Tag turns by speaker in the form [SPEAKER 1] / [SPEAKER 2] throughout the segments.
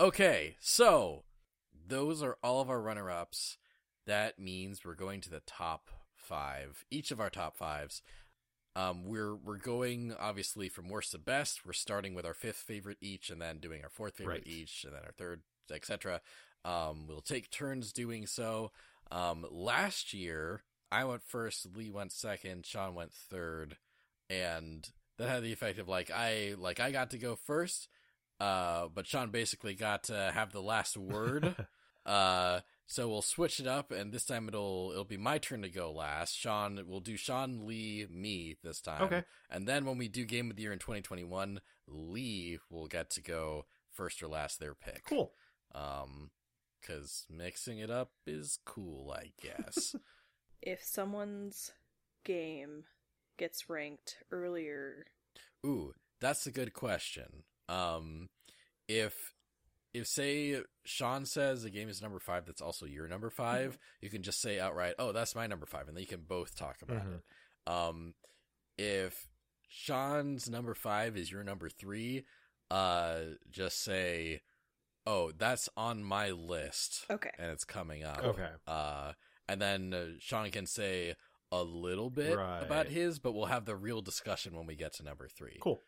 [SPEAKER 1] Okay, so those are all of our runner ups. That means we're going to the top five, each of our top fives. Um, we're we're going obviously from worst to best. We're starting with our fifth favorite each, and then doing our fourth favorite
[SPEAKER 2] Right.
[SPEAKER 1] each, and then our third, etc. Um, we'll take turns doing so. Um, last year I went first, Lee went second, Sean went third, and that had the effect of like I like I got to go first, uh, but Sean basically got to have the last word. uh, so we'll switch it up, and this time it'll it'll be my turn to go last. Sean, we'll do Sean, Lee, me this time.
[SPEAKER 2] Okay.
[SPEAKER 1] And then when we do Game of the Year in 2021, Lee will get to go first or last their pick.
[SPEAKER 2] Cool.
[SPEAKER 1] Um, because mixing it up is cool, I guess.
[SPEAKER 3] If someone's game gets ranked earlier,
[SPEAKER 1] Ooh, that's a good question. Um, if if say Sean says the game is number five, that's also your number 5 you can just say outright, "Oh, that's my number five, and then you can both talk about
[SPEAKER 2] Mhm.
[SPEAKER 1] it. Um, if Sean's number five is your number three, uh, just say, "Oh, that's on my list."
[SPEAKER 3] okay.
[SPEAKER 1] and it's coming up.
[SPEAKER 2] Okay.
[SPEAKER 1] Uh, and then uh, Sean can say a little bit
[SPEAKER 2] Right.
[SPEAKER 1] about his, but we'll have the real discussion when we get to number three.
[SPEAKER 2] Cool.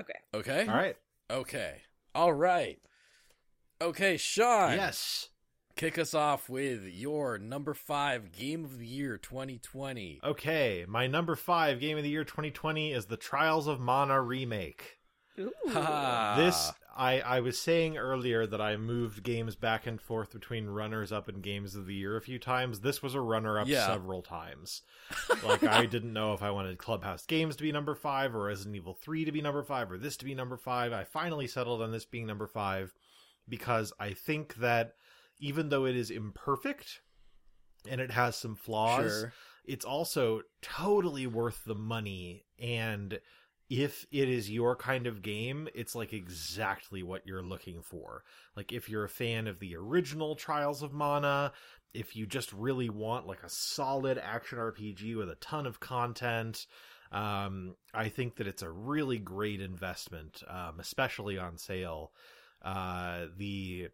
[SPEAKER 3] Okay.
[SPEAKER 1] Okay.
[SPEAKER 2] All right.
[SPEAKER 1] Okay. All right. Okay, Sean.
[SPEAKER 2] Yes.
[SPEAKER 1] Kick us off with your number five game of the year 2020.
[SPEAKER 2] Okay. My number five game of the year 2020 is the Trials of Mana remake.
[SPEAKER 3] Ooh.
[SPEAKER 1] Ha.
[SPEAKER 2] This I I was saying earlier that I moved games back and forth between runners up and games of the year a few times. This was a runner up
[SPEAKER 1] Yeah.
[SPEAKER 2] several times. Like I didn't know if I wanted Clubhouse Games to be number 5 or Resident Evil 3 to be number 5 or this to be number 5. I finally settled on this being number 5 because I think that even though it is imperfect and it has some flaws,
[SPEAKER 1] Sure.
[SPEAKER 2] it's also totally worth the money and if it is your kind of game it's like exactly what you're looking for. Like if you're a fan of the original trials of mana if you just really want like a solid action rpg with a ton of content um i think that it's a really great investment um especially on sale. Uh the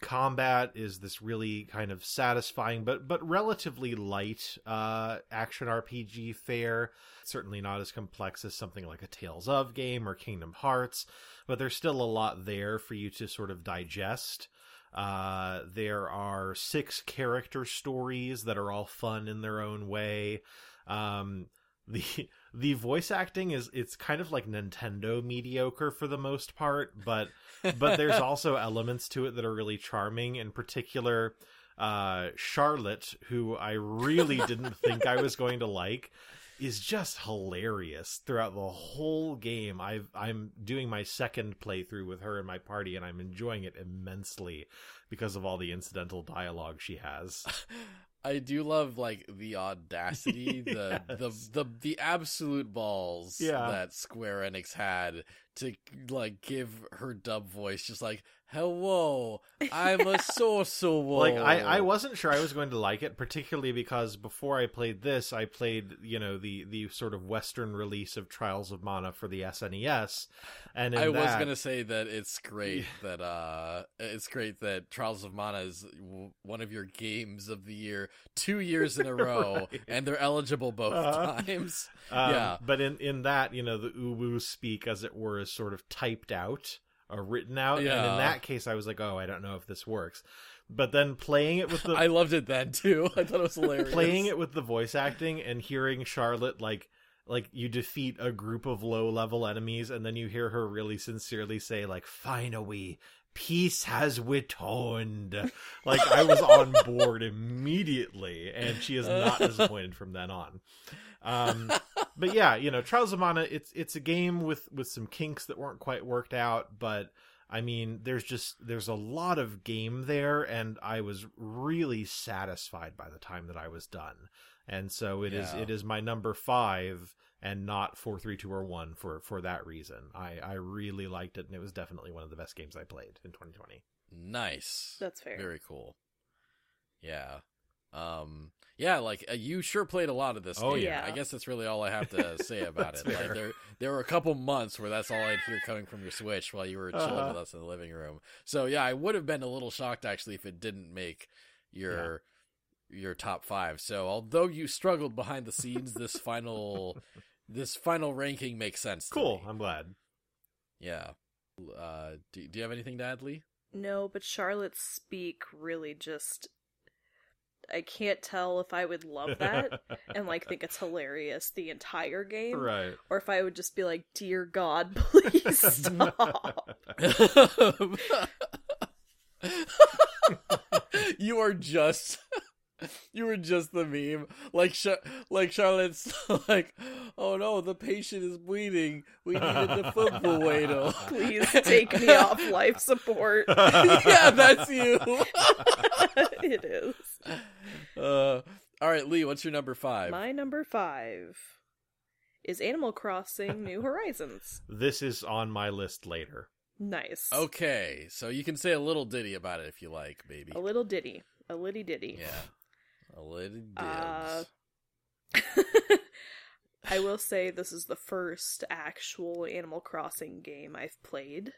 [SPEAKER 2] combat is this really kind of satisfying but but relatively light uh action rpg fare. Certainly not as complex as something like a tales of game or kingdom hearts but there's still a lot there for you to sort of digest. Uh there are six character stories that are all fun in their own way. Um the the voice acting is it's kind of like Nintendo mediocre for the most part, but but there's also elements to it that are really charming. In particular, uh, Charlotte, who I really didn't think I was going to like, is just hilarious throughout the whole game. I've I'm doing my second playthrough with her in my party, and I'm enjoying it immensely because of all the incidental dialogue she has.
[SPEAKER 1] I do love like the audacity, the the the the absolute balls
[SPEAKER 2] Yeah.
[SPEAKER 1] that Square Enix had to like give her dub voice just like hello i'm a sorcerer
[SPEAKER 2] like I, I wasn't sure I was going to like it, particularly because before I played this, I played you know the the sort of Western release of Trials of Mana for the SNES, and
[SPEAKER 1] I was gonna say that it's great that uh it's great that Trials of Mana is w- one of your games of the year two years in a row
[SPEAKER 2] Right.
[SPEAKER 1] and they're eligible both
[SPEAKER 2] Uh-huh.
[SPEAKER 1] times.
[SPEAKER 2] um,
[SPEAKER 1] yeah.
[SPEAKER 2] But in in that you know the uwu speak as it were is sort of typed out or written out, and in that case I was like, oh, I don't know if this works. But then playing it with the
[SPEAKER 1] I loved it then too. I thought it was hilarious.
[SPEAKER 2] playing it with the voice acting and hearing Charlotte like like you defeat a group of low level enemies and then you hear her really sincerely say like finally peace has returned like i was on board immediately and she is not disappointed from then on um but yeah you know trials of mana it's it's a game with with some kinks that weren't quite worked out but I mean, there's just there's a lot of game there, and I was really satisfied by the time that I was done. And so it is
[SPEAKER 1] Yeah.
[SPEAKER 2] it is my number five, and not four, three, two, or one for for that reason. I I really liked it, and it was definitely one of the best games I played in 2020.
[SPEAKER 1] Nice.
[SPEAKER 3] That's fair.
[SPEAKER 1] Very cool. Yeah. Um, yeah, like uh, you sure played a lot of this.
[SPEAKER 2] Oh,
[SPEAKER 1] game.
[SPEAKER 3] yeah.
[SPEAKER 1] I guess that's really all I have to say about it.
[SPEAKER 2] That's
[SPEAKER 1] Like there, there were a couple months where that's all I'd hear coming from your Switch while you were chilling
[SPEAKER 2] Uh-huh.
[SPEAKER 1] with us in the living room. So yeah, I would have been a little shocked actually if it didn't make your your top five. So although you struggled behind the scenes, this final this final ranking makes sense. To
[SPEAKER 2] Cool.
[SPEAKER 1] me.
[SPEAKER 2] I'm glad.
[SPEAKER 1] Yeah. Uh, do, do you have anything to add, Lee?
[SPEAKER 3] No, but Charlotte's speak really just. I can't tell if I would love that and like think it's hilarious the entire game,
[SPEAKER 2] right.
[SPEAKER 3] or if I would just be like, "Dear God, please stop."
[SPEAKER 1] you are just you were just the meme like Char- like charlotte's like oh no the patient is bleeding we need a defibrillator
[SPEAKER 3] Please take me off life support.
[SPEAKER 1] yeah that's you
[SPEAKER 3] it is.
[SPEAKER 1] Uh all right lee what's your number five
[SPEAKER 3] My number five is Animal Crossing New Horizons.
[SPEAKER 2] This is on my list later.
[SPEAKER 3] Nice.
[SPEAKER 1] okay so you can say a little ditty about it if you like baby
[SPEAKER 3] A little ditty. A litty ditty.
[SPEAKER 1] yeah a little ditty.
[SPEAKER 3] Uh, I will say this is the first actual Animal Crossing game I've played.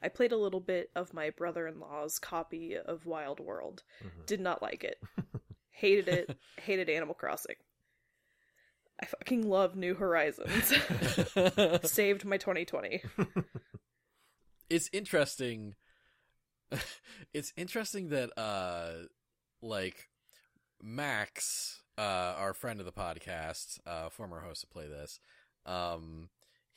[SPEAKER 3] I played a little bit of my brother in law's copy of Wild World.
[SPEAKER 2] Mhm.
[SPEAKER 3] Did not like it. Hated it. Hated Animal Crossing. I fucking love New Horizons. Saved my 2020.
[SPEAKER 1] it's interesting it's interesting that uh like max uh our friend of the podcast uh former host of play this um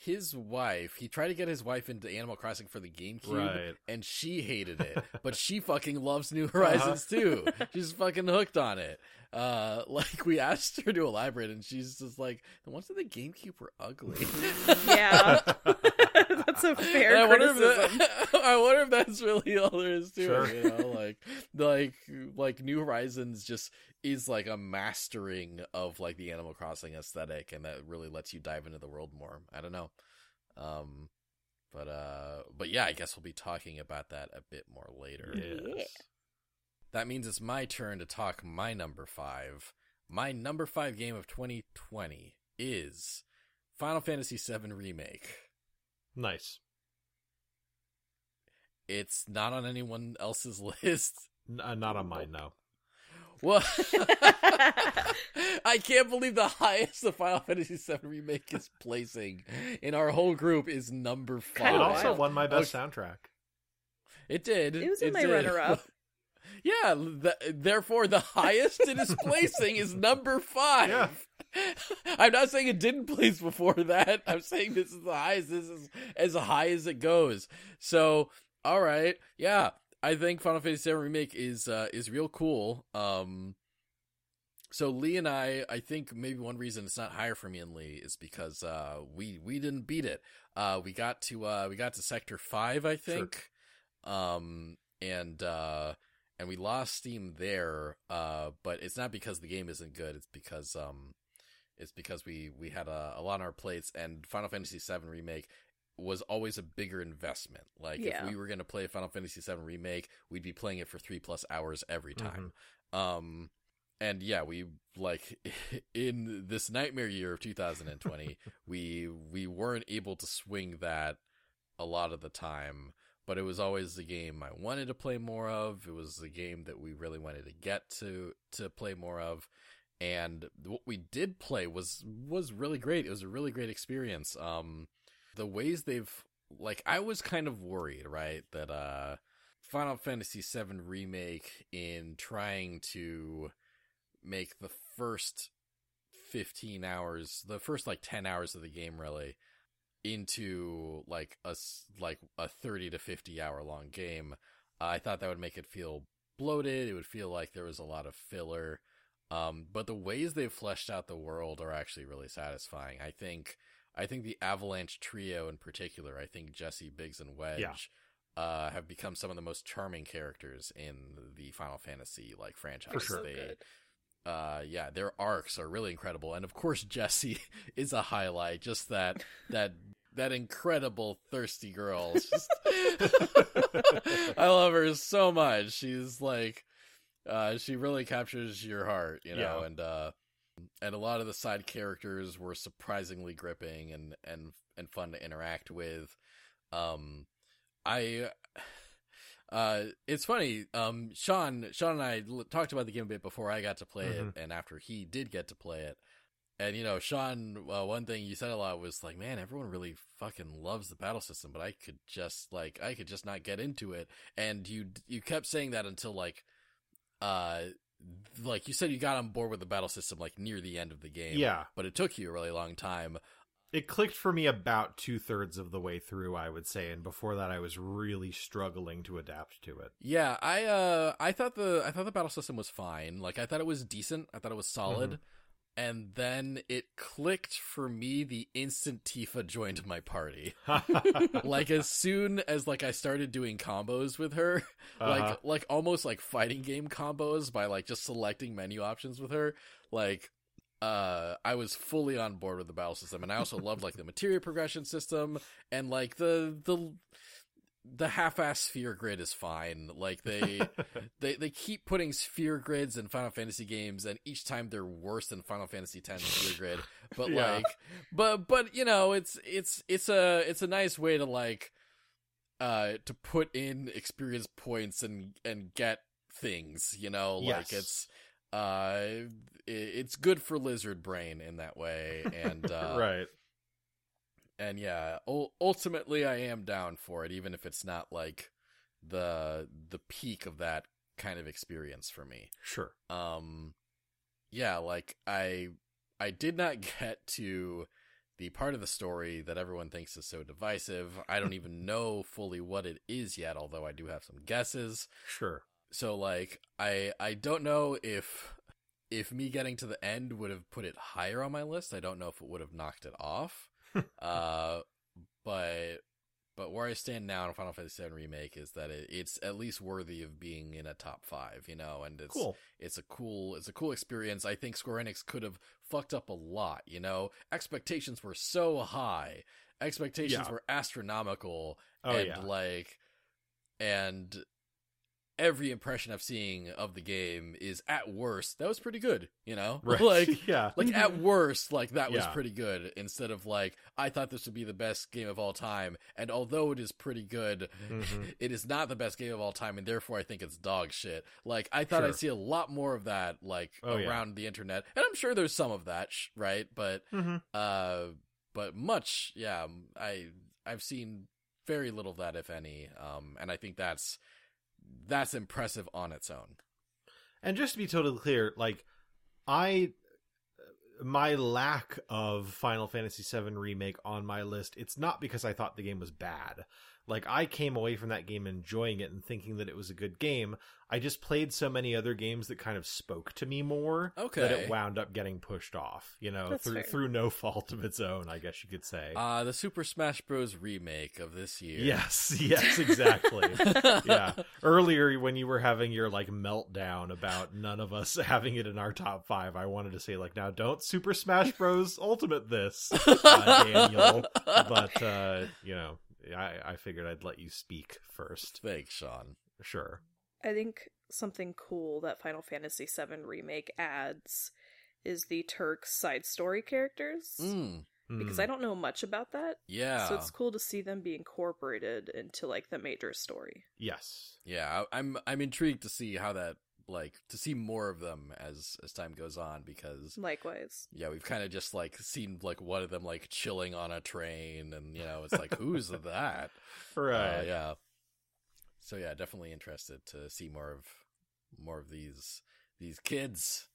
[SPEAKER 1] his wife he tried to get his wife into animal crossing for the gamecube
[SPEAKER 2] Right.
[SPEAKER 1] and she hated it. But she fucking loves new horizons too. She's fucking hooked on it. Uh like we asked her to elaborate and she's just like the ones in the gamecube were ugly?
[SPEAKER 3] Yeah. That's a fair
[SPEAKER 1] I wonder,
[SPEAKER 3] criticism.
[SPEAKER 1] if that, I wonder if that's really all there is to
[SPEAKER 2] Sure.
[SPEAKER 1] it. You know, like like like New Horizons just is like a mastering of like the Animal Crossing aesthetic, and that really lets you dive into the world more. I don't know, um, but uh, but yeah, I guess we'll be talking about that a bit more later.
[SPEAKER 3] Yeah.
[SPEAKER 1] That means it's my turn to talk my number five. My number five game of 2020 is Final Fantasy VII Remake.
[SPEAKER 2] Nice.
[SPEAKER 1] It's not on anyone else's list.
[SPEAKER 2] N- uh, not on mine, no.
[SPEAKER 1] What? I can't believe the highest the Final Fantasy VII remake is placing in our whole group is number five.
[SPEAKER 3] Kinda
[SPEAKER 2] It also won my best
[SPEAKER 1] Okay.
[SPEAKER 2] soundtrack.
[SPEAKER 1] It did.
[SPEAKER 3] It was in my
[SPEAKER 1] did.
[SPEAKER 3] runner-up.
[SPEAKER 1] Yeah, th- therefore the highest it is placing is number five.
[SPEAKER 2] Yeah.
[SPEAKER 1] I'm not saying it didn't place before that. I'm saying this is the highest. This is as high as it goes. So, all right, yeah, I think Final Fantasy VII Remake is uh, is real cool. Um, so Lee and I, I think maybe one reason it's not higher for me and Lee is because uh, we we didn't beat it. Uh, we got to uh, we got to Sector Five, I think. Um, and uh, and we lost steam there. Uh, but it's not because the game isn't good. It's because um, it's because we we had a, a lot on our plates, and Final Fantasy VII remake was always a bigger investment. Like
[SPEAKER 3] Yeah.
[SPEAKER 1] if we were going to play Final Fantasy VII remake, we'd be playing it for three plus hours every time. Um, and yeah, we like in this nightmare year of 2020, we we weren't able to swing that a lot of the time but it was always the game I wanted to play more of. It was the game that we really wanted to get to to play more of. And what we did play was was really great. It was a really great experience. Um the ways they've like I was kind of worried, right, that uh Final Fantasy VII remake in trying to make the first 15 hours, the first like 10 hours of the game really into like a s- like a 30 to 50 hour long game i thought that would make it feel bloated it would feel like there was a lot of filler um but the ways they've fleshed out the world are actually really satisfying i think i think the avalanche trio in particular i think jessie biggs and wedge
[SPEAKER 2] Yeah.
[SPEAKER 1] uh have become some of the most charming characters in the final fantasy like franchise
[SPEAKER 2] For sure.
[SPEAKER 1] They
[SPEAKER 3] good.
[SPEAKER 1] Uh yeah their arcs are really incredible and of course jessie is a highlight just that that that incredible thirsty girl just- i love her so much she's like uh, she really captures your heart, you know,
[SPEAKER 2] Yeah.
[SPEAKER 1] and uh, and a lot of the side characters were surprisingly gripping and and and fun to interact with. Um, I. Uh, it's funny. Um, Sean, Sean and I l- talked about the game a bit before I got to play it, and after he did get to play it. And you know, Sean, uh, one thing you said a lot was like, "Man, everyone really fucking loves the battle system, but I could just like, I could just not get into it." And you you kept saying that until like, uh, like you said, you got on board with the battle system like near the end of the game.
[SPEAKER 2] Yeah.
[SPEAKER 1] but it took you a really long time.
[SPEAKER 2] It clicked for me about two thirds of the way through, I would say, and before that, I was really struggling to adapt to it.
[SPEAKER 1] Yeah, I uh I thought the I thought the battle system was fine. Like I thought it was decent. I thought it was solid. And then it clicked for me the instant Tifa joined my party. like as soon as like I started doing combos with her, like
[SPEAKER 2] Uh-huh.
[SPEAKER 1] like almost like fighting game combos by like just selecting menu options with her, like uh I was fully on board with the battle system and I also loved like the materia progression system and like the the the half-ass sphere grid is fine. Like they they they keep putting sphere grids in Final Fantasy games, and each time they're worse than Final Fantasy X sphere grid. But
[SPEAKER 2] Yeah.
[SPEAKER 1] like, but but you know, it's it's it's a it's a nice way to like uh to put in experience points and and get things. You know, like
[SPEAKER 2] Yes.
[SPEAKER 1] it's uh it's good for lizard brain in that way, and uh,
[SPEAKER 2] right.
[SPEAKER 1] and yeah, ultimately I am down for it, even if it's not like the the peak of that kind of experience for me.
[SPEAKER 2] Sure.
[SPEAKER 1] Um, yeah, like I I did not get to the part of the story that everyone thinks is so divisive. I don't even know fully what it is yet, although I do have some guesses.
[SPEAKER 2] Sure.
[SPEAKER 1] So like I I don't know if if me getting to the end would have put it higher on my list. I don't know if it would have knocked it off. uh but but where I stand now in Final Fantasy VII Remake is that it, it's at least worthy of being in a top five, you know, and it's
[SPEAKER 2] Cool.
[SPEAKER 1] it's a cool it's a cool experience. I think Square Enix could have fucked up a lot, you know. Expectations were so high. Expectations
[SPEAKER 2] Yeah.
[SPEAKER 1] were astronomical
[SPEAKER 2] Oh
[SPEAKER 1] and
[SPEAKER 2] yeah.
[SPEAKER 1] like and every impression I've seen of the game is at worst that was pretty good, you know?
[SPEAKER 2] Right.
[SPEAKER 1] like
[SPEAKER 2] yeah.
[SPEAKER 1] like at worst like that was pretty good instead of like I thought this would be the best game of all time and although it is pretty good
[SPEAKER 2] Mhm.
[SPEAKER 1] it is not the best game of all time and therefore I think it's dog shit. Like I thought
[SPEAKER 2] Sure.
[SPEAKER 1] I'd see a lot more of that like
[SPEAKER 2] Oh, yeah.
[SPEAKER 1] around the internet. And I'm sure there's some of that, sh- right? But
[SPEAKER 2] Mhm.
[SPEAKER 1] uh but much yeah, I I've seen very little of that if any. Um and I think that's that's impressive on its own.
[SPEAKER 2] And just to be totally clear, like I my lack of Final Fantasy VII remake on my list, it's not because I thought the game was bad. Like I came away from that game enjoying it and thinking that it was a good game. I just played so many other games that kind of spoke to me more
[SPEAKER 1] okay.
[SPEAKER 2] that it wound up getting pushed off, you know,
[SPEAKER 3] That's
[SPEAKER 2] through
[SPEAKER 3] fair.
[SPEAKER 2] through no fault of its own, I guess you could say.
[SPEAKER 1] Uh the Super Smash Bros remake of this year.
[SPEAKER 2] yes, yes, exactly. yeah. Earlier, when you were having your like meltdown about none of us having it in our top five, I wanted to say like, now don't Super Smash Bros. Ultimate this, uh, Daniel. But uh, you know, I, I figured I'd let you speak first.
[SPEAKER 1] Thanks, Sean.
[SPEAKER 2] Sure.
[SPEAKER 3] I think something cool that Final Fantasy VII Remake adds is the Turks side story characters.
[SPEAKER 1] Mm,
[SPEAKER 3] Because
[SPEAKER 2] Mm.
[SPEAKER 3] I don't know much about that.
[SPEAKER 1] yeah.
[SPEAKER 3] So it's cool to see them be incorporated into like the major story.
[SPEAKER 2] yes.
[SPEAKER 1] Yeah, I- I'm I'm intrigued to see how that like to see more of them as as time goes on because
[SPEAKER 3] Likewise.
[SPEAKER 1] yeah, we've kind of just like seen like one of them like chilling on a train and you know, it's like who's that?
[SPEAKER 2] Right.
[SPEAKER 1] Uh, yeah. So yeah, definitely interested to see more of more of these these kids.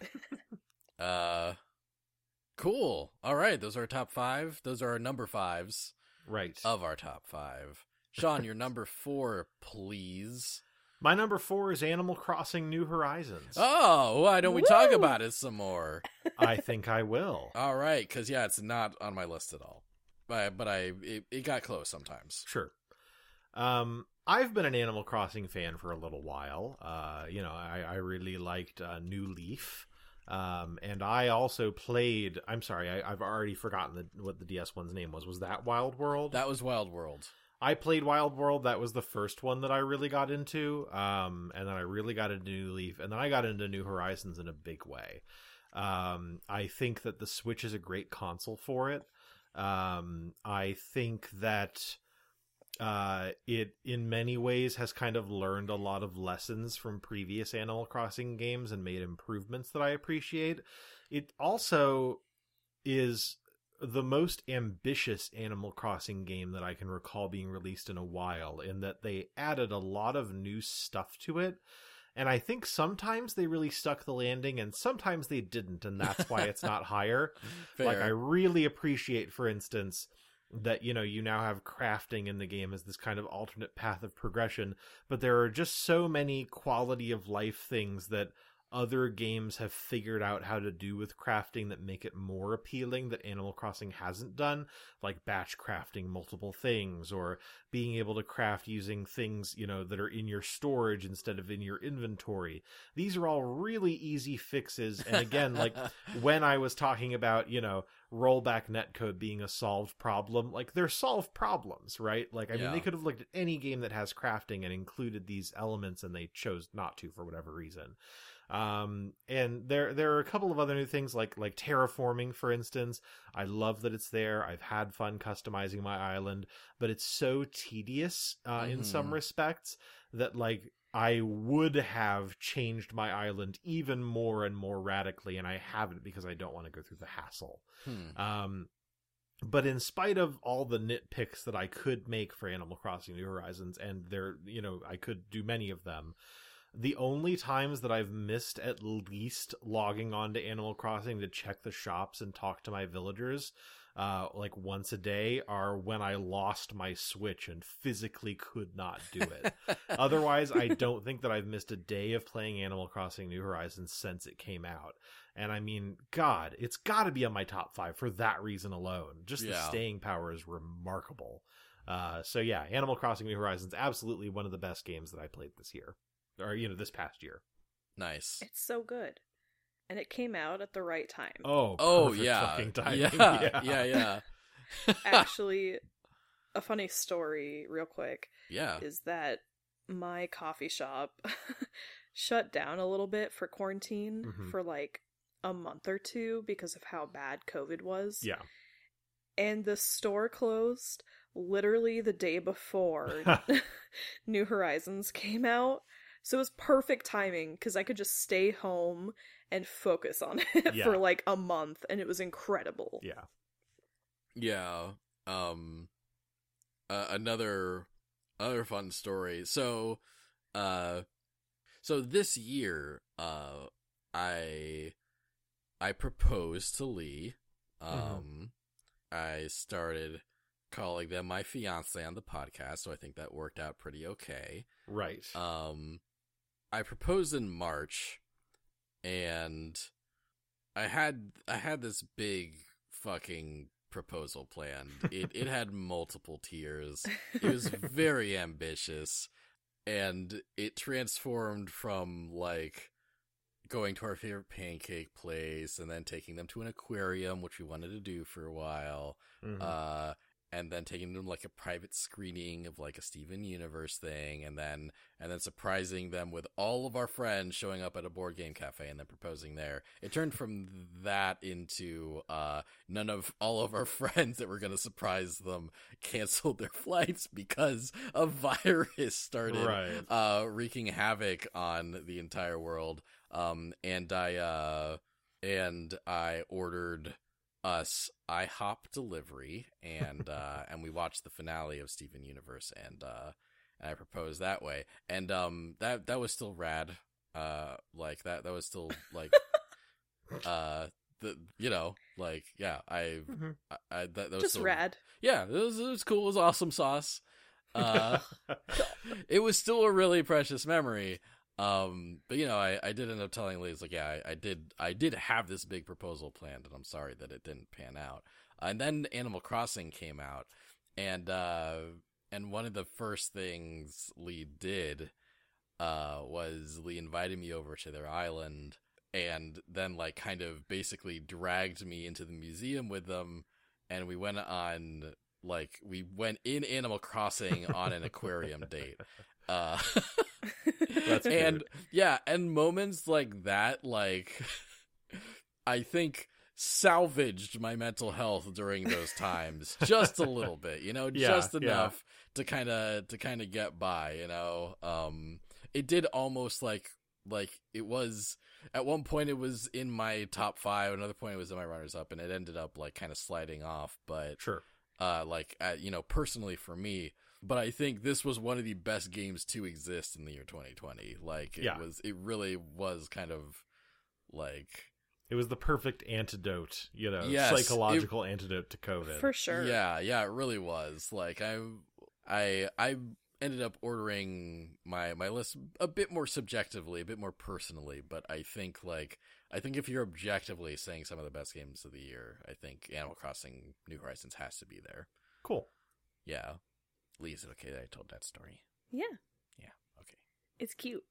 [SPEAKER 1] uh cool. All right, those are our top 5. Those are our number 5s
[SPEAKER 2] Right.
[SPEAKER 1] of our top 5. Sean, your number 4, please.
[SPEAKER 2] My number four is Animal Crossing New Horizons.
[SPEAKER 1] Oh, why don't we talk about it some more?
[SPEAKER 2] I think I will.
[SPEAKER 1] All right, because yeah, it's not on my list at all. But but I it, it got close sometimes.
[SPEAKER 2] Sure. Um, I've been an Animal Crossing fan for a little while. Uh, you know, I, I really liked uh, New Leaf. Um, and I also played. I'm sorry, I, I've already forgotten the, what the DS one's name was. Was that Wild World?
[SPEAKER 1] That was Wild World.
[SPEAKER 2] I played Wild World. That was the first one that I really got into. Um, and then I really got into New Leaf, and then I got into New Horizons in a big way. Um, I think that the Switch is a great console for it. Um, I think that uh, it in many ways has kind of learned a lot of lessons from previous Animal Crossing games and made improvements that I appreciate. It also is the most ambitious Animal Crossing game that I can recall being released in a while, in that they added a lot of new stuff to it. And I think sometimes they really stuck the landing and sometimes they didn't, and that's why it's not higher.
[SPEAKER 1] Fair.
[SPEAKER 2] Like, I really appreciate, for instance, that you know you now have crafting in the game as this kind of alternate path of progression but there are just so many quality of life things that other games have figured out how to do with crafting that make it more appealing that Animal Crossing hasn't done, like batch crafting multiple things or being able to craft using things, you know, that are in your storage instead of in your inventory. These are all really easy fixes. And again, like when I was talking about, you know, rollback netcode being a solved problem, like they're solved problems, right? Like, I mean, they could have looked at any game that has crafting and included these elements and they chose not to for whatever reason um and there there are a couple of other new things like like terraforming for instance i love that it's there i've had fun customizing my island but it's so tedious uh in some
[SPEAKER 1] Mhm.
[SPEAKER 2] respects that like i would have changed my island even more and more radically and i haven't because i don't want to go through the hassle
[SPEAKER 1] Hmm.
[SPEAKER 2] um, but in spite of all the nitpicks that I could make for Animal Crossing New Horizons, and there, you know, I could do many of them. The only times that I've missed at least logging on to Animal Crossing to check the shops and talk to my villagers, uh, like once a day, are when I lost my Switch and physically could not do it. Otherwise, I don't think that I've missed a day of playing Animal Crossing New Horizons since it came out. And I mean, God, it's got to be on my top five for that reason alone. Just the staying power is remarkable. Uh, so yeah, Animal Crossing New Horizons absolutely one of the best games that I played this year, or you know, this past year.
[SPEAKER 1] nice.
[SPEAKER 3] It's so good. And it came out at the right time.
[SPEAKER 2] Oh,
[SPEAKER 1] Oh
[SPEAKER 2] perfect
[SPEAKER 1] yeah.
[SPEAKER 2] fucking timing.
[SPEAKER 1] yeah, yeah, yeah,
[SPEAKER 3] Actually, a funny story, real quick,
[SPEAKER 1] yeah.
[SPEAKER 3] is that my coffee shop shut down a little bit for quarantine
[SPEAKER 2] Mhm.
[SPEAKER 3] for like a month or two because of how bad COVID was.
[SPEAKER 2] yeah.
[SPEAKER 3] And the store closed literally the day before New Horizons came out. So it was perfect timing because I could just stay home and focus on it
[SPEAKER 2] Yeah.
[SPEAKER 3] for like a month, and it was incredible.
[SPEAKER 2] yeah.
[SPEAKER 1] Yeah. Um uh, another other fun story. So uh so this year uh I I proposed to Lee. Um I started calling them my fiance on the podcast, so I think that worked out pretty okay.
[SPEAKER 2] Right.
[SPEAKER 1] Um, I proposed in March, and I had I had this big fucking proposal planned. It it had multiple tiers. It was very ambitious, and it transformed from like going to our favorite pancake place and then taking them to an aquarium, which we wanted to do for a while
[SPEAKER 2] Mhm.
[SPEAKER 1] uh, and then taking them like a private screening of like a Steven Universe thing, and then and then surprising them with all of our friends showing up at a board game cafe and then proposing there. It turned from that into uh, none of all of our friends that were going to surprise them canceled their flights because a virus started
[SPEAKER 2] right.
[SPEAKER 1] uh, wreaking havoc on the entire world. Um, and I uh, and I ordered us IHOP delivery, and uh, and we watched the finale of Steven Universe, and uh, and I proposed that way, and um, that that was still rad. Uh, like that that was still like uh the you know like yeah I
[SPEAKER 2] Mhm.
[SPEAKER 1] I, I that, that was
[SPEAKER 3] Just
[SPEAKER 1] still,
[SPEAKER 3] rad.
[SPEAKER 1] yeah it was it was cool it was awesome sauce uh it was still a really precious memory. Um, but you know, I, I did end up telling Lee, it's like, yeah, I, I did, I did have this big proposal planned, and I'm sorry that it didn't pan out. and then Animal Crossing came out, and uh, and one of the first things Lee did, uh, was Lee invited me over to their island, and then like kind of basically dragged me into the museum with them, and we went on like we went in Animal Crossing on an aquarium date. Uh,
[SPEAKER 2] That's
[SPEAKER 1] and
[SPEAKER 2] cute.
[SPEAKER 1] yeah, and moments like that, like I think salvaged my mental health during those times just a little bit, you know,
[SPEAKER 2] Yeah,
[SPEAKER 1] just
[SPEAKER 2] yeah.
[SPEAKER 1] enough to kind of to kind of get by, you know. Um, it did almost like like it was at one point it was in my top five, another point it was in my runners up, and it ended up like kind of sliding off, but
[SPEAKER 2] Sure.
[SPEAKER 1] uh, like uh, you know, personally for me. But I think this was one of the best games to exist in the year 2020. Like it
[SPEAKER 2] Yeah.
[SPEAKER 1] was, it really was kind of like
[SPEAKER 2] It was the perfect antidote, you know,
[SPEAKER 1] Yes,
[SPEAKER 2] psychological antidote to COVID.
[SPEAKER 3] For sure.
[SPEAKER 1] Yeah, yeah, it really was. Like I I I ended up ordering my my list a bit more subjectively, a bit more personally, but I think like I think if you're objectively saying some of the best games of the year, I think Animal Crossing New Horizons has to be there.
[SPEAKER 2] Cool.
[SPEAKER 1] Yeah. Lee, is it okay that I told that story?
[SPEAKER 3] Yeah.
[SPEAKER 1] Yeah, okay.
[SPEAKER 3] It's cute.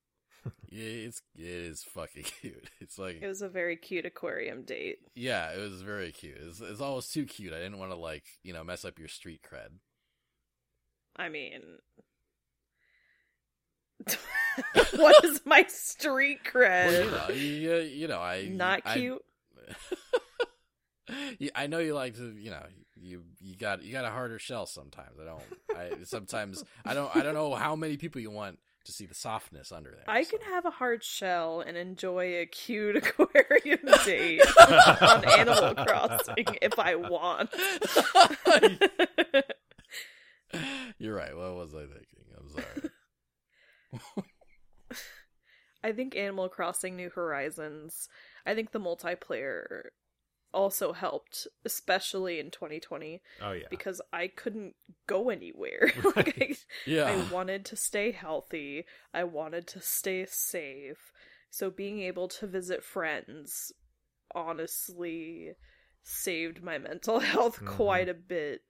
[SPEAKER 1] Yeah, it's it is fucking cute. It's like
[SPEAKER 3] It was a very cute aquarium date.
[SPEAKER 1] yeah, it was very cute. It's it's almost too cute. I didn't want to like you know mess up your street cred.
[SPEAKER 3] I mean, what is my street cred?
[SPEAKER 1] Well, you know, you, you know, I
[SPEAKER 3] Not
[SPEAKER 1] I-
[SPEAKER 3] cute.
[SPEAKER 1] Yeah, I know you like to, you know, you you got you got a harder shell sometimes. I don't. I sometimes I don't. I don't know how many people you want to see the softness under there.
[SPEAKER 3] I
[SPEAKER 1] so.
[SPEAKER 3] can have a hard shell and enjoy a cute aquarium date on Animal Crossing if I want.
[SPEAKER 1] You're right. What was I thinking? I'm sorry.
[SPEAKER 3] I think Animal Crossing New Horizons, I think the multiplayer also helped, especially in 2020,
[SPEAKER 2] Oh yeah.
[SPEAKER 3] because I couldn't go anywhere. like, I,
[SPEAKER 1] Yeah.
[SPEAKER 3] I wanted to stay healthy, I wanted to stay safe. So being able to visit friends honestly saved my mental health
[SPEAKER 2] Mhm.
[SPEAKER 3] quite a bit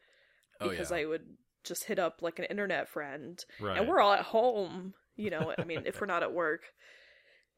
[SPEAKER 1] Oh,
[SPEAKER 3] because
[SPEAKER 1] yeah.
[SPEAKER 3] I would just hit up like an internet friend
[SPEAKER 2] right.
[SPEAKER 3] and we're all at home you know i mean if we're not at work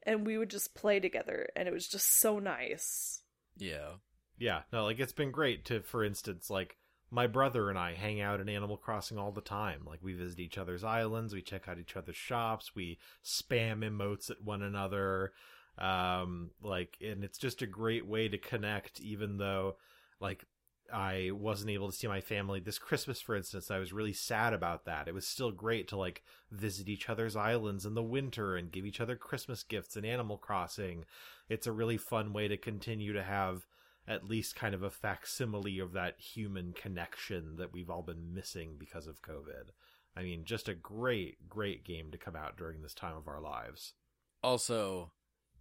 [SPEAKER 3] and we would just play together and it was just so nice
[SPEAKER 1] yeah.
[SPEAKER 2] Yeah, no, like it's been great to, for instance, like my brother and I hang out in Animal Crossing all the time. Like we visit each other's islands, we check out each other's shops, we spam emotes at one another. Um, like, and it's just a great way to connect, even though, like, I wasn't able to see my family this Christmas, for instance. I was really sad about that. It was still great to like visit each other's islands in the winter and give each other Christmas gifts in Animal Crossing. It's a really fun way to continue to have at least kind of a facsimile of that human connection that we've all been missing because of COVID. I mean, just a great, great game to come out during this time of our lives.
[SPEAKER 1] Also,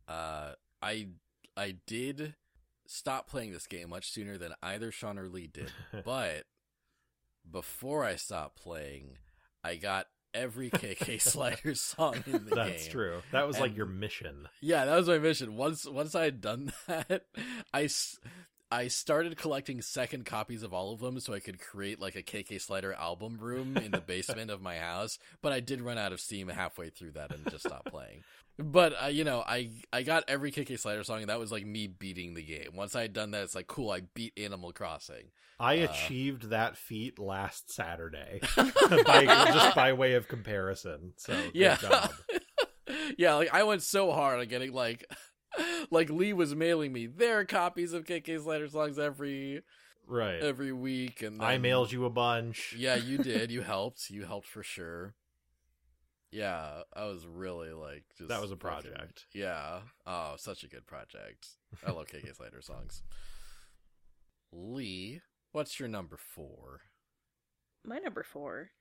[SPEAKER 1] uh, I I did stop playing this game much sooner than either Sean or Lee did, but before I stopped playing, I got every KK Slider song in the game.
[SPEAKER 2] That's true. That was like your mission.
[SPEAKER 1] Yeah, that was my mission. Once once I had done that, I I started collecting second copies of all of them so I could create like a KK Slider album room in the basement of my house. But I did run out of steam halfway through that and just stopped playing. But uh, you know, I I got every KK Slider song, and that was like me beating the game. Once I had done that, it's like cool. I beat Animal Crossing.
[SPEAKER 2] I
[SPEAKER 1] Uh,
[SPEAKER 2] achieved that feat last Saturday, by, just by way of comparison. So good
[SPEAKER 1] yeah,
[SPEAKER 2] job.
[SPEAKER 1] yeah. Like I went so hard on getting like, like Lee was mailing me their copies of KK Slider songs every
[SPEAKER 2] right.
[SPEAKER 1] every week, and
[SPEAKER 2] I
[SPEAKER 1] then-
[SPEAKER 2] mailed you a bunch.
[SPEAKER 1] Yeah, you did. You helped. You helped for sure. Yeah, I was really like just
[SPEAKER 2] That was a
[SPEAKER 1] fucking-
[SPEAKER 2] project.
[SPEAKER 1] yeah. Oh, such a good project. I love KK Slider songs. Lee, what's your number four?
[SPEAKER 3] my number four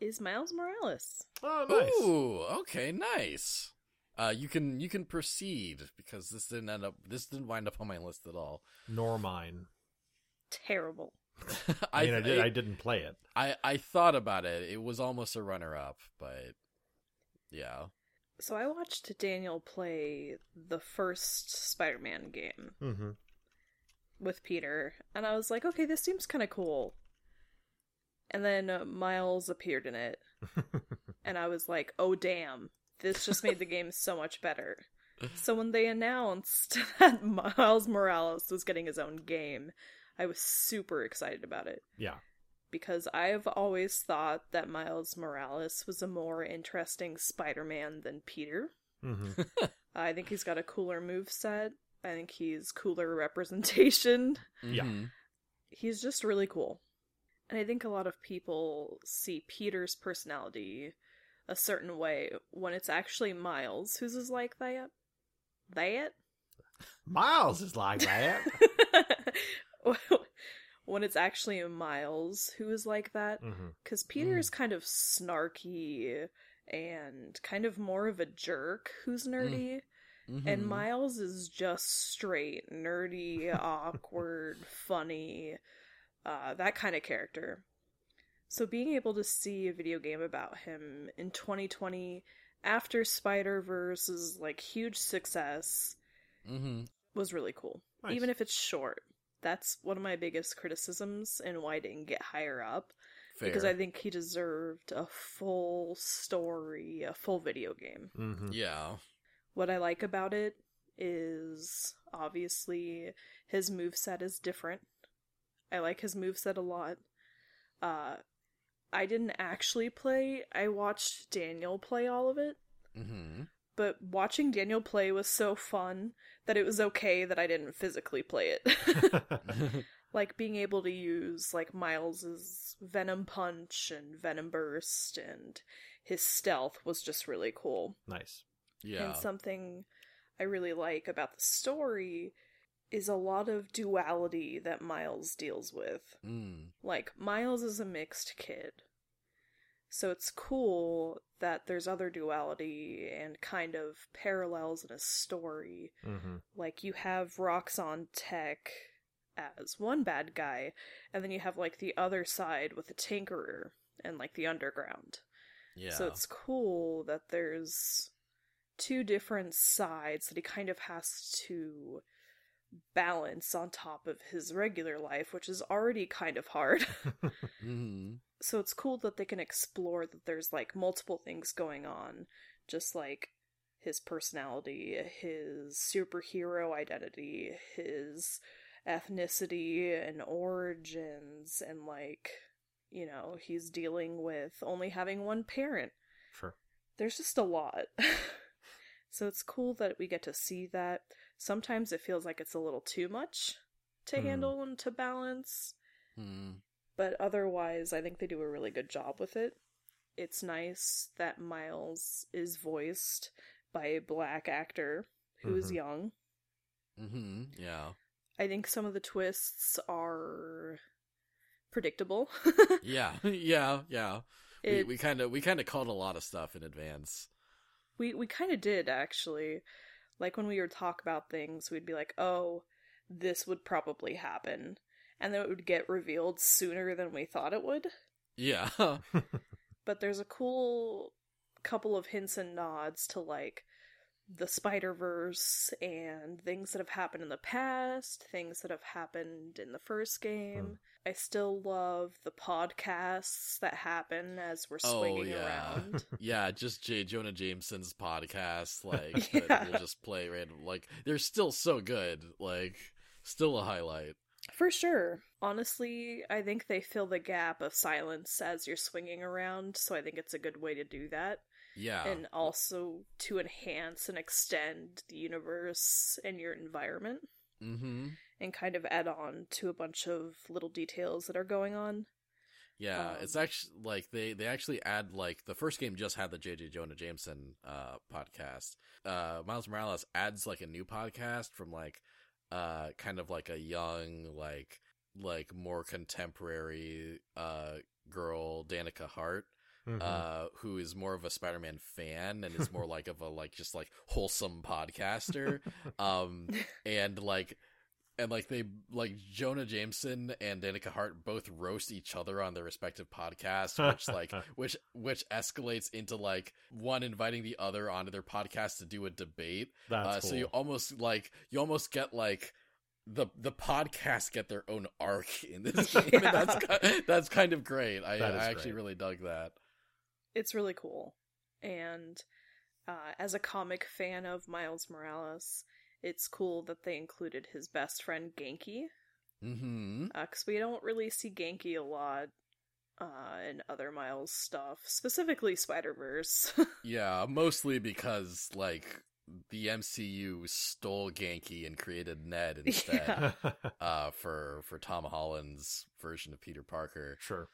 [SPEAKER 3] is miles morales
[SPEAKER 2] Oh, nice.
[SPEAKER 1] Ooh, okay, nice. Uh, you can you can proceed because this didn't end up this didn't wind up on my list at all.
[SPEAKER 2] Nor mine.
[SPEAKER 3] terrible
[SPEAKER 2] I mean, I, did. I didn't play it.
[SPEAKER 1] I I thought about it. It was almost a runner up, but yeah.
[SPEAKER 3] so i watched daniel play the first spider-man game
[SPEAKER 2] Mm-hmm.
[SPEAKER 3] with peter and i was like okay this seems kind of cool and then uh, miles appeared in it and I was like, "Oh damn, this just made the game so much better." So when they announced that Miles Morales was getting his own game, I was super excited about it.
[SPEAKER 2] yeah.
[SPEAKER 3] Because I've always thought that Miles Morales was a more interesting Spider Man than Peter.
[SPEAKER 2] hmm
[SPEAKER 3] I think he's got a cooler move set. I think he's cooler representation.
[SPEAKER 2] Yeah.
[SPEAKER 3] He's just really cool. And I think a lot of people see Peter's personality a certain way when it's actually Miles who's is like that. That?
[SPEAKER 2] Miles is like that.
[SPEAKER 3] when it's actually Miles who is like that. Because Peter is kind of snarky and kind of more of a jerk who's nerdy. And
[SPEAKER 1] Mhm.
[SPEAKER 3] Miles is just straight, nerdy, awkward, funny, uh, that kind of character. So being able to see a video game about him in 2020 after Spider Verse's like huge success
[SPEAKER 1] Mhm.
[SPEAKER 3] was really cool.
[SPEAKER 2] Nice.
[SPEAKER 3] Even if it's short. That's one of my biggest criticisms and why I didn't get higher up. Because I think he deserved a full story, a full video game.
[SPEAKER 2] hmm
[SPEAKER 1] Yeah.
[SPEAKER 3] What I like about it is obviously his moveset is different. I like his moveset a lot. Uh I didn't actually play. I watched Daniel play all of it,
[SPEAKER 1] hmm
[SPEAKER 3] but watching Daniel play was so fun that it was okay that I didn't physically play it. like being able to use like Miles's Venom Punch and Venom Burst and his stealth was just really cool.
[SPEAKER 2] nice.
[SPEAKER 1] yeah.
[SPEAKER 3] And something I really like about the story is a lot of duality that Miles deals with.
[SPEAKER 1] Mm.
[SPEAKER 3] Like, Miles is a mixed kid. So it's cool that there's other duality and kind of parallels in a story.
[SPEAKER 2] hmm
[SPEAKER 3] Like, you have Roxxon Tech as one bad guy, and then you have, like, the other side with the Tinkerer and, like, the Underground.
[SPEAKER 1] Yeah.
[SPEAKER 3] So it's cool that there's two different sides that he kind of has to balance on top of his regular life, which is already kind of hard.
[SPEAKER 1] hmm
[SPEAKER 3] so it's cool that they can explore that there's like multiple things going on, just like his personality, his superhero identity, his ethnicity and origins, and like, you know, he's dealing with only having one parent
[SPEAKER 2] Sure.
[SPEAKER 3] there's just a lot. so it's cool that we get to see that. Sometimes it feels like it's a little too much to
[SPEAKER 2] Hmm.
[SPEAKER 3] handle and to balance,
[SPEAKER 1] Mm.
[SPEAKER 3] but otherwise, I think they do a really good job with it. It's nice that Miles is voiced by a black actor who is
[SPEAKER 2] Mhm.
[SPEAKER 3] young.
[SPEAKER 1] hmm Yeah.
[SPEAKER 3] I think some of the twists are predictable.
[SPEAKER 1] Yeah. yeah. Yeah. we
[SPEAKER 3] It-
[SPEAKER 1] we kind of we kind of called a lot of stuff in advance.
[SPEAKER 3] We we kind of did actually. Like when we would talk about things, we'd be like, "Oh, this would probably happen," and then it would get revealed sooner than we thought it would.
[SPEAKER 1] Yeah.
[SPEAKER 3] But there's a cool couple of hints and nods to like the Spider Verse and things that have happened in the past, things that have happened in the first game. Hmm. I still love the podcasts that happen as we're
[SPEAKER 1] Oh,
[SPEAKER 3] swinging
[SPEAKER 1] yeah.
[SPEAKER 3] around.
[SPEAKER 1] yeah, just J. Jonah Jameson's podcast, like
[SPEAKER 3] Yeah.
[SPEAKER 1] will just play random. Like they're still so good. Like still a highlight.
[SPEAKER 3] For sure. Honestly, I think they fill the gap of silence as you're swinging around, so I think it's a good way to do that.
[SPEAKER 1] Yeah.
[SPEAKER 3] And also to enhance and extend the universe and your environment,
[SPEAKER 1] mm-hmm.
[SPEAKER 3] and kind of add on to a bunch of little details that are going on.
[SPEAKER 1] Yeah,
[SPEAKER 3] Um,
[SPEAKER 1] it's actually like they they actually add like the first game just had the JJ Jonah Jameson uh podcast. Uh Miles Morales adds like a new podcast from like uh kind of like a young like like more contemporary uh girl Danica Hart
[SPEAKER 2] Mhm.
[SPEAKER 1] uh who is more of a Spider-Man fan and is more like of a like just like wholesome podcaster um and like and like they like Jonah Jameson and Danica Hart both roast each other on their respective podcasts, which like which which escalates into like one inviting the other onto their podcast to do a debate. Uh,
[SPEAKER 2] cool.
[SPEAKER 1] So you almost like you almost get like the the podcasts get their own arc in this game.
[SPEAKER 3] Yeah.
[SPEAKER 1] And that's that's kind of great. I, I actually
[SPEAKER 2] great.
[SPEAKER 1] really dug that.
[SPEAKER 3] It's really cool. And uh, as a comic fan of Miles Morales, it's cool that they included his best friend Ganke,
[SPEAKER 1] Mm-hmm.
[SPEAKER 3] because we don't really see Ganke a lot uh, and other Miles stuff, specifically Spider Verse.
[SPEAKER 1] Yeah, mostly because like the MCU stole Ganke and created Ned instead
[SPEAKER 3] Yeah.
[SPEAKER 1] uh, for for Tom Holland's version of Peter Parker.
[SPEAKER 2] sure.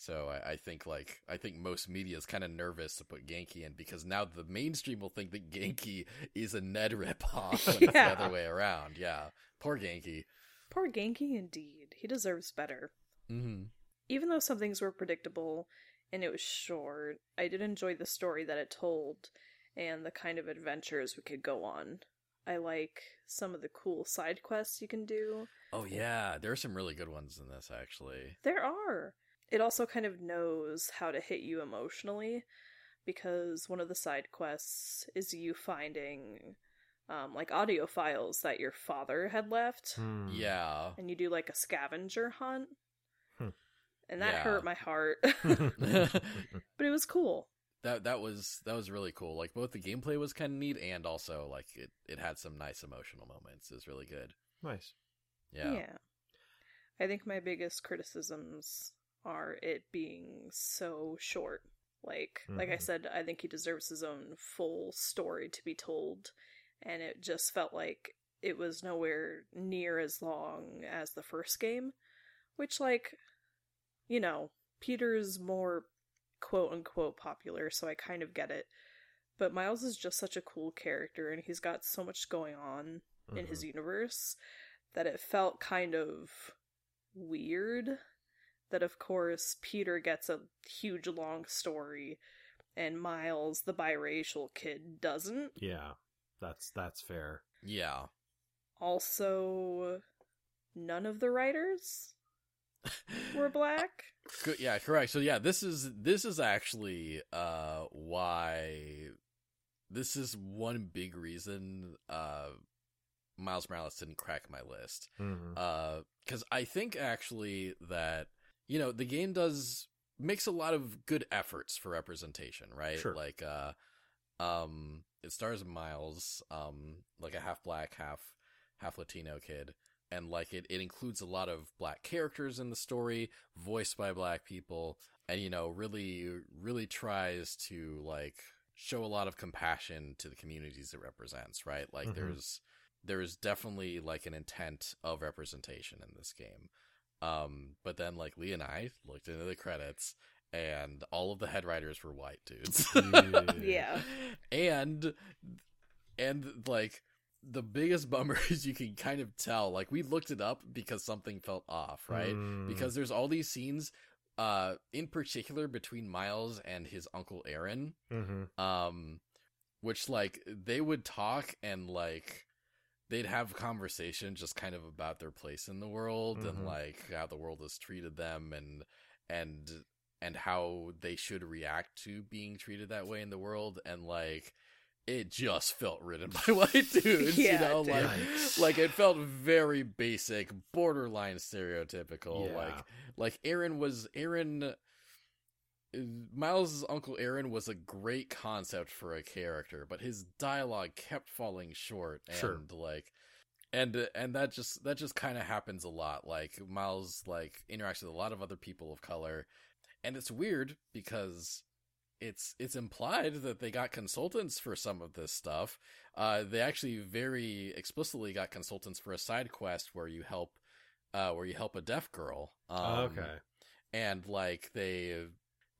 [SPEAKER 1] So I, I think like I think most media is kind of nervous to put Ganke in because now the mainstream will think that Ganke is a Ned ripoff when it's the other way around. Yeah, poor Ganke.
[SPEAKER 3] Poor Genki, indeed. He deserves better.
[SPEAKER 1] Mm-hmm.
[SPEAKER 3] Even though some things were predictable and it was short, I did enjoy the story that it told and the kind of adventures we could go on. I like some of the cool side quests you can do.
[SPEAKER 1] Oh yeah, there are some really good ones in this actually.
[SPEAKER 3] There are. It also kind of knows how to hit you emotionally because one of the side quests is you finding um, like audio files that your father had left
[SPEAKER 2] Hmm.
[SPEAKER 1] Yeah.
[SPEAKER 3] and you do like a scavenger hunt.
[SPEAKER 2] Hmm.
[SPEAKER 3] And that
[SPEAKER 1] Yeah.
[SPEAKER 3] hurt my heart. but it was cool.
[SPEAKER 1] That that was that was really cool. Like both the gameplay was kind of neat and also like it it had some nice emotional moments. It was really good.
[SPEAKER 2] nice.
[SPEAKER 1] Yeah. Yeah.
[SPEAKER 3] I think my biggest criticisms are it being so short. Like like I
[SPEAKER 2] Mhm.
[SPEAKER 3] said, I think he deserves his own full story to be told and it just felt like it was nowhere near as long as the first game, which like you know, Peter's more quote unquote popular, so I kind of get it. But Miles is just such a cool character and he's got so much going on in his universe that it felt kind of weird that of course Peter gets a huge long story and Miles the biracial kid doesn't
[SPEAKER 2] Yeah, that's that's fair.
[SPEAKER 1] Yeah.
[SPEAKER 3] also none of the writers were black
[SPEAKER 1] Co- yeah, correct. So yeah, this is this is actually uh why this is one big reason uh Miles Morales didn't crack my list.
[SPEAKER 2] Mhm.
[SPEAKER 1] Uh cuz I think actually that you know, the game does makes a lot of good efforts for representation, right?
[SPEAKER 2] Sure.
[SPEAKER 1] Like uh um it stars Miles um like a half black, half half Latino kid and like it, it includes a lot of black characters in the story voiced by black people and you know really really tries to like show a lot of compassion to the communities it represents right like
[SPEAKER 2] Mhm.
[SPEAKER 1] there's there's definitely like an intent of representation in this game um but then like lee and i looked into the credits and all of the head writers were white dudes
[SPEAKER 3] Yeah.
[SPEAKER 1] and and like the biggest bummer is you can kind of tell like we looked it up because something felt off right
[SPEAKER 2] Mm.
[SPEAKER 1] because there's all these scenes uh in particular between miles and his uncle aaron
[SPEAKER 2] Mhm.
[SPEAKER 1] um which like they would talk and like they'd have conversation just kind of about their place in the world
[SPEAKER 2] Mhm.
[SPEAKER 1] and like how the world has treated them and and and how they should react to being treated that way in the world. And like it just felt written by white dudes you know? like like it felt very basic borderline stereotypical.
[SPEAKER 2] Yeah.
[SPEAKER 1] like like aaron was aaron Miles' uncle Aaron was a great concept for a character, but his dialogue kept falling short and
[SPEAKER 2] Sure.
[SPEAKER 1] like and and that just that just kind of happens a lot. Like Miles like interacts with a lot of other people of color, and it's weird because it's it's implied that they got consultants for some of this stuff. Uh, they actually very explicitly got consultants for a side quest where you help uh, where you help a deaf girl. Um,
[SPEAKER 2] okay.
[SPEAKER 1] and like they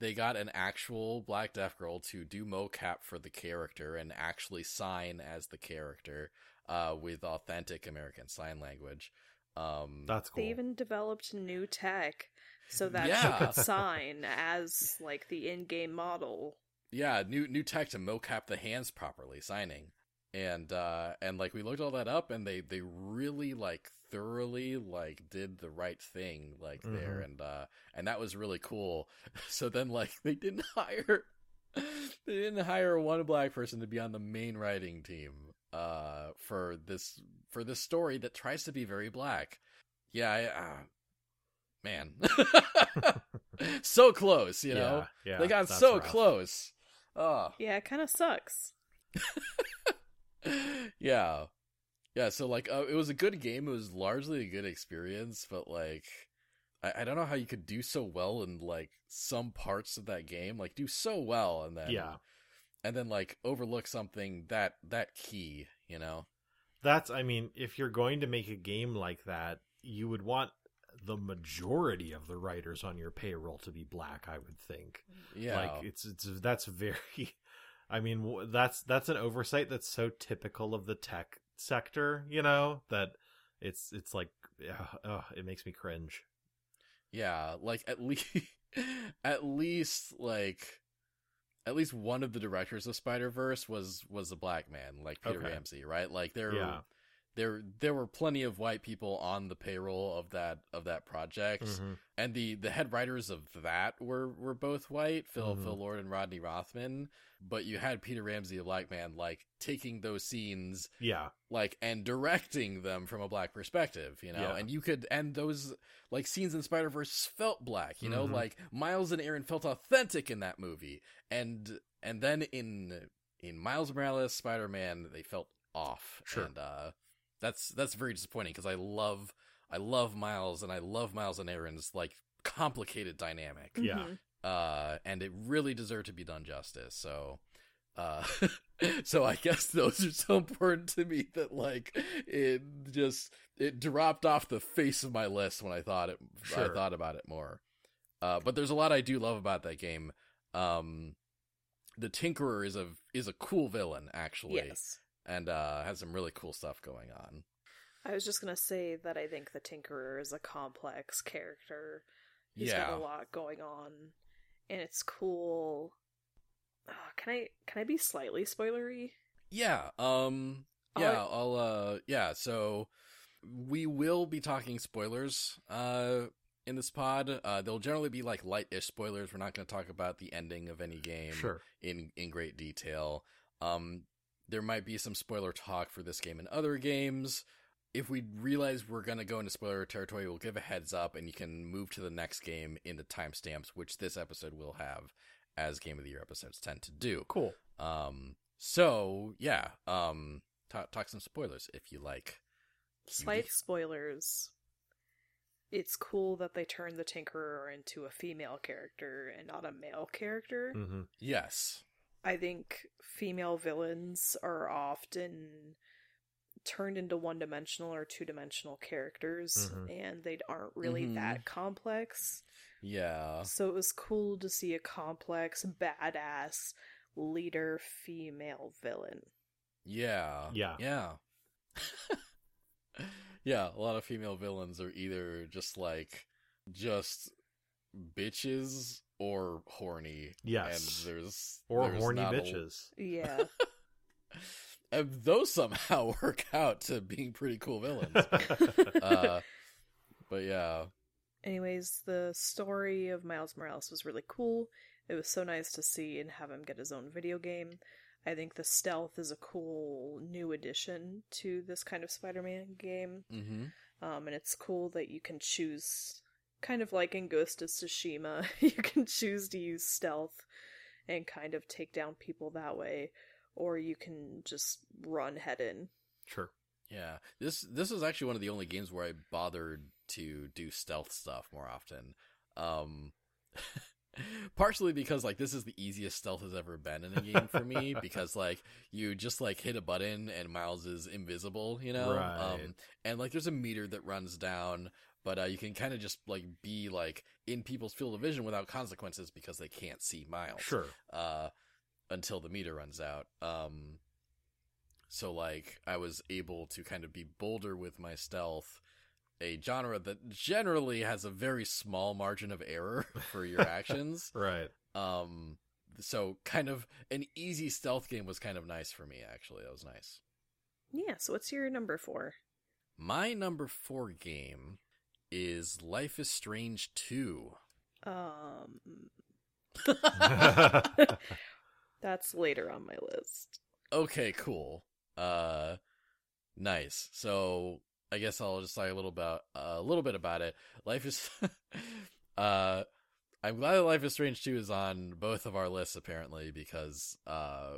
[SPEAKER 1] they got an actual black deaf girl to do mocap for the character and actually sign as the character uh with authentic american sign language um
[SPEAKER 2] That's cool.
[SPEAKER 3] they even developed new tech so that
[SPEAKER 1] Yeah.
[SPEAKER 3] she could sign as like the in-game model
[SPEAKER 1] yeah new new tech to mocap the hands properly signing and uh and like we looked all that up and they they really like thoroughly like did the right thing like there
[SPEAKER 2] Mhm.
[SPEAKER 1] and uh and that was really cool. So then like they didn't hire they didn't hire one black person to be on the main writing team uh for this for this story that tries to be very black. Yeah I, uh, man. So close you know?
[SPEAKER 2] Yeah, yeah,
[SPEAKER 1] they got so
[SPEAKER 2] rough.
[SPEAKER 1] close. Oh.
[SPEAKER 3] Yeah it kind of sucks
[SPEAKER 1] yeah yeah so like uh, it was a good game it was largely a good experience but like I, I don't know how you could do so well in like some parts of that game, like do so well and then
[SPEAKER 2] Yeah.
[SPEAKER 1] and then like overlook something that that key, you know?
[SPEAKER 2] That's, I mean, if you're going to make a game like that, you would want the majority of the writers on your payroll to be black, I would think.
[SPEAKER 1] Yeah.
[SPEAKER 2] Like it's it's that's very I mean, that's that's an oversight that's so typical of the tech sector, you know, that it's it's like uh, uh, it makes me cringe.
[SPEAKER 1] Yeah, like at least at least like at least one of the directors of Spider Verse was was a black man, like Peter
[SPEAKER 2] Okay.
[SPEAKER 1] Ramsey, right? Like there
[SPEAKER 2] Yeah.
[SPEAKER 1] There there were plenty of white people on the payroll of that of that project.
[SPEAKER 2] Mhm.
[SPEAKER 1] And the the head writers of that were were both white, Phil
[SPEAKER 2] Mhm.
[SPEAKER 1] Phil Lord and Rodney Rothman, but you had Peter Ramsey, a black man, like taking those scenes
[SPEAKER 2] Yeah.
[SPEAKER 1] like and directing them from a black perspective, you know.
[SPEAKER 2] Yeah.
[SPEAKER 1] And you could and those like scenes in Spider Verse felt black, you know,
[SPEAKER 2] Mhm.
[SPEAKER 1] like Miles and Aaron felt authentic in that movie, and and then in in Miles Morales Spider Man they felt off,
[SPEAKER 2] Sure.
[SPEAKER 1] and uh, that's that's very disappointing because I love I love Miles and I love Miles and Aaron's like complicated dynamic,
[SPEAKER 2] Yeah.
[SPEAKER 3] Mhm.
[SPEAKER 1] uh, and it really deserved to be done justice. So, uh, so I guess those are so important to me that like it just it dropped off the face of my list when I thought it.
[SPEAKER 2] Sure.
[SPEAKER 1] I thought about it more. Uh, but there's a lot I do love about that game. Um, the Tinkerer is a is a cool villain actually,
[SPEAKER 3] Yes.
[SPEAKER 1] And uh, has some really cool stuff going on.
[SPEAKER 3] I was just gonna say that I think the Tinkerer is a complex character. He's
[SPEAKER 1] yeah,
[SPEAKER 3] got a lot going on, and it's cool. Ah, can I can I be slightly spoilery?
[SPEAKER 1] Yeah. Um
[SPEAKER 3] I'll-
[SPEAKER 1] yeah, I'll uh yeah, so we will be talking spoilers uh in this pod. Uh they'll generally be like light-ish spoilers. We're not going to talk about the ending of any game
[SPEAKER 2] Sure.
[SPEAKER 1] in in great detail. Um there might be some spoiler talk for this game and other games. If we realize we're going to go into spoiler territory, we'll give a heads up and you can move to the next game in the timestamps, which this episode will have as game of the year episodes tend to do.
[SPEAKER 2] Cool.
[SPEAKER 1] Um. So yeah. Um. Talk, talk some spoilers if you like.
[SPEAKER 3] Slight
[SPEAKER 1] Cutie.
[SPEAKER 3] spoilers. It's cool that they turned the Tinkerer into a female character and not a male character.
[SPEAKER 2] Mm-hmm.
[SPEAKER 1] Yes.
[SPEAKER 3] I think female villains are often turned into one dimensional or two dimensional characters,
[SPEAKER 2] Mhm.
[SPEAKER 3] and they aren't really
[SPEAKER 1] Mhm.
[SPEAKER 3] that complex.
[SPEAKER 1] Yeah.
[SPEAKER 3] So it was cool to see a complex, badass leader female villain.
[SPEAKER 1] Yeah.
[SPEAKER 2] Yeah.
[SPEAKER 1] Yeah. yeah. A lot of female villains are either just like just bitches or horny.
[SPEAKER 2] Yes.
[SPEAKER 1] And there's
[SPEAKER 2] Or
[SPEAKER 1] there's
[SPEAKER 2] horny
[SPEAKER 1] not a-
[SPEAKER 2] bitches.
[SPEAKER 3] Yeah.
[SPEAKER 1] and those somehow work out to being pretty cool villains. uh, but yeah.
[SPEAKER 3] Anyways, the story of Miles Morales was really cool. It was so nice to see and have him get his own video game. I think the stealth is a cool new addition to this kind of Spider-Man game.
[SPEAKER 1] Mm-hmm.
[SPEAKER 3] Um, and it's cool that you can choose, kind of like in Ghost of Tsushima, you can choose to use stealth and kind of take down people that way, or you can just run head in.
[SPEAKER 2] sure.
[SPEAKER 1] Yeah, this this is actually one of the only games where I bothered to do stealth stuff more often. Um, partially because like this is the easiest stealth has ever been in a game for me because like you just like hit a button and Miles is invisible, you know,
[SPEAKER 2] Right.
[SPEAKER 1] um, and like there's a meter that runs down. But uh, you can kind of just like be like in people's field of vision without consequences because they can't see Miles
[SPEAKER 2] Sure.
[SPEAKER 1] uh, until the meter runs out. Um, so like I was able to kind of be bolder with my stealth, a genre that generally has a very small margin of error for your actions.
[SPEAKER 2] Right.
[SPEAKER 1] Um, so kind of an easy stealth game was kind of nice for me. Actually, that was nice.
[SPEAKER 3] Yeah, so what's your number four?
[SPEAKER 1] My number four game is Life is Strange two.
[SPEAKER 3] Um, that's later on my list.
[SPEAKER 1] Okay, cool. Uh, nice. So I guess I'll just talk a little about a little bit about it. Life is, uh, I'm glad that Life is Strange two is on both of our lists apparently because uh,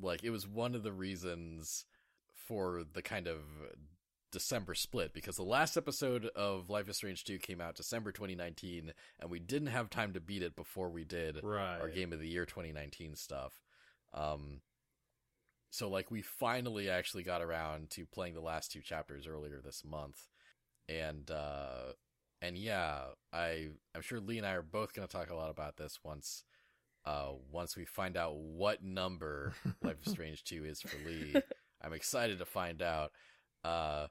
[SPEAKER 1] like it was one of the reasons for the kind of December split because the last episode of Life is Strange 2 came out December 2019 and we didn't have time to beat it before we did
[SPEAKER 2] right.
[SPEAKER 1] our game of the year 2019 stuff. Um so like we finally actually got around to playing the last two chapters earlier this month. And uh and yeah, I I'm sure Lee and I are both going to talk a lot about this once uh once we find out what number Life is Strange 2 is for Lee. I'm excited to find out. Uh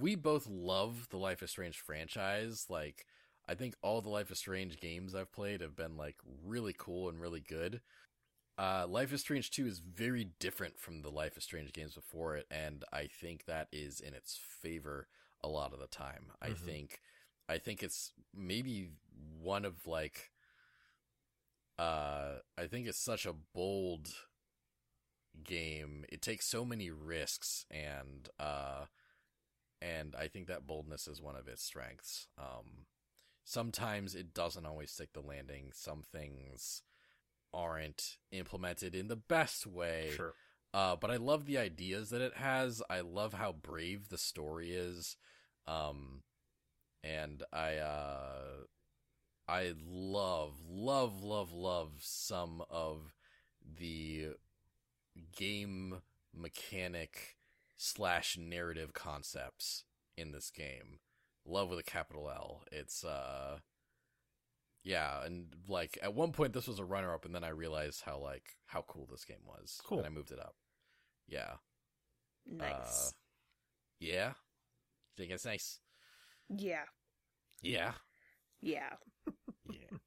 [SPEAKER 1] we both love the Life is Strange franchise. Like I think all the Life is Strange games I've played have been like really cool and really good. Uh, Life is Strange 2 is very different from the Life is Strange games before it, and I think that is in its favor a lot of the time. I
[SPEAKER 2] Mhm.
[SPEAKER 1] think, I think it's maybe one of like, uh, I think it's such a bold game. It takes so many risks, and uh, and I think that boldness is one of its strengths. Um, sometimes it doesn't always stick the landing. Some things aren't implemented in the best way.
[SPEAKER 2] Sure.
[SPEAKER 1] Uh, but I love the ideas that it has. I love how brave the story is. Um, and I, uh, I love, love, love, love some of the game mechanic slash narrative concepts in this game. Love with a capital L. It's, uh, yeah, and like at one point this was a runner up and then I realized how like how cool this game was.
[SPEAKER 2] Cool.
[SPEAKER 1] And I moved it up. Yeah.
[SPEAKER 3] Nice.
[SPEAKER 1] Uh, yeah. Think it's nice.
[SPEAKER 3] yeah.
[SPEAKER 1] Yeah.
[SPEAKER 3] Yeah.
[SPEAKER 1] Yeah.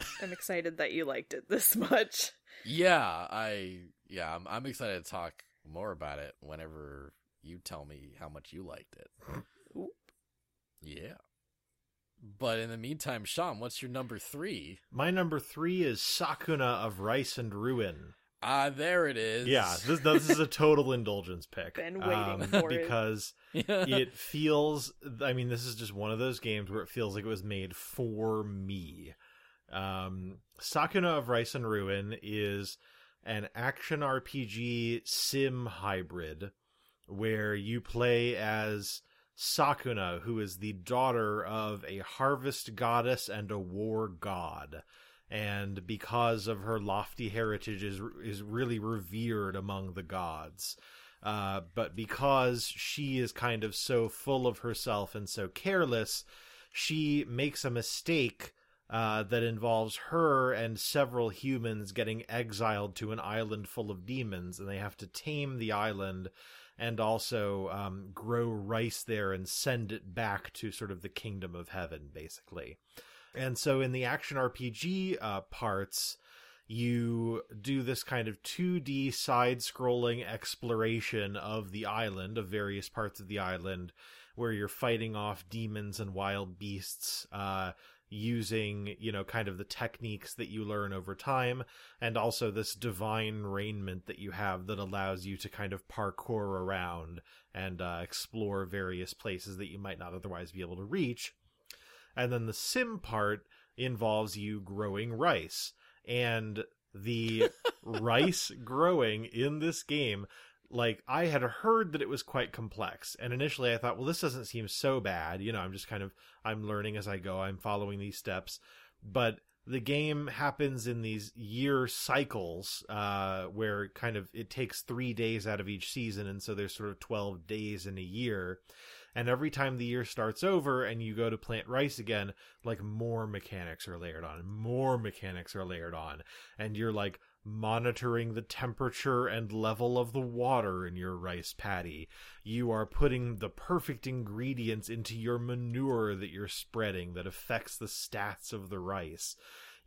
[SPEAKER 3] I'm excited that you liked it this much.
[SPEAKER 1] yeah, I yeah, I'm I'm excited to talk more about it whenever you tell me how much you liked it. Yeah. But in the meantime, Sean, what's your number three?
[SPEAKER 2] My number three is Sakuna of Rice and Ruin.
[SPEAKER 1] Ah, there it is.
[SPEAKER 2] Yeah, this, this is a total indulgence pick.
[SPEAKER 3] Been waiting
[SPEAKER 2] um,
[SPEAKER 3] for it.
[SPEAKER 2] because it feels. I mean, this is just one of those games where it feels like it was made for me. Um, Sakuna of Rice and Ruin is an action RPG sim hybrid where you play as Sakuna, who is the daughter of a harvest goddess and a war god. And because of her lofty heritage, is is really revered among the gods. Uh, but because she is kind of so full of herself and so careless, she makes a mistake uh, that involves her and several humans getting exiled to an island full of demons, and they have to tame the island and also um, grow rice there and send it back to sort of the kingdom of heaven, basically. And so in the action RPG uh, parts, you do this kind of 2D side scrolling exploration of the island, of various parts of the island, where you're fighting off demons and wild beasts, uh, using, you know, kind of the techniques that you learn over time, and also this divine raiment that you have that allows you to kind of parkour around and uh, explore various places that you might not otherwise be able to reach. And then the sim part involves you growing rice. And the rice growing in this game, like, I had heard that it was quite complex. And initially I thought, well, this doesn't seem so bad. You know, I'm just kind of, I'm learning as I go, I'm following these steps. But the game happens in these year cycles, uh, where kind of it takes three days out of each season. And so there's sort of 12 days in a year and every time the year starts over and you go to plant rice again like more mechanics are layered on more mechanics are layered on and you're like monitoring the temperature and level of the water in your rice paddy. You are putting the perfect ingredients into your manure that you're spreading that affects the stats of the rice.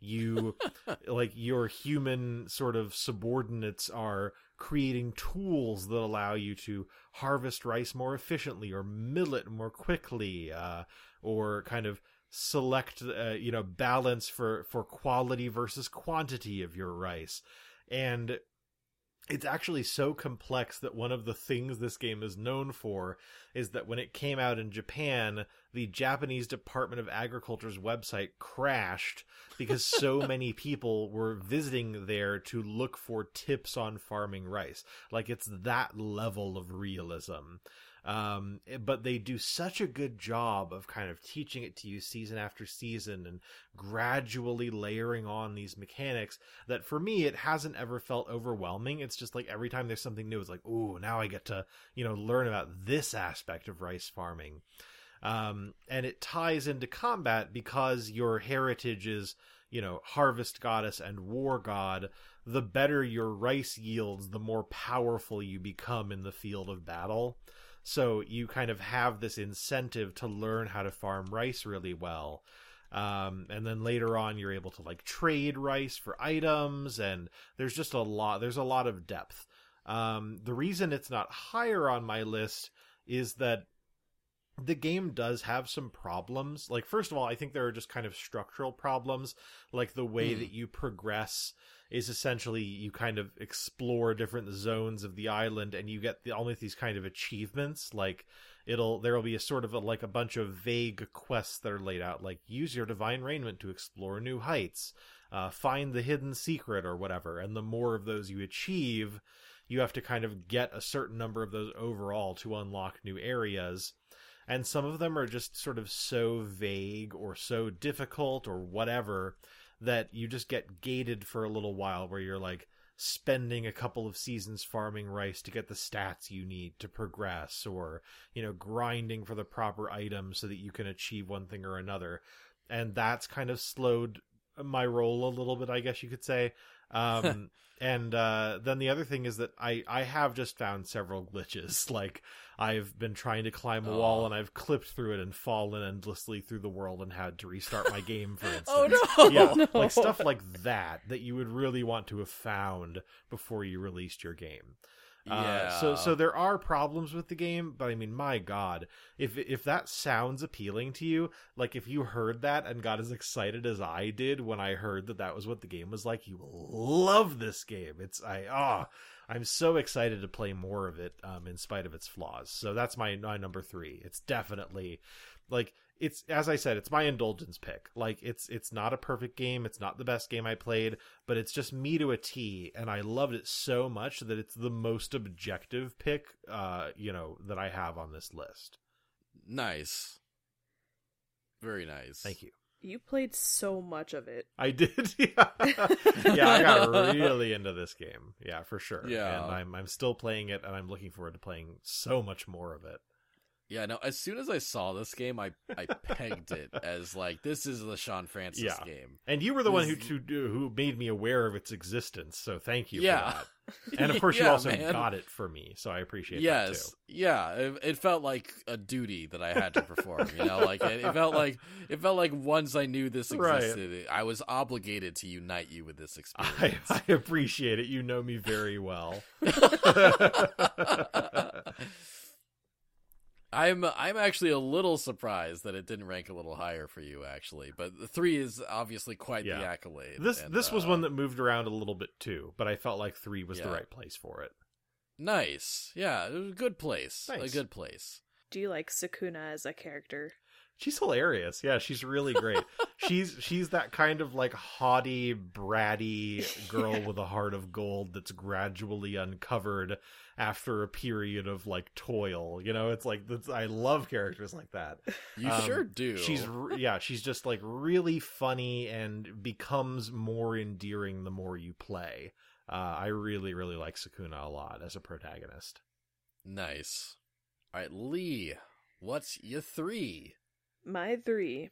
[SPEAKER 2] You like your human sort of subordinates are creating tools that allow you to harvest rice more efficiently or mill it more quickly uh, or kind of select uh, you know balance for for quality versus quantity of your rice and it's actually so complex that one of the things this game is known for is that when it came out in Japan, the Japanese Department of Agriculture's website crashed because so many people were visiting there to look for tips on farming rice. Like it's that level of realism. Um, but they do such a good job of kind of teaching it to you season after season and gradually layering on these mechanics that for me, it hasn't ever felt overwhelming. It's just like every time there's something new, it's like, ooh, now I get to, you know, learn about this aspect of rice farming. Um, and it ties into combat because your heritage is, you know, harvest goddess and war god. The better your rice yields, the more powerful you become in the field of battle. So you kind of have this incentive to learn how to farm rice really well. Um, and then later on, you're able to like trade rice for items, and there's just a lot. There's a lot of depth. Um, the reason it's not higher on my list is that the game does have some problems. Like, first of all, I think there are just kind of structural problems, like the way
[SPEAKER 1] Hmm.
[SPEAKER 2] that you progress is essentially you kind of explore different zones of the island and you get the almost these kind of achievements. Like it'll there'll be a sort of a, like a bunch of vague quests that are laid out like use your divine raiment to explore new heights uh, find the hidden secret or whatever. And the more of those you achieve you have to kind of get a certain number of those overall to unlock new areas. And some of them are just sort of so vague or so difficult or whatever that you just get gated for a little while where you're like spending a couple of seasons farming rice to get the stats you need to progress or you know grinding for the proper items so that you can achieve one thing or another. And that's kind of slowed my role a little bit i guess you could say um and uh then the other thing is that i i have just found several glitches like i've been trying to climb a wall and i've clipped through it and fallen endlessly through the world and had to restart my game for instance
[SPEAKER 1] Oh no!
[SPEAKER 2] yeah,
[SPEAKER 3] no.
[SPEAKER 2] like stuff like that that you would really want to have found before you released your game. Uh, so so there are problems with the game, but I mean, my God, if if that sounds appealing to you, like if you heard that and got as excited as I did when I heard that that was what the game was like, you will love this game. It's I ah, I'm so excited to play more of it, um, in spite of its flaws. So that's my my number three. It's definitely like it's as I said, it's my indulgence pick. Like it's it's not a perfect game, it's not the best game I played, but it's just me to a T, and I loved it so much that it's the most objective pick, uh, you know, that I have on this list.
[SPEAKER 1] nice. Very nice.
[SPEAKER 2] Thank you.
[SPEAKER 3] You played so much of it.
[SPEAKER 2] I did, yeah. yeah, I got really into this game, yeah, for sure.
[SPEAKER 1] Yeah.
[SPEAKER 2] and I'm I'm still playing it, and I'm looking forward to playing so much more of it.
[SPEAKER 1] Yeah, no. As soon as I saw this game, I I pegged it as like this is the Sean Francis
[SPEAKER 2] Yeah.
[SPEAKER 1] game.
[SPEAKER 2] And you were the one who
[SPEAKER 1] This-
[SPEAKER 2] who who made me aware of its existence, so thank you
[SPEAKER 1] Yeah.
[SPEAKER 2] for that. And of course, you also
[SPEAKER 1] man.
[SPEAKER 2] got it for me, so I appreciate that too.
[SPEAKER 1] Yes, yeah. It, it felt like a duty that I had to perform. You know, like it, it felt like it felt like once I knew this
[SPEAKER 2] Right.
[SPEAKER 1] existed, I was obligated to unite you with this
[SPEAKER 2] I,
[SPEAKER 1] experience.
[SPEAKER 2] I appreciate it. You know me very well.
[SPEAKER 1] I'm I'm actually a little surprised that it didn't rank a little higher for you, actually. But the three is obviously quite the accolade.
[SPEAKER 2] This
[SPEAKER 1] and,
[SPEAKER 2] this was
[SPEAKER 1] uh,
[SPEAKER 2] one that moved around a little bit too, but I felt like three was the right place for it.
[SPEAKER 1] nice. Yeah, it was a good place.
[SPEAKER 2] Nice.
[SPEAKER 1] A good place.
[SPEAKER 3] Do you like Sakuna as a character?
[SPEAKER 2] She's hilarious. Yeah, she's really great. she's she's that kind of like haughty, bratty girl with a heart of gold that's gradually uncovered after a period of like toil. You know, it's like that's, I love characters like that.
[SPEAKER 1] You
[SPEAKER 2] Um,
[SPEAKER 1] sure do.
[SPEAKER 2] She's yeah, she's just like really funny and becomes more endearing the more you play. Uh, I really really like Sakuna a lot as a protagonist.
[SPEAKER 1] nice. All right, Lee. What's your three?
[SPEAKER 3] My three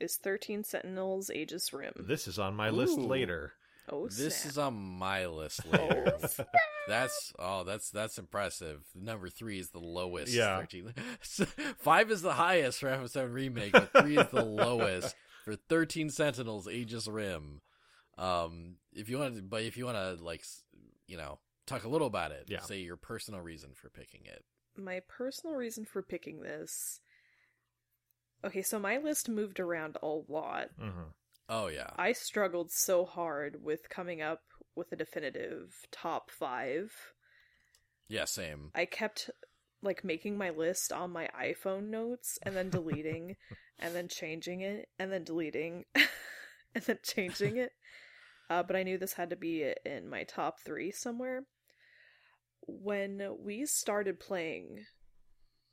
[SPEAKER 3] is 13 Sentinels Aegis Rim.
[SPEAKER 2] This is on my list
[SPEAKER 1] Ooh.
[SPEAKER 2] later.
[SPEAKER 3] oh,
[SPEAKER 1] This
[SPEAKER 3] snap.
[SPEAKER 1] is on my list later.
[SPEAKER 3] Oh.
[SPEAKER 1] That's oh, that's that's impressive. Number three is the lowest.
[SPEAKER 2] Yeah.
[SPEAKER 1] 13. Five is the highest for FF7 remake, but three is the lowest for Thirteen Sentinels Aegis Rim. Um, if you want, to, but if you want to, like, you know, talk a little about it,
[SPEAKER 2] Yeah.
[SPEAKER 1] say your personal reason for picking it.
[SPEAKER 3] My personal reason for picking this. Okay, so my list moved around a lot.
[SPEAKER 2] hmm
[SPEAKER 1] Oh yeah,
[SPEAKER 3] I struggled so hard with coming up with a definitive top five.
[SPEAKER 1] yeah, same.
[SPEAKER 3] I kept like making my list on my iPhone notes and then deleting and then changing it and then deleting and then changing it. Uh, but I knew this had to be in my top three somewhere. When we started playing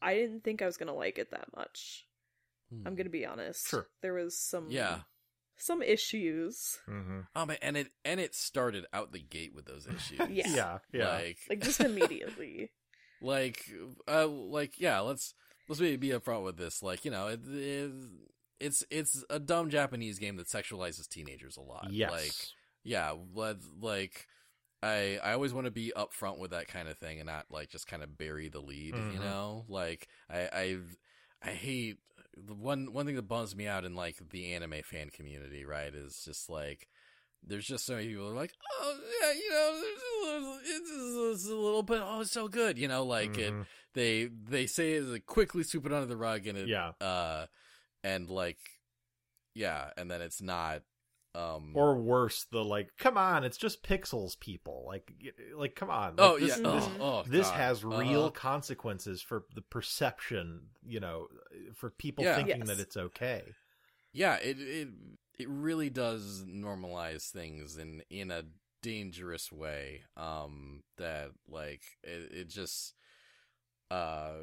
[SPEAKER 3] I didn't think I was gonna like it that much.
[SPEAKER 1] Hmm.
[SPEAKER 3] I'm gonna be honest.
[SPEAKER 2] Sure.
[SPEAKER 3] There was some
[SPEAKER 1] Yeah.
[SPEAKER 3] some issues.
[SPEAKER 2] hmm
[SPEAKER 1] Oh man, and it and it started out the gate with those issues.
[SPEAKER 3] Yeah.
[SPEAKER 2] Yeah, yeah.
[SPEAKER 1] Like,
[SPEAKER 3] Like just immediately.
[SPEAKER 1] like, uh, like, yeah. Let's let's be be upfront with this. Like, you know, it, it, it's it's a dumb Japanese game that sexualizes teenagers a lot.
[SPEAKER 2] yes.
[SPEAKER 1] Like, yeah, let's like. I I always want to be upfront with that kind of thing and not like just kind of bury the lead, you
[SPEAKER 2] Mhm.
[SPEAKER 1] know? Like I I I hate the one one thing that bums me out in like the anime fan community, right? Is just like there's just so many people are like, oh yeah, you know, there's a little, it's, a little bit, oh, it's so good, you know, like it.
[SPEAKER 2] Mhm.
[SPEAKER 1] They they say it like, quickly sweep it under the rug and it,
[SPEAKER 2] Yeah.
[SPEAKER 1] uh, and like, yeah, and then it's not, um,
[SPEAKER 2] Or worse, the like, come on, it's just pixels, people. Like, like, come on.
[SPEAKER 1] oh
[SPEAKER 2] this,
[SPEAKER 1] yeah,
[SPEAKER 2] this,
[SPEAKER 1] oh, oh,
[SPEAKER 2] this has real
[SPEAKER 1] Uh-huh.
[SPEAKER 2] consequences for the perception. You know, for people
[SPEAKER 1] Yeah.
[SPEAKER 2] thinking
[SPEAKER 3] Yes.
[SPEAKER 2] that it's okay.
[SPEAKER 1] yeah it it it really does normalize things in in a dangerous way um that like it, it just uh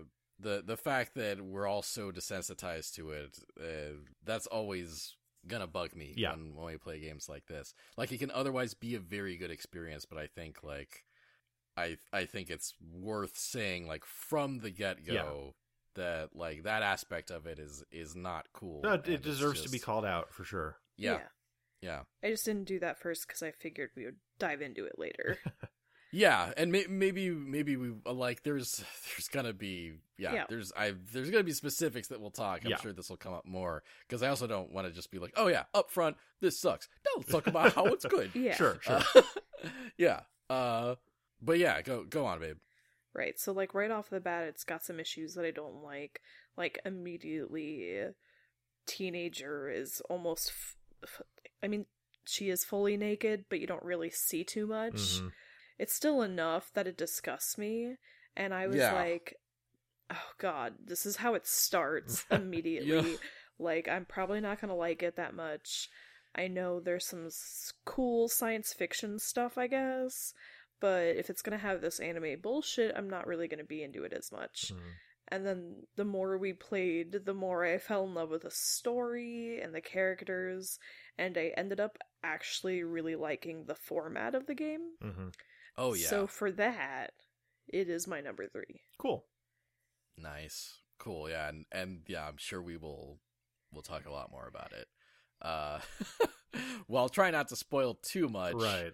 [SPEAKER 1] the the fact that we're all so desensitized to it uh, that's always gonna bug me
[SPEAKER 2] Yeah.
[SPEAKER 1] when, when we play games like this like it can otherwise be a very good experience but i think like i i think it's worth saying like from the get-go that like that aspect of it is is not cool
[SPEAKER 2] No,
[SPEAKER 1] and
[SPEAKER 2] it
[SPEAKER 1] it's
[SPEAKER 2] deserves to be called out for sure.
[SPEAKER 1] yeah yeah
[SPEAKER 3] I just didn't do that first because I figured we would dive into it later.
[SPEAKER 1] Yeah, and may- maybe maybe we uh, like there's there's gonna be yeah,
[SPEAKER 3] Yeah.
[SPEAKER 1] there's I there's gonna be specifics that we'll talk. I'm
[SPEAKER 2] Yeah.
[SPEAKER 1] sure this will come up more because I also don't want to just be like, oh yeah, up front this sucks. No, let's talk about how it's good.
[SPEAKER 3] yeah.
[SPEAKER 2] Sure, sure.
[SPEAKER 1] Uh, yeah, uh, but yeah, go go on, babe.
[SPEAKER 3] Right. So like right off the bat it's got some issues that I don't like. Like immediately teenager is almost f- f- I mean she is fully naked, but you don't really see too much.
[SPEAKER 2] Mhm.
[SPEAKER 3] It's still enough that it disgusts me and I was
[SPEAKER 1] Yeah.
[SPEAKER 3] like oh god, this is how it starts immediately. Like I'm probably not going to like it that much. I know there's some s- cool science fiction stuff, I guess, but if it's going to have this anime bullshit, I'm not really going to be into it as much.
[SPEAKER 2] Mhm.
[SPEAKER 3] And then the more we played, the more I fell in love with the story and the characters, and I ended up actually really liking the format of the game.
[SPEAKER 2] Mhm.
[SPEAKER 1] Oh yeah,
[SPEAKER 3] So for that, it is my number three.
[SPEAKER 2] Cool.
[SPEAKER 1] nice, cool, yeah, and and yeah, I'm sure we will we'll talk a lot more about it. Uh, well, try not to spoil too much,
[SPEAKER 2] Right.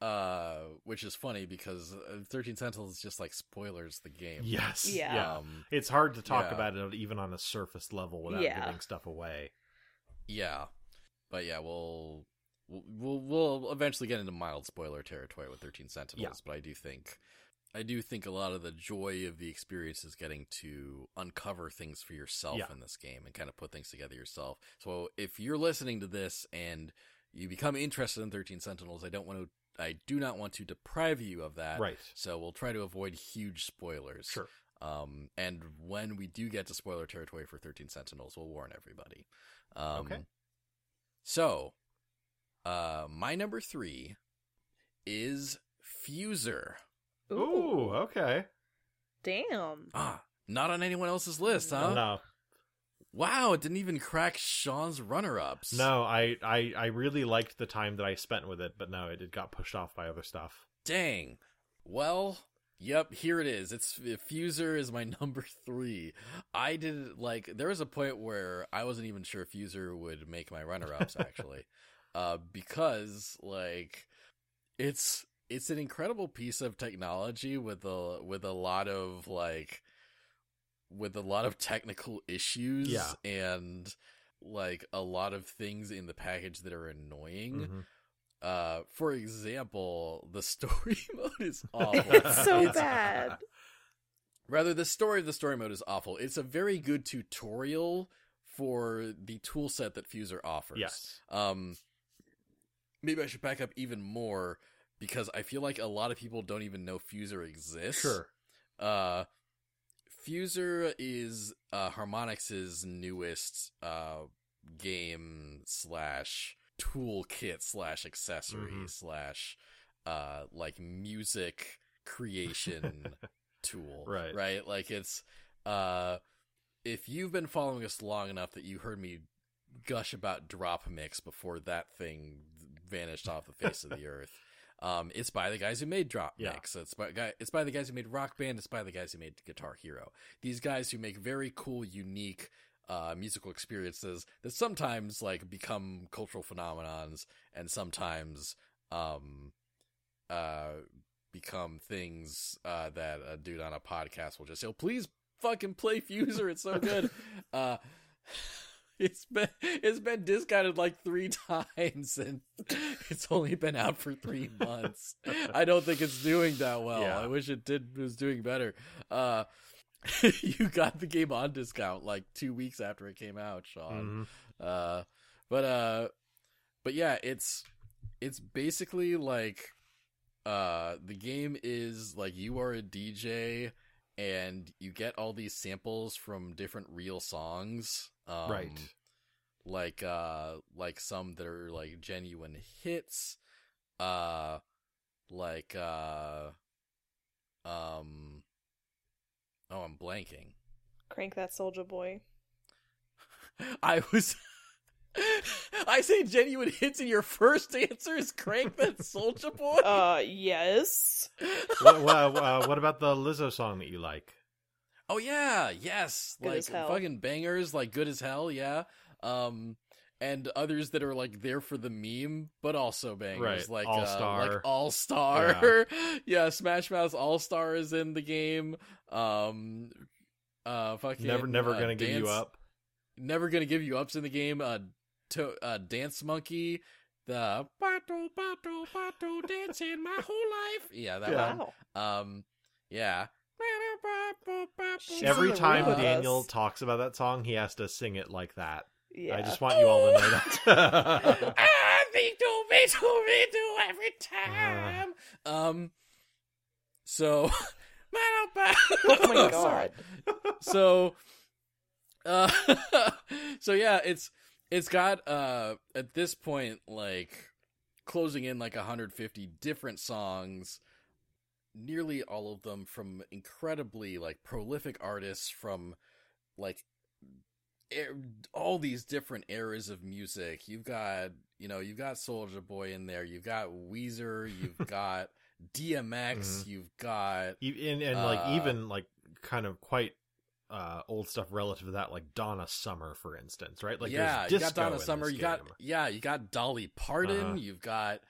[SPEAKER 1] uh which is funny because uh, 13 sentinels just like spoilers the game
[SPEAKER 2] Yes.
[SPEAKER 3] Yeah.
[SPEAKER 2] Yeah.
[SPEAKER 1] um
[SPEAKER 2] It's hard to talk
[SPEAKER 1] Yeah.
[SPEAKER 2] about it even on a surface level without
[SPEAKER 3] Yeah.
[SPEAKER 2] giving stuff away.
[SPEAKER 1] yeah but yeah we'll we'll we'll eventually get into mild spoiler territory with 13 sentinels but i do think i do think a lot of the joy of the experience is getting to uncover things for yourself
[SPEAKER 2] Yeah.
[SPEAKER 1] in this game and kind of put things together yourself so if you're listening to this and you become interested in 13 sentinels i don't want to i do not want to deprive you of that
[SPEAKER 2] Right.
[SPEAKER 1] So we'll try to avoid huge spoilers.
[SPEAKER 2] Sure.
[SPEAKER 1] Um, and when we do get to spoiler territory for 13 Sentinels, we'll warn everybody. Um,
[SPEAKER 2] Okay.
[SPEAKER 1] So, uh, my number three is Fuser.
[SPEAKER 2] Ooh, okay.
[SPEAKER 3] damn.
[SPEAKER 1] Ah, not on anyone else's list, huh?
[SPEAKER 2] No.
[SPEAKER 1] Wow, it didn't even crack Sean's runner-ups.
[SPEAKER 2] No, I, I I really liked the time that I spent with it, but no, it, it got pushed off by other stuff.
[SPEAKER 1] Dang. Well, yep, here it is. It's Fuser is my number three. I did like there was a point where I wasn't even sure Fuser would make my runner ups actually, uh, because like it's it's an incredible piece of technology with a with a lot of like with a lot of technical issues
[SPEAKER 2] Yeah.
[SPEAKER 1] and like a lot of things in the package that are annoying.
[SPEAKER 2] Mhm.
[SPEAKER 1] Uh, for example, the story mode is awful.
[SPEAKER 3] It's so
[SPEAKER 1] It's-
[SPEAKER 3] bad.
[SPEAKER 1] Rather, the story of the story mode is awful. It's a very good tutorial for the tool set that Fuser offers.
[SPEAKER 2] Yes.
[SPEAKER 1] Um, maybe I should back up even more because I feel like a lot of people don't even know Fuser exists.
[SPEAKER 2] Sure.
[SPEAKER 1] Uh, Fuser is uh, Harmonix's newest uh, game slash toolkit slash accessory
[SPEAKER 2] Mhm.
[SPEAKER 1] slash uh, like music creation tool.
[SPEAKER 2] Right.
[SPEAKER 1] Right. Like it's uh, if you've been following us long enough that you heard me gush about Drop Mix before that thing vanished off the face of the earth. Um, it's by the guys who made Drop
[SPEAKER 2] Yeah.
[SPEAKER 1] Mix. It's by guy. It's by the guys who made Rock Band. It's by the guys who made Guitar Hero. These guys who make very cool, unique uh, musical experiences that sometimes like become cultural phenomenons, and sometimes um, uh, become things uh, that a dude on a podcast will just say, oh, "Please fucking play Fuser. It's so good." uh, it's been it's been discounted like three times, and it's only been out for three months. I don't think it's doing that well.
[SPEAKER 2] Yeah.
[SPEAKER 1] I wish it did was doing better. Uh, you got the game on discount like two weeks after it came out, Sean.
[SPEAKER 2] Mhm.
[SPEAKER 1] Uh, but uh, but yeah, it's it's basically like uh, the game is like you are a DJ and you get all these samples from different real songs. Um,
[SPEAKER 2] right.
[SPEAKER 1] Like uh, like some that are like genuine hits. Uh, like uh, um, oh, I'm blanking.
[SPEAKER 3] Crank that soldier boy.
[SPEAKER 1] I was. I say genuine hits, and your first answer is crank that soldier boy.
[SPEAKER 3] Uh, yes.
[SPEAKER 2] what, what, uh, what about the Lizzo song that you like?
[SPEAKER 1] Oh yeah, yes,
[SPEAKER 3] Good
[SPEAKER 1] like
[SPEAKER 3] as hell.
[SPEAKER 1] fucking bangers, like good as hell, yeah. Um, and others that are like there for the meme, but also bangers,
[SPEAKER 2] Right,
[SPEAKER 1] like
[SPEAKER 2] All
[SPEAKER 1] uh,
[SPEAKER 2] Star.
[SPEAKER 1] like All Star, yeah. Smash Mouth All Star is in the game. Um, uh, fucking
[SPEAKER 2] Never, never
[SPEAKER 1] uh,
[SPEAKER 2] gonna give you up.
[SPEAKER 1] Never gonna give you ups in the game. Uh, to, uh Dance Monkey, the bato bato bato dancing my whole life. Yeah, that
[SPEAKER 2] Yeah.
[SPEAKER 1] one.
[SPEAKER 3] Wow.
[SPEAKER 1] Um, yeah.
[SPEAKER 3] She's
[SPEAKER 2] Every time
[SPEAKER 3] room
[SPEAKER 2] Daniel talks about that song, he has to sing it like that.
[SPEAKER 3] Yeah.
[SPEAKER 2] I just want you all to know that.
[SPEAKER 1] Ah, they do, they do, they do every time. Um, so,
[SPEAKER 3] oh my god.
[SPEAKER 1] so uh so yeah it's it's got uh at this point like closing in like 150 different songs nearly all of them from incredibly like prolific artists from like all these different eras of music you've got you know you've got soldier boy in there you've got weezer you've got dmx
[SPEAKER 2] Mhm.
[SPEAKER 1] you've got
[SPEAKER 2] and, and like
[SPEAKER 1] Uh,
[SPEAKER 2] even like kind of quite uh old stuff relative to that like Donna Summer for instance right like
[SPEAKER 1] yeah, you got Donna Summer. You got
[SPEAKER 2] game.
[SPEAKER 1] yeah, you got Dolly Parton.
[SPEAKER 2] Uh-huh.
[SPEAKER 1] You've got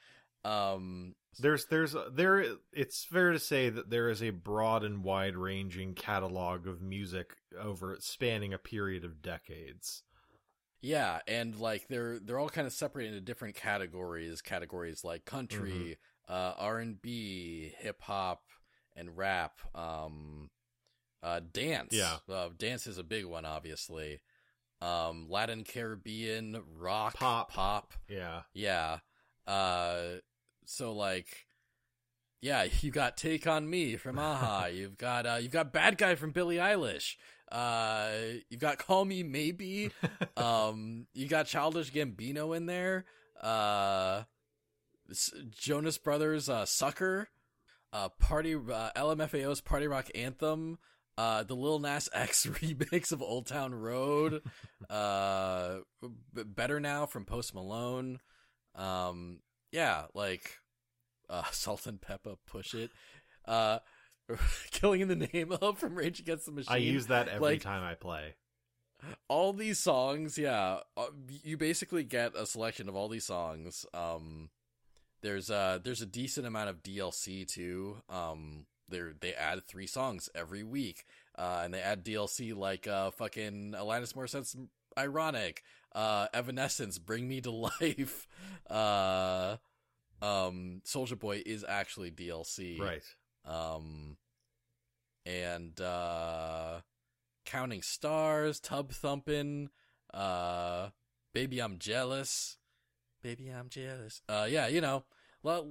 [SPEAKER 1] um
[SPEAKER 2] there's there's there it's fair to say that there is a broad and wide ranging catalog of music over spanning a period of decades
[SPEAKER 1] yeah, and like they're they're all kind of separated into different categories. Categories like country,
[SPEAKER 2] Mm-hmm.
[SPEAKER 1] uh, R and B, hip hop, and rap. Um, uh, dance.
[SPEAKER 2] Yeah.
[SPEAKER 1] uh, dance is a big one, obviously. Um, Latin Caribbean, rock,
[SPEAKER 2] Pop.
[SPEAKER 1] pop.
[SPEAKER 2] yeah
[SPEAKER 1] Yeah. Uh so like yeah, you got Take on Me from a-ha. you've got uh you've got Bad Guy from Billie Eilish. Uh you've got Call Me Maybe. um you got Childish Gambino in there. Uh Jonas Brothers uh Sucker. Uh Party uh, LMFAO's Party Rock Anthem. Uh the Lil Nas X remix of Old Town Road. uh B- Better Now from Post Malone. Um yeah, like uh Salt-N-Pepa Push It. Uh Killing in the Name of from Rage Against the Machine
[SPEAKER 2] I use that every
[SPEAKER 1] Like-
[SPEAKER 2] time I play.
[SPEAKER 1] all these songs yeah uh, you basically get a selection of all these songs. Um there's uh there's a decent amount of dlc too. Um they they add three songs every week. Uh and they add dlc like uh fucking alanis morissette's ironic uh evanescence bring me to life uh um soldier boy is actually dlc
[SPEAKER 2] right.
[SPEAKER 1] Um and uh counting stars tub thumping uh baby i'm jealous. Baby i'm jealous. Uh yeah you know well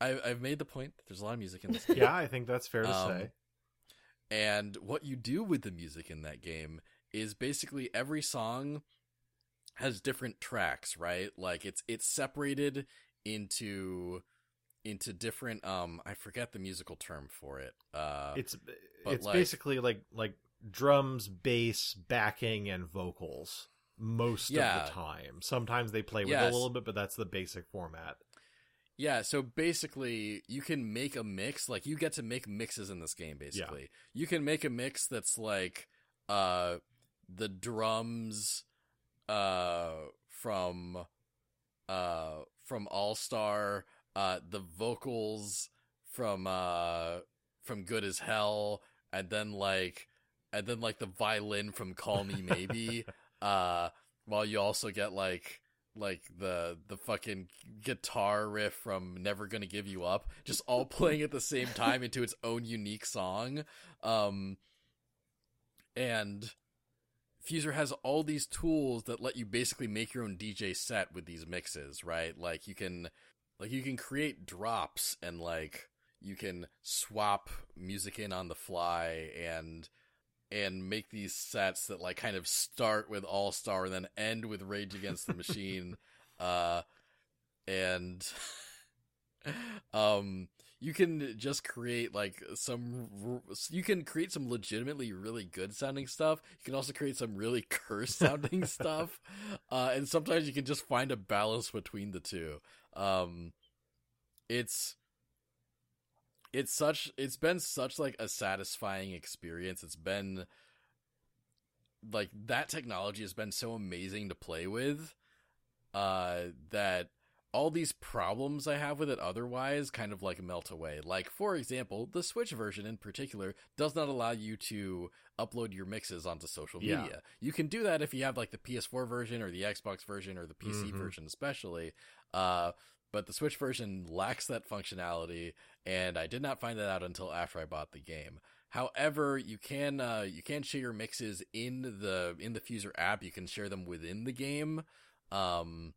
[SPEAKER 1] I, i've made the point that there's a lot of music in this game.
[SPEAKER 2] Yeah I think that's fair to
[SPEAKER 1] Um,
[SPEAKER 2] say.
[SPEAKER 1] and what you do with the music in that game is basically every song has different tracks, right? Like it's it's separated into into different um I forget the musical term for it. Uh
[SPEAKER 2] it's
[SPEAKER 1] but,
[SPEAKER 2] it's
[SPEAKER 1] like-
[SPEAKER 2] basically like like drums, bass, backing, and vocals most
[SPEAKER 1] Yeah.
[SPEAKER 2] of the time. Sometimes they play with
[SPEAKER 1] Yes.
[SPEAKER 2] a little bit, but that's the basic format.
[SPEAKER 1] Yeah, so basically, you can make a mix. Like, you get to make mixes in this game. Basically, you can make a mix that's like uh the drums uh from uh from All Star, uh the vocals from uh from Good as Hell, and then like and then like the violin from Call Me Maybe. uh, while you also get like like the the fucking guitar riff from Never Gonna Give You Up, just all playing at the same time into its own unique song. Um, and Fuser has all these tools that let you basically make your own DJ set with these mixes, right? Like you can like you can create drops and like you can swap music in on the fly and and make these sets that like kind of start with All Star and then end with Rage Against the Machine. uh and um you can just create like some you can create some legitimately really good sounding stuff. You can also create some really cursed sounding stuff. Uh and sometimes you can just find a balance between the two. Um it's it's such it's been such like a satisfying experience. It's been like that technology has been so amazing to play with uh that all these problems I have with it otherwise kind of like melt away. Like, for example, the Switch version in particular does not allow you to upload your mixes onto social
[SPEAKER 2] Yeah.
[SPEAKER 1] media. You can do that if you have like the PS4 version or the Xbox version or the PC
[SPEAKER 2] Mhm.
[SPEAKER 1] version, especially. Uh, but the Switch version lacks that functionality, and I did not find that out until after I bought the game. However, you can uh, you can share your mixes in the in the Fuser app. You can share them within the game. Um,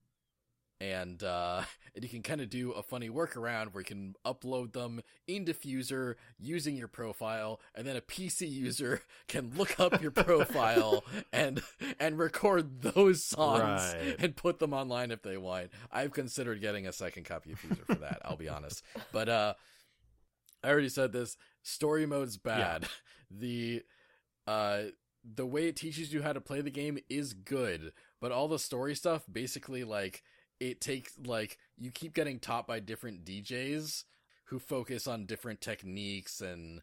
[SPEAKER 1] and uh, and you can kind of do a funny workaround where you can upload them in Diffuser using your profile, and then a PC user can look up your profile and and record those songs
[SPEAKER 2] Right.
[SPEAKER 1] and put them online if they want. I've considered getting a second copy of Fuser for that. I'll be honest, but uh, I already said this. Story mode's bad. The uh the way it teaches you how to play the game is good, but all the story stuff basically like it takes like you keep getting taught by different DJs who focus on different techniques and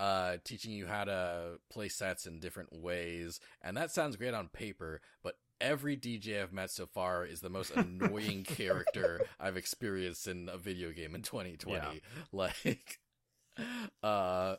[SPEAKER 1] uh teaching you how to play sets in different ways and that sounds great on paper but every DJ I've met so far is the most annoying character I've experienced in a video game in 2020
[SPEAKER 2] Yeah.
[SPEAKER 1] like uh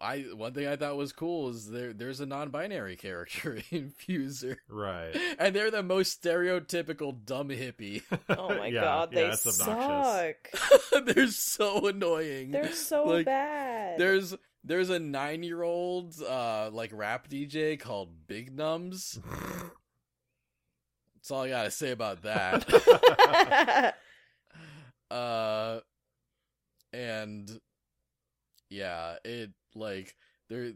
[SPEAKER 1] I one thing I thought was cool is there there's a non-binary character in Fuser,
[SPEAKER 2] Right.
[SPEAKER 1] and they're the most stereotypical dumb hippie.
[SPEAKER 3] Oh my
[SPEAKER 2] Yeah,
[SPEAKER 3] god,
[SPEAKER 2] yeah,
[SPEAKER 3] they
[SPEAKER 2] it's
[SPEAKER 3] suck.
[SPEAKER 2] obnoxious.
[SPEAKER 1] they're so annoying.
[SPEAKER 3] They're so
[SPEAKER 1] Like,
[SPEAKER 3] bad.
[SPEAKER 1] There's there's a nine year old uh like rap DJ called Big Nums. That's all I gotta say about that. uh and yeah it like there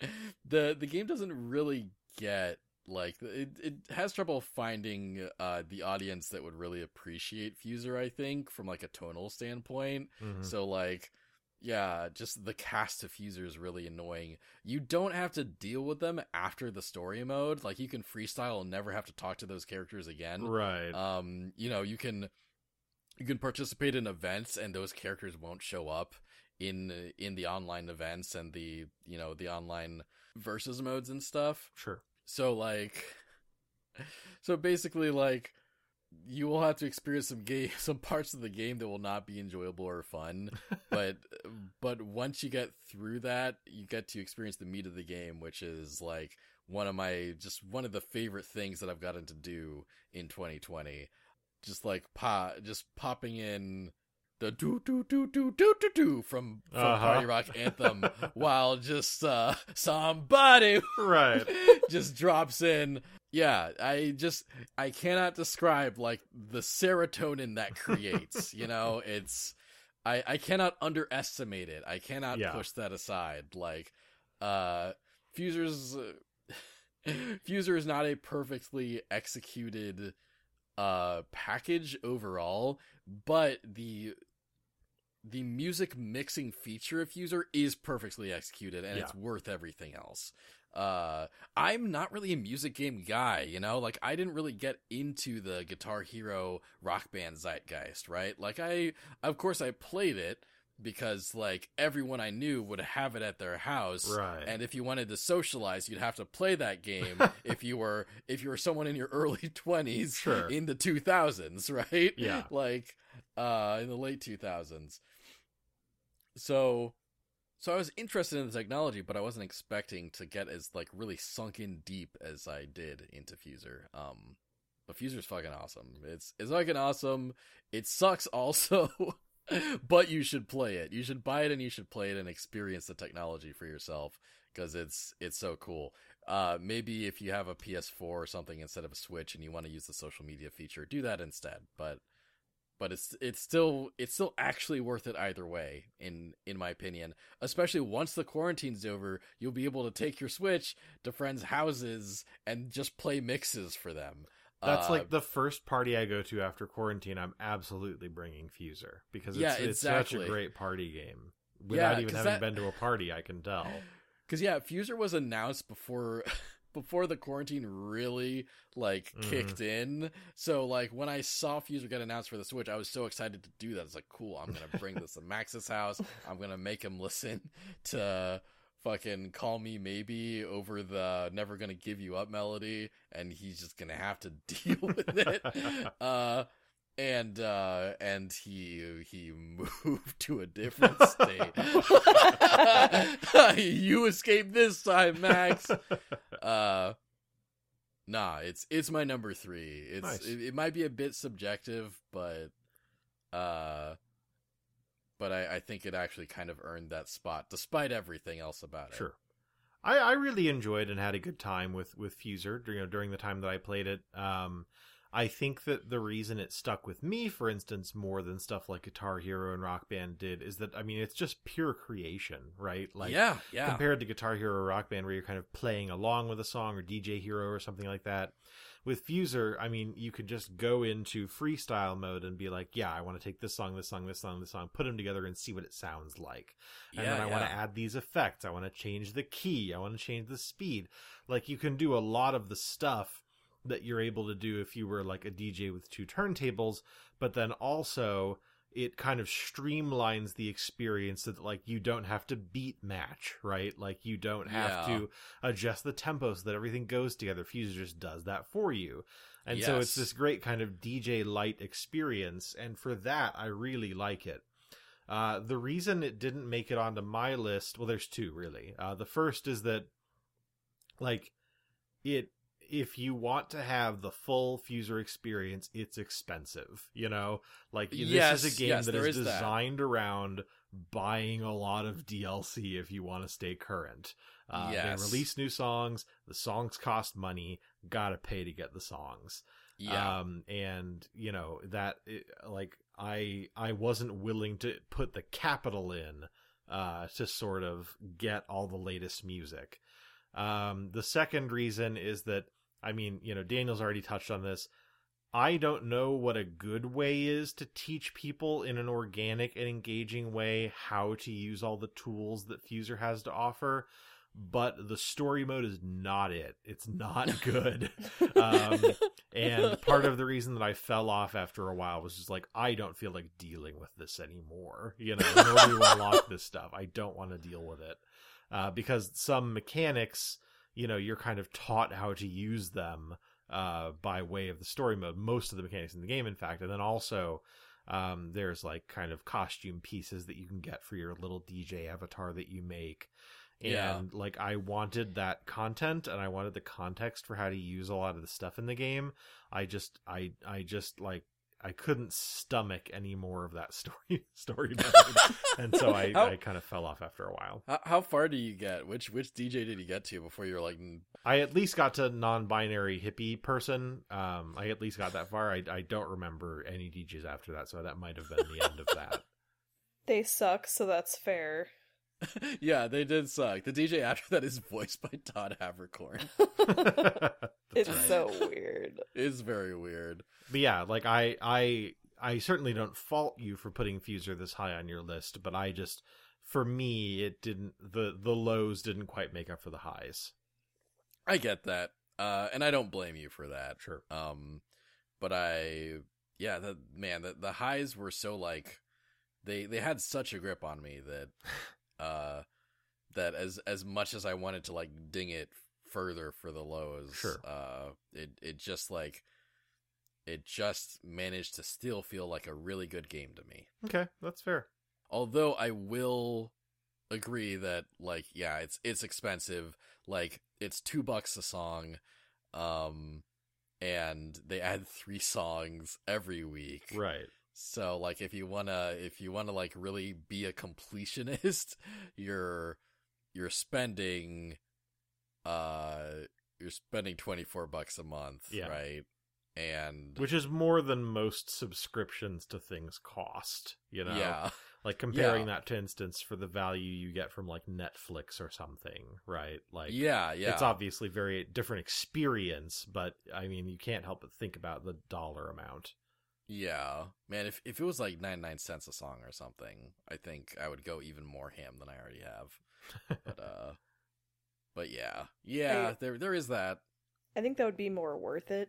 [SPEAKER 1] the the game doesn't really get like it it has trouble finding uh the audience that would really appreciate fuser i think from like a tonal standpoint.
[SPEAKER 2] Mhm.
[SPEAKER 1] so like yeah just the cast of fuser is really annoying. You don't have to deal with them after the story mode. Like you can freestyle and never have to talk to those characters again.
[SPEAKER 2] Right.
[SPEAKER 1] um you know you can you can participate in events and those characters won't show up in in the online events and the you know the online versus modes and stuff.
[SPEAKER 2] Sure.
[SPEAKER 1] so like so basically like you will have to experience some game some parts of the game that will not be enjoyable or fun. But but once you get through that you get to experience the meat of the game which is like one of my just one of the favorite things that I've gotten to do in 2020 just like pop just popping in the do do do do do do do from from
[SPEAKER 2] Uh-huh.
[SPEAKER 1] Party Rock Anthem while just uh somebody
[SPEAKER 2] Right.
[SPEAKER 1] just drops in. Yeah, I just I cannot describe like the serotonin that creates, you know, it's I I cannot underestimate it. I cannot
[SPEAKER 2] Yeah.
[SPEAKER 1] push that aside. Like uh Fuser's Fuser is not a perfectly executed uh package overall, but the the music mixing feature of Fuser is perfectly executed and
[SPEAKER 2] Yeah.
[SPEAKER 1] it's worth everything else. Uh, I'm not really a music game guy, you know, like I didn't really get into the Guitar Hero rock band zeitgeist, right? Like I, of course I played it because like everyone I knew would have it at their house.
[SPEAKER 2] Right.
[SPEAKER 1] And if you wanted to socialize, you'd have to play that game if you were, if you were someone in your early twenties
[SPEAKER 2] Sure.
[SPEAKER 1] in the 2000s, right?
[SPEAKER 2] Yeah.
[SPEAKER 1] like uh in the late 2000s so so i was interested in the technology but i wasn't expecting to get as like really sunk in deep as i did into fuser. Um but fuser's fucking awesome. It's it's fucking awesome. It sucks also but you should play it. You should buy it and you should play it and experience the technology for yourself because it's it's so cool. Uh maybe if you have a ps4 or something instead of a switch and you want to use the social media feature do that instead. But but it's it's still it's still actually worth it either way in in my opinion especially once the quarantine's over you'll be able to take your switch to friends houses and just play mixes for them
[SPEAKER 2] That's
[SPEAKER 1] Uh,
[SPEAKER 2] like the first party I go to after quarantine. I'm absolutely bringing Fuser because it's,
[SPEAKER 1] Yeah,
[SPEAKER 2] it's such a great party game.
[SPEAKER 1] Yeah,
[SPEAKER 2] Without even
[SPEAKER 1] 'cause
[SPEAKER 2] having
[SPEAKER 1] that-
[SPEAKER 2] been to a party, I can tell.
[SPEAKER 1] Because yeah, Fuser was announced before before the quarantine really like
[SPEAKER 2] Mhm.
[SPEAKER 1] kicked in. So like when I saw Fuser get announced for the Switch, I was so excited to do that. It's like cool. I'm gonna bring this to Max's house. I'm gonna make him listen to fucking call me maybe over the never gonna give you up melody and he's just gonna have to deal with it uh and uh and he he moved to a different state you escaped this time max uh nah it's it's my number three it's
[SPEAKER 2] Nice.
[SPEAKER 1] it, it might be a bit subjective but uh but I, I think it actually kind of earned that spot despite everything else about it
[SPEAKER 2] Sure. I, I really enjoyed and had a good time with with Fuser during during the time that I played it. Um, I think that the reason it stuck with me, for instance, more than stuff like Guitar Hero and Rock Band did, is that I mean it's just pure creation, right? Like
[SPEAKER 1] yeah yeah
[SPEAKER 2] compared to Guitar Hero or Rock Band, where you're kind of playing along with a song or DJ Hero or something like that. With Fuser, I mean, you could just go into freestyle mode and be like, "Yeah, I want to take this song, this song, this song, this song, put them together and see what it sounds like." And
[SPEAKER 1] yeah,
[SPEAKER 2] then I want to add these effects. I want to change the key. I want to change the speed. Like you can do a lot of the stuff that you're able to do if you were like a DJ with two turntables, but then also it kind of streamlines the experience so that like you don't have to beat match, right? Like you don't have
[SPEAKER 1] Yeah.
[SPEAKER 2] to adjust the tempo so that everything goes together. Fuser just does that for you. And so it's this great kind of DJ light experience and for that I really like it. Uh, the reason it didn't make it onto my list, well, there's two really. Uh, the first is that, like, it if you want to have the full Fuser experience, it's expensive. You know, like this is a game
[SPEAKER 1] yes,
[SPEAKER 2] that is
[SPEAKER 1] is that.
[SPEAKER 2] designed around buying a lot of DLC if you want to stay current. Uh,
[SPEAKER 1] Yes.
[SPEAKER 2] They release new songs. The songs cost money. Gotta pay to get the songs
[SPEAKER 1] yeah
[SPEAKER 2] um and you know that it, like i i wasn't willing to put the capital in uh to sort of get all the latest music um the second reason is that i mean you know daniel's already touched on this i don't know what a good way is to teach people in an organic and engaging way how to use all the tools that fuser has to offer but the story mode is not it it's not good um, and part of the reason that I fell off after a while was just like, I don't feel like dealing with this anymore. You know, order to unlock this stuff, I don't want to deal with it. Uh, because some mechanics, you know, you're kind of taught how to use them uh, by way of the story mode. Most of the mechanics in the game, in fact. And then also, um, there's like kind of costume pieces that you can get for your little DJ avatar that you make and
[SPEAKER 1] Yeah.
[SPEAKER 2] like I wanted that content and I wanted the context for how to use a lot of the stuff in the game. I just I I just like I couldn't stomach any more of that story story mode. and so I,
[SPEAKER 1] How-
[SPEAKER 2] I kind of fell off after a while.
[SPEAKER 1] how, how far do you get which which dj did you get to before you're like mm,
[SPEAKER 2] I at least got to non-binary hippie person. Um, I at least got that far. I I don't remember any DJs after that, so that might have been the end of that.
[SPEAKER 3] They suck, so that's fair.
[SPEAKER 1] yeah, they did suck. The DJ after that is voiced by Todd
[SPEAKER 2] Haberkorn.
[SPEAKER 3] It's
[SPEAKER 2] right.
[SPEAKER 3] so weird.
[SPEAKER 1] It's very weird.
[SPEAKER 2] but yeah like i i I certainly don't fault you for putting Fuser this high on your list, but I just for me it didn't the the lows didn't quite make up for the highs.
[SPEAKER 1] I get that. Uh, and I don't blame you for that.
[SPEAKER 2] Sure.
[SPEAKER 1] Um, but I, yeah, the man, the, the highs were so like, they, they had such a grip on me that, uh, that as, as much as I wanted to like ding it further for the lows,
[SPEAKER 2] Sure.
[SPEAKER 1] uh, it, it just like, it just managed to still feel like a really good game to me.
[SPEAKER 2] Okay, that's fair.
[SPEAKER 1] Although I will agree that like yeah, it's it's expensive. Like it's 2 bucks a song um and they add 3 songs every week.
[SPEAKER 2] Right.
[SPEAKER 1] So like if you want to if you want to like really be a completionist, you're you're spending uh you're spending 24 bucks a month,
[SPEAKER 2] Yeah.
[SPEAKER 1] right? And
[SPEAKER 2] Which is more than most subscriptions to things cost, you know.
[SPEAKER 1] yeah.
[SPEAKER 2] Like comparing
[SPEAKER 1] Yeah.
[SPEAKER 2] that to instance for the value you get from like Netflix or something, right? Like
[SPEAKER 1] yeah, yeah.
[SPEAKER 2] it's obviously very different experience, but I mean you can't help but think about the dollar amount.
[SPEAKER 1] Yeah, man. If if it was like ninety nine cents a song or something, I think I would go even more ham than I already have. But uh, but yeah, yeah.
[SPEAKER 3] I-
[SPEAKER 1] there there is that.
[SPEAKER 3] I think that would be more worth it,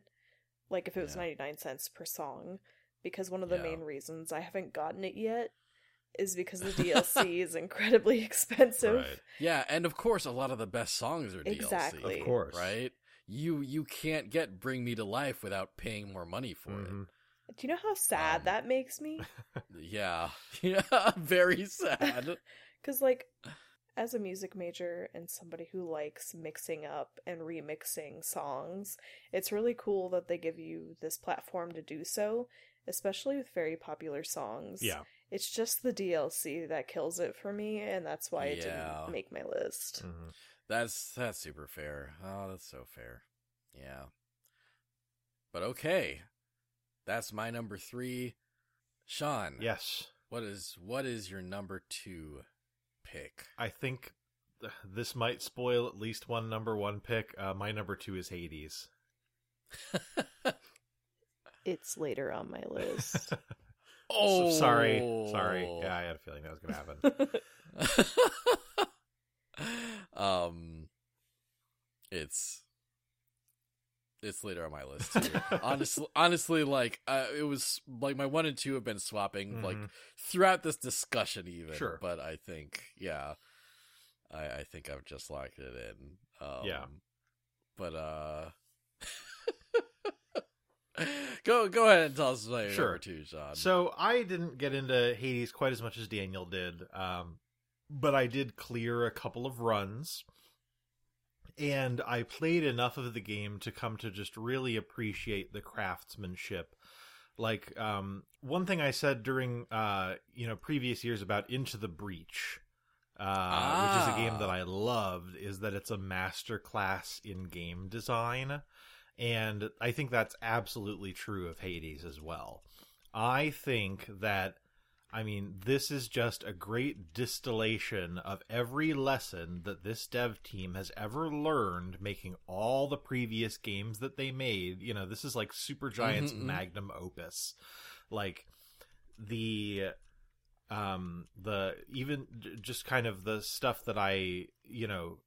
[SPEAKER 3] like if it was
[SPEAKER 1] Yeah.
[SPEAKER 3] 99 cents per song, because one of the
[SPEAKER 1] Yeah.
[SPEAKER 3] main reasons I haven't gotten it yet is because the DLC is incredibly expensive.
[SPEAKER 2] Right.
[SPEAKER 1] Yeah, and of course, a lot of the best songs are DLC.
[SPEAKER 2] Of course.
[SPEAKER 1] right? You you can't get Bring Me to Life without paying more money for
[SPEAKER 2] Mhm.
[SPEAKER 3] Do you know how sad
[SPEAKER 1] Um,
[SPEAKER 3] that makes me?
[SPEAKER 1] Yeah, yeah. Very sad.
[SPEAKER 3] Because, like, as a music major and somebody who likes mixing up and remixing songs, it's really cool that they give you this platform to do so, especially with very popular songs.
[SPEAKER 2] Yeah.
[SPEAKER 3] It's just the DLC that kills it for me, and that's why it
[SPEAKER 1] Yeah.
[SPEAKER 3] didn't make my list.
[SPEAKER 2] Mhm.
[SPEAKER 1] That's that's super fair. Oh, that's so fair. Yeah. But okay. That's my number 3. Sean.
[SPEAKER 2] Yes.
[SPEAKER 1] What is what is your number 2 pick?
[SPEAKER 2] I think this might spoil at least one number one pick. Uh, my number two is Hades.
[SPEAKER 3] It's later on my list.
[SPEAKER 1] oh,
[SPEAKER 2] sorry, sorry. Yeah, I had a feeling that was going to happen.
[SPEAKER 1] um it's it's later on my list honestly honestly like uh, it was like my 1 and 2 have been swapping like
[SPEAKER 2] Mhm.
[SPEAKER 1] throughout this discussion even
[SPEAKER 2] Sure.
[SPEAKER 1] but i think yeah i i think i've just locked it in um
[SPEAKER 2] Yeah.
[SPEAKER 1] but uh go go ahead and tell us about your
[SPEAKER 2] Sure.
[SPEAKER 1] number two sean
[SPEAKER 2] So I didn't get into Hades quite as much as Daniel did, um, but I did clear a couple of runs, and I played enough of the game to come to just really appreciate the craftsmanship. Like um, one thing I said during uh, you know previous years about Into the Breach, uh, which is a game
[SPEAKER 1] Ah.
[SPEAKER 2] that I loved, is that it's a master class in game design. And I think that's absolutely true of Hades as well. I think that, I mean, this is just a great distillation of every lesson that this dev team has ever learned making all the previous games that they made. You know, this is like Supergiant's
[SPEAKER 1] Mhm, mhm.
[SPEAKER 2] magnum opus. Like, the um the even just kind of the stuff that i you know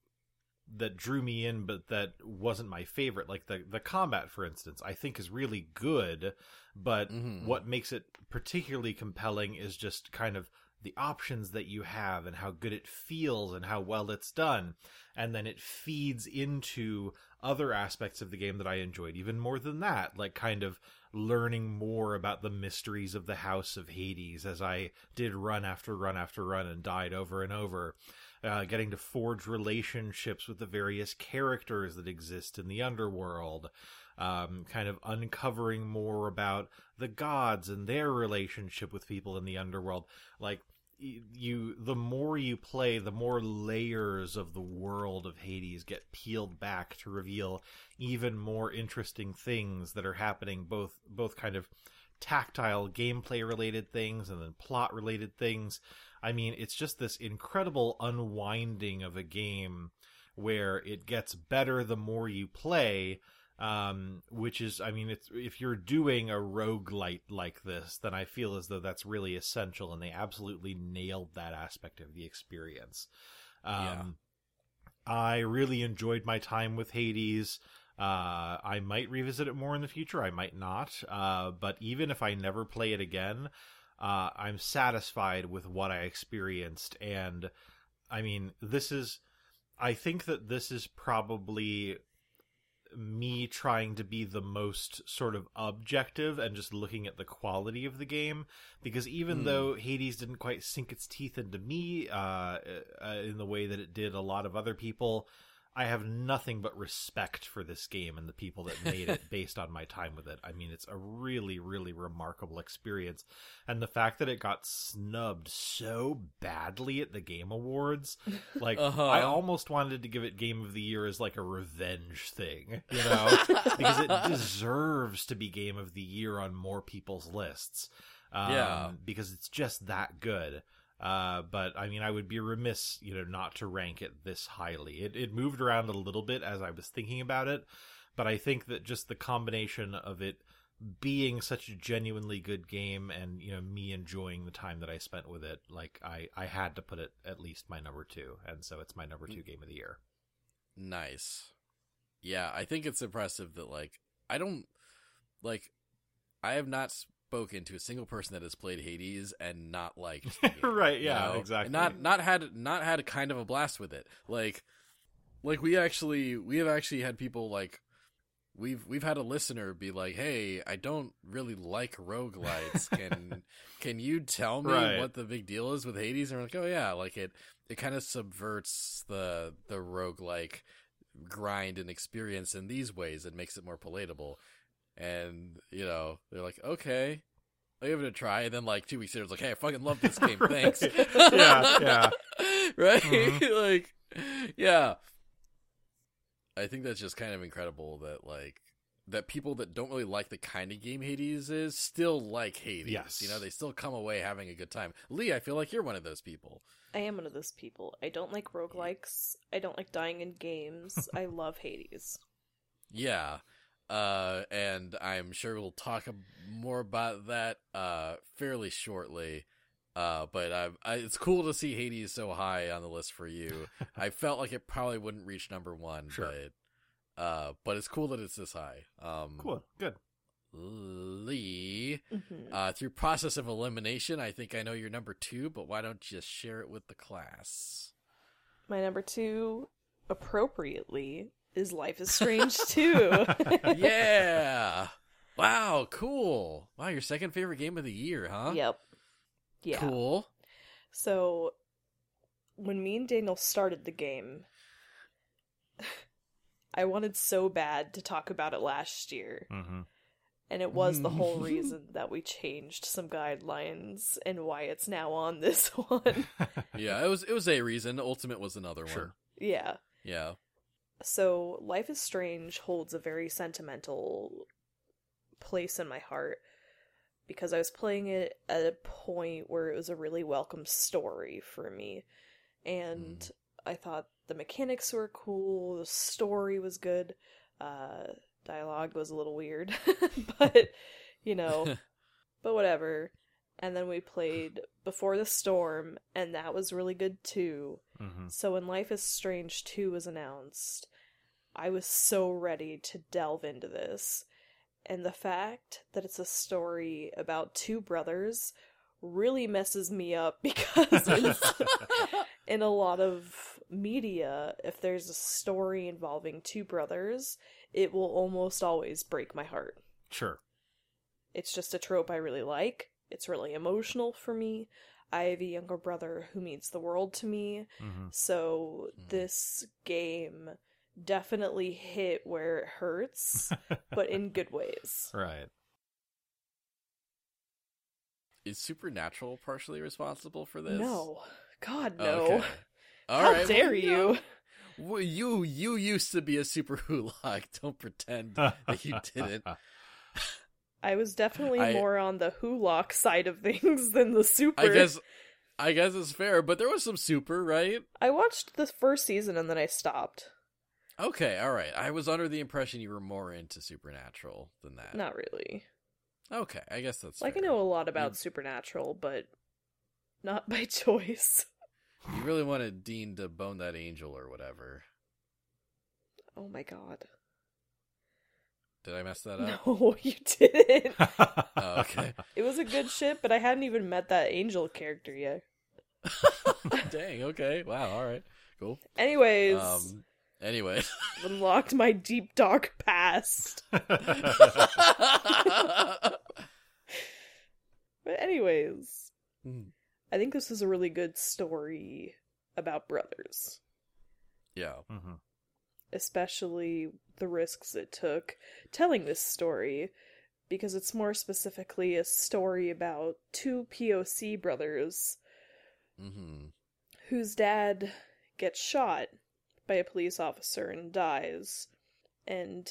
[SPEAKER 2] that drew me in but that wasn't my favorite. Like the the combat for instance i think is really good but
[SPEAKER 1] Mhm.
[SPEAKER 2] what makes it particularly compelling is just kind of the options that you have and how good it feels and how well it's done. And then it feeds into other aspects of the game that i enjoyed. Even more than that like kind of learning more about the mysteries of the house of hades as i did run after run after run and died over and over uh, getting to forge relationships with the various characters that exist in the underworld, um, kind of uncovering more about the gods and their relationship with people in the underworld. Like you, the more you play, the more layers of the world of Hades get peeled back to reveal even more interesting things that are happening, both both kind of tactile gameplay related things and then plot related things. I mean, it's just this incredible unwinding of a game where it gets better the more you play, um, which is, I mean, it's if you're doing a roguelite like this, then I feel as though that's really essential, and they absolutely nailed that aspect of the experience. Um,
[SPEAKER 1] Yeah.
[SPEAKER 2] I really enjoyed my time with Hades. Uh, I might revisit it more in the future. I might not. Uh, but even if I never play it again, uh, I'm satisfied with what I experienced. And I mean, this is, I think that this is probably me trying to be the most sort of objective and just looking at the quality of the game because even
[SPEAKER 1] Hmm.
[SPEAKER 2] though Hades didn't quite sink its teeth into me uh, uh, in the way that it did a lot of other people, I have nothing but respect for this game and the people that made it based on my time with it. I mean, it's a really, really remarkable experience. And the fact that it got snubbed so badly at the Game Awards, like,
[SPEAKER 1] Uh-huh.
[SPEAKER 2] I almost wanted to give it Game of the Year as like a revenge thing, you know, because it deserves to be Game of the Year on more people's lists. Um,
[SPEAKER 1] Yeah.
[SPEAKER 2] Because it's just that good. Uh, but I mean, I would be remiss, you know, not to rank it this highly. It it moved around a little bit as I was thinking about it, but I think that just the combination of it being such a genuinely good game and you know me enjoying the time that I spent with it, like I I had to put it at least my number two, and so it's my number two game of the year.
[SPEAKER 1] Nice. Yeah, I think it's impressive that like I don't like I have not spoken to a single person that has played Hades and not liked game,
[SPEAKER 2] Right,
[SPEAKER 1] you
[SPEAKER 2] yeah,
[SPEAKER 1] know?
[SPEAKER 2] exactly.
[SPEAKER 1] And not not had not had a kind of a blast with it. Like like we actually we have actually had people like we've we've had a listener be like, "Hey, I don't really like roguelites. Can can you tell me
[SPEAKER 2] Right.
[SPEAKER 1] what the big deal is with Hades?" And we're like, "Oh yeah, like it it kind of subverts the the roguelike grind and experience in these ways. and makes it more palatable." And you know, they're like, "Okay." I'll give it a try, and then like two weeks later, it's like, "Hey, I fucking love this game. Thanks."
[SPEAKER 2] Right. Yeah, yeah.
[SPEAKER 1] right?
[SPEAKER 2] Mhm.
[SPEAKER 1] like, yeah. I think that's just kind of incredible that like that people that don't really like the kind of game Hades is still like Hades.
[SPEAKER 2] Yes.
[SPEAKER 1] You know, they still come away having a good time. Lee, I feel like you're one of those people.
[SPEAKER 3] I am one of those people. I don't like roguelikes. I don't like dying in games. I love Hades.
[SPEAKER 1] Yeah. Uh, and I'm sure we'll talk more about that uh, fairly shortly. Uh, but I, I, it's cool to see Hades so high on the list for you. I felt like it probably wouldn't reach number one,
[SPEAKER 2] Sure.
[SPEAKER 1] but uh, but it's cool that it's this high. Um,
[SPEAKER 2] Cool, good.
[SPEAKER 1] Lee,
[SPEAKER 3] Mhm.
[SPEAKER 1] uh, through process of elimination, I think I know your number two, but why don't you share it with the class?
[SPEAKER 3] My number two, appropriately, is Life is Strange 2.
[SPEAKER 1] yeah. Wow, cool. Wow, your second favorite game of the year, huh?
[SPEAKER 3] Yep. Yeah.
[SPEAKER 1] Cool.
[SPEAKER 3] So, when me and Daniel started the game, I wanted so bad to talk about it last year.
[SPEAKER 2] Mm-hmm.
[SPEAKER 3] And it was the whole reason that we changed some guidelines and why it's now on this one.
[SPEAKER 1] Yeah, it was it was a reason. Ultimate was another one.
[SPEAKER 2] Sure.
[SPEAKER 3] yeah.
[SPEAKER 1] Yeah.
[SPEAKER 3] So, Life is Strange holds a very sentimental place in my heart because I was playing it at a point where it was a really welcome story for me. And
[SPEAKER 1] Mm.
[SPEAKER 3] I thought the mechanics were cool, the story was good, uh, dialogue was a little weird, but, you know, but whatever. And then we played Before the Storm, and that was really good too.
[SPEAKER 2] Mm-hmm.
[SPEAKER 3] So when Life is Strange 2 was announced, I was so ready to delve into this. And the fact that it's a story about two brothers really messes me up because in a lot of media, if there's a story involving two brothers, it will almost always break my heart.
[SPEAKER 2] Sure.
[SPEAKER 3] It's just a trope I really like. It's really emotional for me. I have a younger brother who means the world to me.
[SPEAKER 2] Mm-hmm.
[SPEAKER 3] So
[SPEAKER 1] Mhm.
[SPEAKER 3] this game definitely hit where it hurts, but in good ways.
[SPEAKER 2] Right.
[SPEAKER 1] Is Supernatural partially responsible for this?
[SPEAKER 3] No. God, no.
[SPEAKER 1] Okay. All
[SPEAKER 3] How
[SPEAKER 1] right,
[SPEAKER 3] dare
[SPEAKER 1] well,
[SPEAKER 3] you?
[SPEAKER 1] Well, you you used to be a super wholock. Don't pretend that you didn't.
[SPEAKER 3] I was definitely
[SPEAKER 1] I-
[SPEAKER 3] more on the Wholock side of things than the super.
[SPEAKER 1] I guess I guess it's fair, but there was some super, right?
[SPEAKER 3] I watched the first season and then I stopped.
[SPEAKER 1] Okay, all right. I was under the impression you were more into Supernatural than that.
[SPEAKER 3] Not really.
[SPEAKER 1] Okay, I guess that's
[SPEAKER 3] Like I
[SPEAKER 1] fair.
[SPEAKER 3] know a lot about
[SPEAKER 1] You-
[SPEAKER 3] Supernatural, but not by choice.
[SPEAKER 1] You really wanted Dean to bone that angel or whatever.
[SPEAKER 3] Oh my god.
[SPEAKER 1] Did I mess that up?
[SPEAKER 3] No, you didn't.
[SPEAKER 1] Oh, okay.
[SPEAKER 3] It was a good ship, but I hadn't even met that angel character yet.
[SPEAKER 1] Dang. Okay. Wow. All right. Cool.
[SPEAKER 3] Anyways,
[SPEAKER 1] Um. Anyway.
[SPEAKER 3] unlocked my deep dark past. But anyways,
[SPEAKER 1] Hmm.
[SPEAKER 3] I think this is a really good story about brothers,
[SPEAKER 1] yeah.
[SPEAKER 2] Mhm.
[SPEAKER 3] Especially the risks it took telling this story because it's more specifically a story about two POC brothers
[SPEAKER 1] Mm-hmm.
[SPEAKER 3] whose dad gets shot by a police officer and dies. And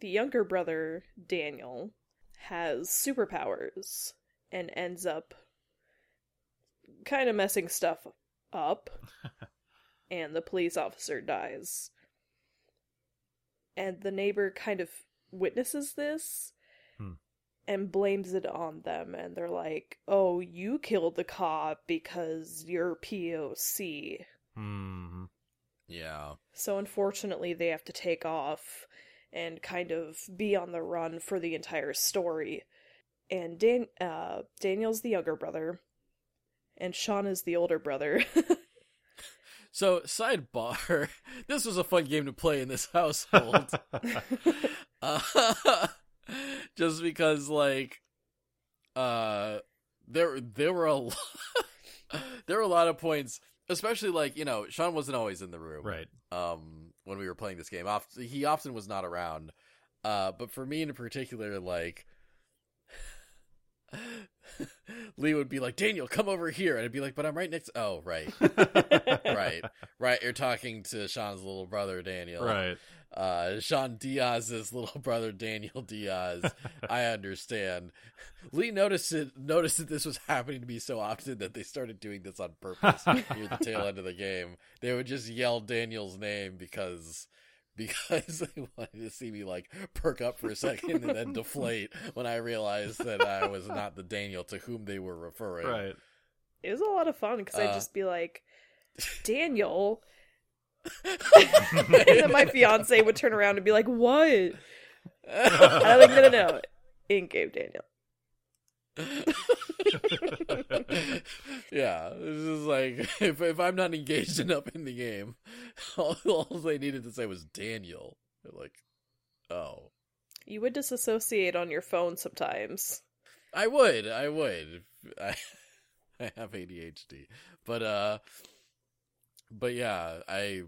[SPEAKER 3] the younger brother, Daniel, has superpowers and ends up kind of messing stuff up. and the police officer dies. And the neighbor kind of witnesses this
[SPEAKER 2] Hmm.
[SPEAKER 3] and blames it on them. And they're like, oh, you killed the cop because you're POC.
[SPEAKER 2] Mhm.
[SPEAKER 1] Yeah.
[SPEAKER 3] So unfortunately, they have to take off and kind of be on the run for the entire story. And Dan- uh, Daniel's the younger brother, and Sean is the older brother.
[SPEAKER 1] So sidebar. This was a fun game to play in this household. uh, just because like uh there there were a lo- there were a lot of points especially like you know sean wasn't always in the room
[SPEAKER 2] right.
[SPEAKER 1] um when we were playing this game he often was not around uh but for me in particular like lee would be like daniel come over here and i'd be like but i'm right next oh right right right you're talking to sean's little brother daniel
[SPEAKER 2] Right.
[SPEAKER 1] uh Sean Diaz's little brother Daniel Diaz. I understand. Lee noticed it noticed that this was happening to me so often that they started doing this on purpose near the tail end of the game. They would just yell Daniel's name because because they wanted to see me like perk up for a second and then deflate when I realized that I was not the Daniel to whom they were referring.
[SPEAKER 2] Right.
[SPEAKER 3] it was a lot of fun because I'd
[SPEAKER 1] Uh.
[SPEAKER 3] just be like, Daniel. and then my fiance would turn around and be like, What? And I'm like, No, no, no. In game Daniel.
[SPEAKER 1] yeah, this is like if if I'm not engaged enough in the game, all, all they needed to say was Daniel. They're like, oh,
[SPEAKER 3] You would disassociate on your phone sometimes.
[SPEAKER 1] I would, I would. I I have ADHD, but uh, but yeah, I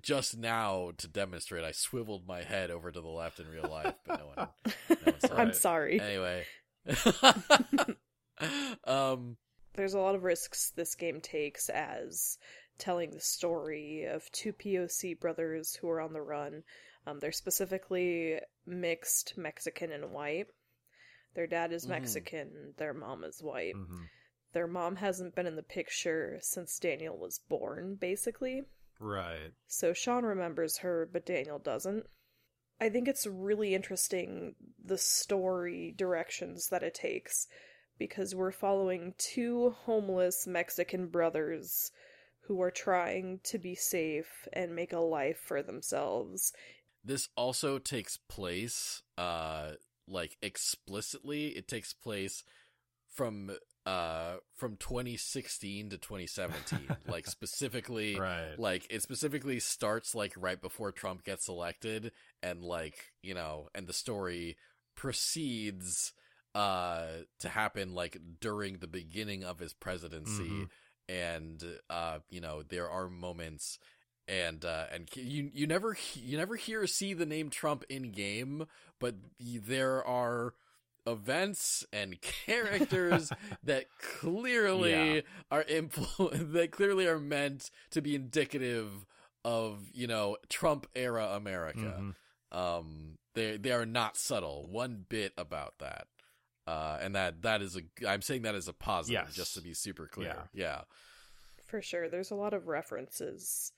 [SPEAKER 1] just now to demonstrate, I swiveled my head over to the left in real life, but no one. No one
[SPEAKER 3] I'm
[SPEAKER 1] it.
[SPEAKER 3] sorry.
[SPEAKER 1] Anyway, um,
[SPEAKER 3] there's a lot of risks this game takes as telling the story of two POC brothers who are on the run. Um, they're specifically mixed Mexican and white. Their dad is
[SPEAKER 1] Mhm.
[SPEAKER 3] Mexican, their mom is white.
[SPEAKER 2] Mhm.
[SPEAKER 3] Their mom hasn't been in the picture since Daniel was born, basically.
[SPEAKER 2] Right.
[SPEAKER 3] So Sean remembers her, but Daniel doesn't. I think it's really interesting the story directions that it takes because we're following two homeless Mexican brothers who are trying to be safe and make a life for themselves.
[SPEAKER 1] this also takes place uh like explicitly it takes place from uh from 2016 to 2017 like specifically
[SPEAKER 2] Right.
[SPEAKER 1] like it specifically starts like right before Trump gets elected and like you know and the story proceeds uh to happen like during the beginning of his presidency
[SPEAKER 2] Mhm.
[SPEAKER 1] and uh you know there are moments and uh and you you never you never hear or see the name Trump in game but there are events and characters that clearly
[SPEAKER 2] Yeah.
[SPEAKER 1] are influ- that clearly are meant to be indicative of you know Trump era America.
[SPEAKER 2] Mhm.
[SPEAKER 1] Um, they they are not subtle one bit about that. Uh, and that that is a I'm saying that as a positive,
[SPEAKER 2] Yes.
[SPEAKER 1] just to be super clear. Yeah,
[SPEAKER 3] For sure, there's a lot of references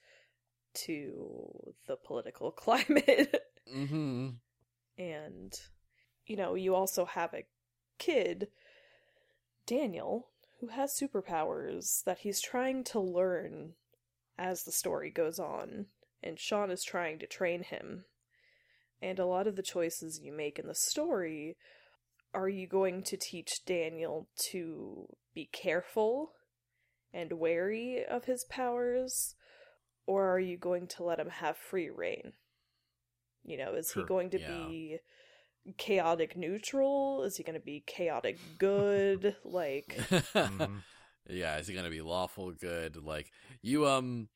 [SPEAKER 3] to the political climate.
[SPEAKER 1] Mm-hmm.
[SPEAKER 3] and, you know, you also have a kid, Daniel, who has superpowers that he's trying to learn as the story goes on, and Sean is trying to train him. And a lot of the choices you make in the story are you going to teach Daniel to be careful and wary of his powers, or are you going to let him have free reign? You know, is
[SPEAKER 2] Sure,
[SPEAKER 3] he going to
[SPEAKER 1] yeah.
[SPEAKER 3] be chaotic neutral? Is he going to be chaotic good? like,
[SPEAKER 2] Mhm.
[SPEAKER 1] Yeah, is he gonna be lawful good? Like you, um,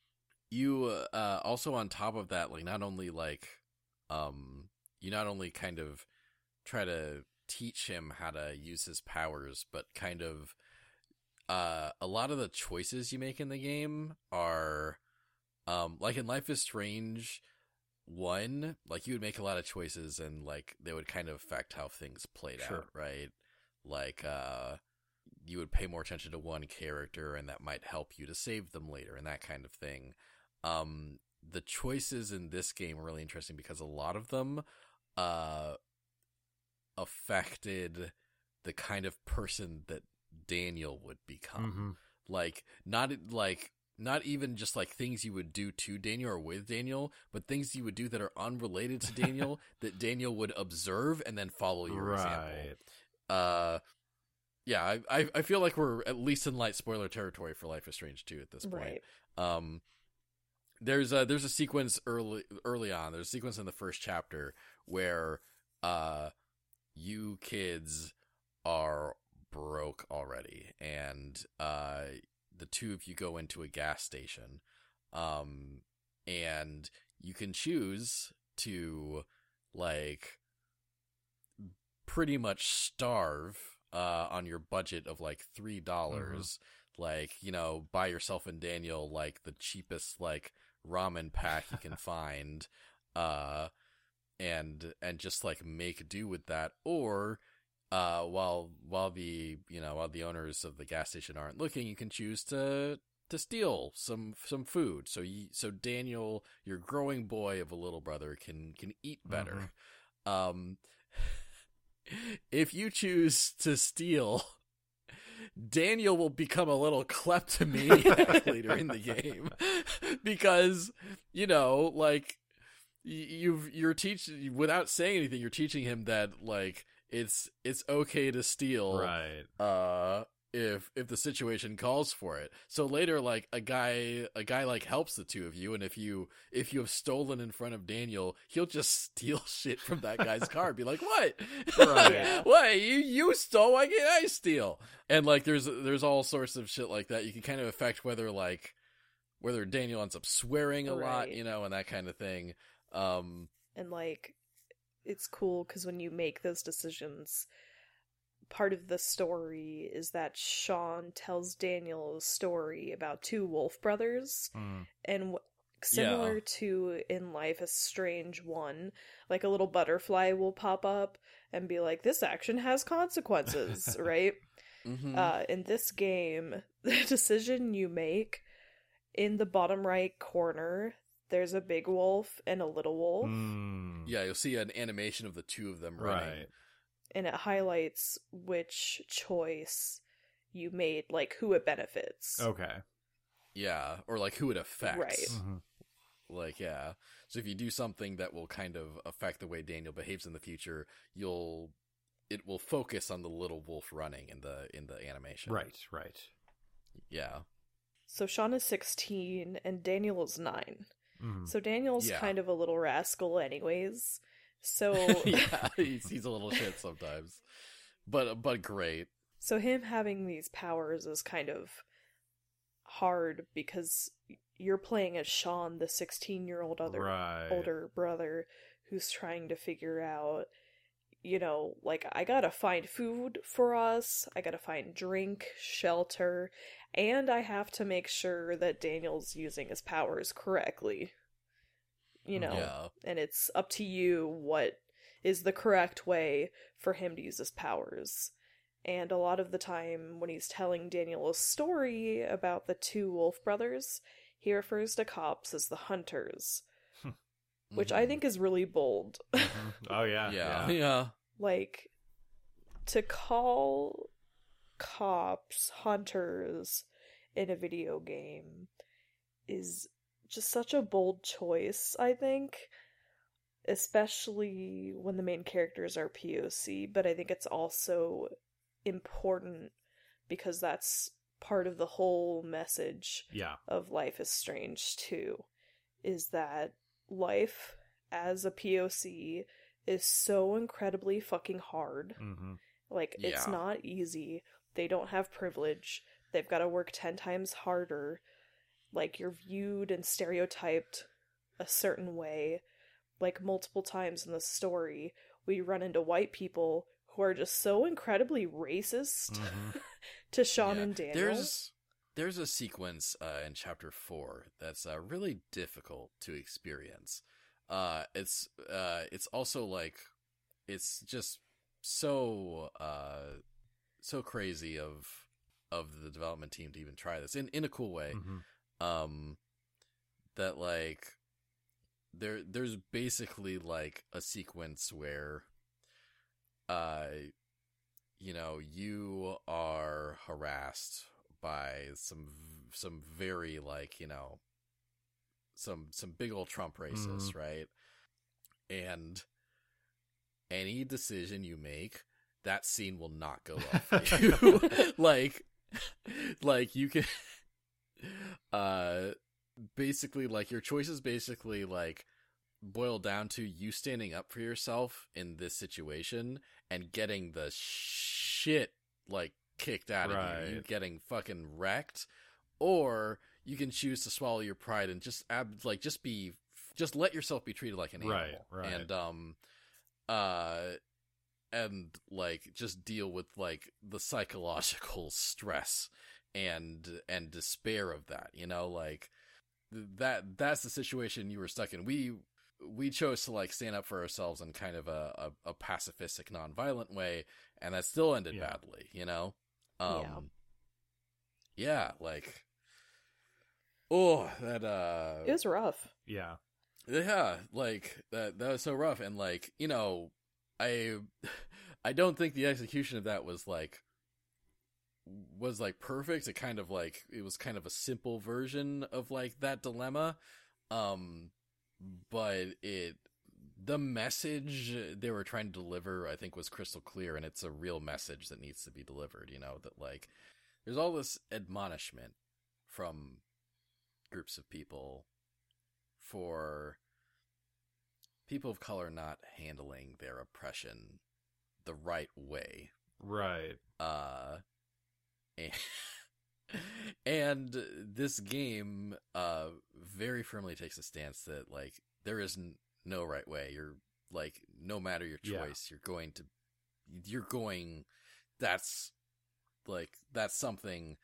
[SPEAKER 1] you uh, also on top of that, like not only like, um, you not only kind of try to teach him how to use his powers, but kind of, uh, a lot of the choices you make in the game are, um, like in Life is Strange. One, like you would make a lot of choices, and like they would kind of affect how things played
[SPEAKER 2] Sure.
[SPEAKER 1] out, right? Like, uh, you would pay more attention to one character and that might help you to save them later and that kind of thing. Um, the choices in this game are really interesting because a lot of them, uh, affected the kind of person that Daniel would become.
[SPEAKER 2] Mhm.
[SPEAKER 1] Like, not like, not even just like things you would do to Daniel or with Daniel, but things you would do that are unrelated to Daniel that Daniel would observe and then follow your example
[SPEAKER 2] Right.
[SPEAKER 1] uh yeah I, I i feel like we're at least in light spoiler territory for life is strange 2 at this point
[SPEAKER 3] right.
[SPEAKER 1] um there's a there's a sequence early early on there's a sequence in the first chapter where uh you kids are broke already and uh the two of you go into a gas station um and you can choose to like pretty much starve uh on your budget of like three dollars. Like you know buy yourself and daniel like the cheapest like ramen pack you can find uh and and just like make do with that. Or uh while while the you know while the owners of the gas station aren't looking you can choose to to steal some some food. So you so daniel your growing boy of a little brother can can eat better. Um if you choose to steal Daniel will become a little kleptomaniac later in the game. Because you know like you've you're teaching without saying anything you're teaching him that like it's it's okay to steal
[SPEAKER 2] Right.
[SPEAKER 1] uh if if the situation calls for it. So later like a guy a guy like helps the two of you and if you if you have stolen in front of daniel he'll just steal shit from that guy's car be like what?
[SPEAKER 2] Right.
[SPEAKER 1] What? You you stole? Why can't i steal? And like there's there's all sorts of shit like that. You can kind of affect whether like whether daniel ends up swearing a lot you know and that kind of thing. Um
[SPEAKER 3] and like it's cool because when you make those decisions part of the story is that sean tells daniel a story about two wolf brothers
[SPEAKER 2] Mm.
[SPEAKER 3] and w- similar to in life a strange one like a little butterfly will pop up and be like this action has consequences right
[SPEAKER 1] mhm.
[SPEAKER 3] uh in this game the decision you make in the bottom right corner there's a big wolf and a little wolf
[SPEAKER 2] Mm.
[SPEAKER 1] yeah you'll see an animation of the two of them running
[SPEAKER 2] Right.
[SPEAKER 3] and it highlights which choice you made, like who it benefits.
[SPEAKER 2] Okay.
[SPEAKER 1] yeah or like who it affects
[SPEAKER 3] Right.
[SPEAKER 2] Mhm.
[SPEAKER 1] Like, yeah. So if you do something that will kind of affect the way Daniel behaves in the future, you'll it will focus on the little wolf running in the in the animation.
[SPEAKER 2] Right. Right.
[SPEAKER 1] Yeah.
[SPEAKER 3] So Sean is 16 and Daniel is 9.
[SPEAKER 2] Mhm.
[SPEAKER 3] So Daniel's
[SPEAKER 1] Yeah.
[SPEAKER 3] kind of a little rascal, anyways. So,
[SPEAKER 1] yeah, he's, he's a little shit sometimes. But but great.
[SPEAKER 3] so him having these powers is kind of hard because you're playing as Sean, the 16 year old other
[SPEAKER 2] right.
[SPEAKER 3] older brother who's trying to figure out you know like i gotta find food for us i gotta find drink shelter and i have to make sure that daniel's using his powers correctly you know
[SPEAKER 1] Yeah.
[SPEAKER 3] and it's up to you what is the correct way for him to use his powers and a lot of the time when he's telling daniel a story about the two wolf brothers he refers to cops as the hunters, which
[SPEAKER 1] Mhm.
[SPEAKER 3] I think is really bold.
[SPEAKER 2] Mhm. Oh yeah,
[SPEAKER 1] yeah,
[SPEAKER 2] yeah.
[SPEAKER 1] yeah,
[SPEAKER 3] like to call cops hunters in a video game is just such a bold choice, I think. Especially when the main characters are POC, but I think it's also important because that's part of the whole message
[SPEAKER 2] yeah.
[SPEAKER 3] of Life is Strange too, is that life as a POC is so incredibly fucking hard.
[SPEAKER 2] hmm
[SPEAKER 3] Like, it's not easy. They don't have privilege. They've got to work 10 times harder. Like, you're viewed and stereotyped a certain way. Like, multiple times in the story, we run into white people who are just so incredibly racist
[SPEAKER 2] hmm
[SPEAKER 3] to Sean
[SPEAKER 1] Yeah.
[SPEAKER 3] and Daniel.
[SPEAKER 1] There's there's a sequence uh, in chapter four that's uh, really difficult to experience. Uh, it's uh, it's also like it's just so uh, so crazy of of the development team to even try this in in a cool way.
[SPEAKER 2] hmm
[SPEAKER 1] Um, that like there there's basically like a sequence where uh you know you are harassed by some some very like you know some some big old trump racists right? And any decision you make that scene will not go well for you. Like like you can uh basically like your choices basically like boil down to you standing up for yourself in this situation and getting the shit like kicked out of you, getting fucking wrecked. Or you can choose to swallow your pride and just ab- like just be just let yourself be treated like an
[SPEAKER 2] Right,
[SPEAKER 1] animal.
[SPEAKER 2] Right.
[SPEAKER 1] and um uh and like just deal with like the psychological stress and and despair of that you know like that that's the situation you were stuck in we we chose to like stand up for ourselves in kind of a a, a pacifistic non-violent way and that still ended
[SPEAKER 2] Yeah.
[SPEAKER 1] badly you know um
[SPEAKER 3] Yeah.
[SPEAKER 1] yeah like oh that uh
[SPEAKER 3] it was rough.
[SPEAKER 2] Yeah.
[SPEAKER 1] yeah, like that that was so rough and like, you know, I I don't think the execution of that was like was like perfect. It kind of like it was kind of a simple version of like that dilemma. Um but it the message they were trying to deliver I think was crystal clear and it's a real message that needs to be delivered, you know, that like there's all this admonishment from groups of people for people of color not handling their oppression the right way.
[SPEAKER 2] Right.
[SPEAKER 1] Uh, and, and this game uh very firmly takes a stance that like there is n- no right way. You're like no matter your
[SPEAKER 2] Yeah.
[SPEAKER 1] choice, you're going to you're going that's like that's something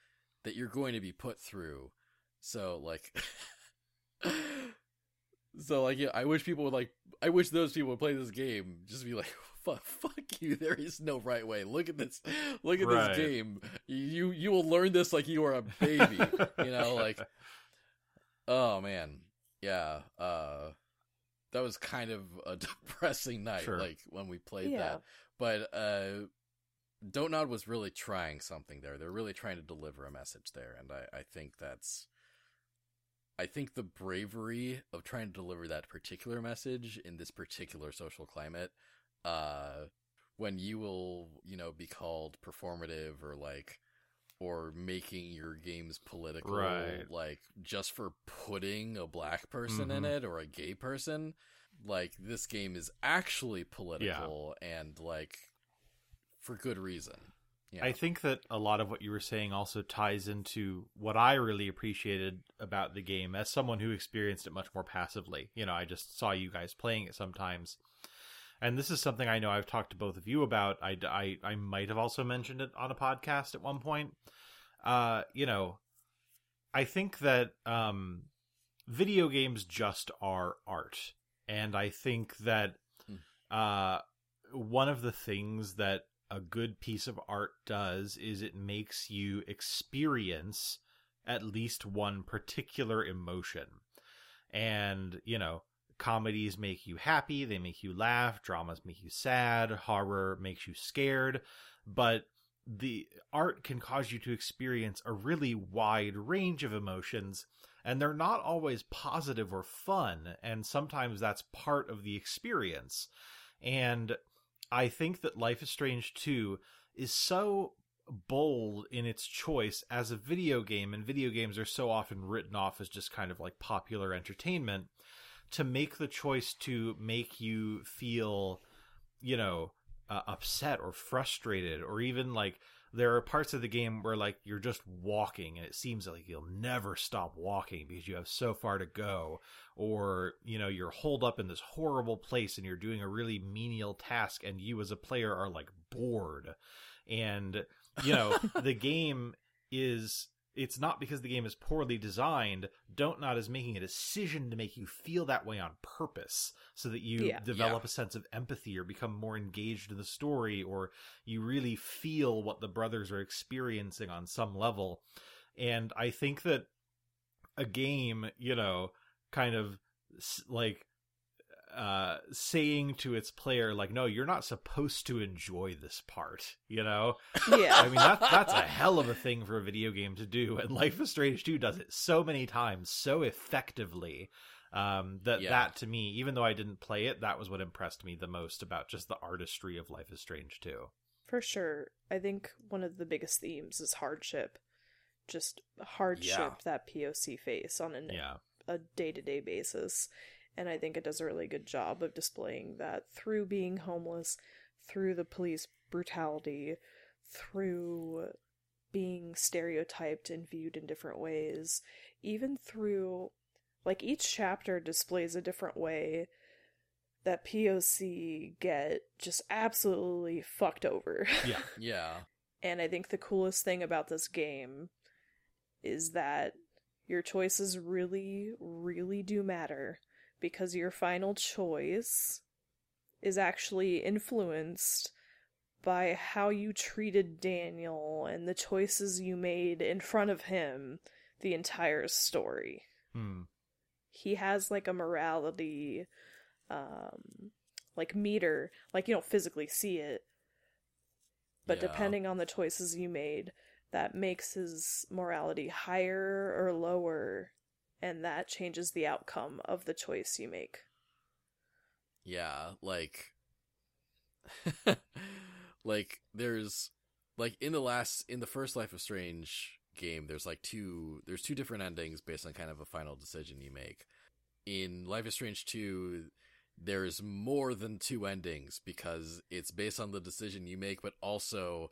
[SPEAKER 1] that you're going to be put through. So like So like yeah, I wish people would like I wish those people would play this game just be like fuck, fuck you there is no right way. Look at this look at
[SPEAKER 2] Right.
[SPEAKER 1] this game. You you will learn this like you are a baby. you know like oh man. Yeah. Uh that was kind of a depressing night
[SPEAKER 2] Sure.
[SPEAKER 1] like when we played
[SPEAKER 3] Yeah.
[SPEAKER 1] that. But uh Don't Nod was really trying something there. They're really trying to deliver a message there and I I think that's I think the bravery of trying to deliver that particular message in this particular social climate, uh, when you will, you know, be called performative or like, or making your games political,
[SPEAKER 2] Right.
[SPEAKER 1] like just for putting a black person in
[SPEAKER 2] Mhm.
[SPEAKER 1] it or a gay person, like this game is actually political and like for good reason. Yeah.
[SPEAKER 2] I think that a lot of what you were saying also ties into what I really appreciated about the game as someone who experienced it much more passively. You know, I just saw you guys playing it sometimes. And this is something I know I've talked to both of you about. I, I, I might have also mentioned it on a podcast at one point. Uh, you know, I think that um, video games just are art. And I think that
[SPEAKER 1] Hmm.
[SPEAKER 2] uh, one of the things that a good piece of art does is it makes you experience at least one particular emotion. And, you know, comedies make you happy, they make you laugh, dramas make you sad, horror makes you scared, but the art can cause you to experience a really wide range of emotions and they're not always positive or fun and sometimes that's part of the experience and i think that life is strange 2 is so bold in its choice as a video game and video games are so often written off as just kind of like popular entertainment to make the choice to make you feel you know uh, upset or frustrated or even like there are parts of the game where like you're just walking and it seems like you'll never stop walking because you have so far to go or you know you're holed up in this horrible place and you're doing a really menial task and you as a player are like bored. And you know the game is it's not because the game is poorly designed. Don't Nod is making a decision to make you feel that way on purpose so that you
[SPEAKER 3] Yeah.
[SPEAKER 2] develop
[SPEAKER 1] Yeah.
[SPEAKER 2] a sense of empathy or become more engaged in the story or you really feel what the brothers are experiencing on some level. And I think that a game, you know, kind of like uh saying to its player like no you're not supposed to enjoy this part you know
[SPEAKER 3] Yeah.
[SPEAKER 2] I mean, that, that's a hell of a thing for a video game to do, and Life is Strange 2 does it so many times, so effectively, um, that
[SPEAKER 1] Yeah.
[SPEAKER 2] that to me, even though I didn't play it, that was what impressed me the most about just the artistry of Life is Strange 2.
[SPEAKER 3] For sure. I think one of the biggest themes is hardship. Just hardship
[SPEAKER 1] Yeah.
[SPEAKER 3] that POC face on an,
[SPEAKER 2] Yeah,
[SPEAKER 3] a day to day basis. And I think it does a really good job of displaying that through being homeless, through the police brutality, through being stereotyped and viewed in different ways, even through, like, each chapter displays a different way that POC get just absolutely fucked over.
[SPEAKER 2] yeah,
[SPEAKER 1] yeah.
[SPEAKER 3] And I think the coolest thing about this game is that your choices really, really do matter because your final choice is actually influenced by how you treated Daniel and the choices you made in front of him the entire story.
[SPEAKER 2] hmm.
[SPEAKER 3] He has like a morality um like meter, like you don't physically see it, but
[SPEAKER 1] Yeah.
[SPEAKER 3] depending on the choices you made, that makes his morality higher or lower, and that changes the outcome of the choice you make.
[SPEAKER 1] Yeah, like like there's like in the last in the first Life of Strange game there's like two there's two different endings based on kind of a final decision you make. In Life is Strange 2 there's more than two endings because it's based on the decision you make but also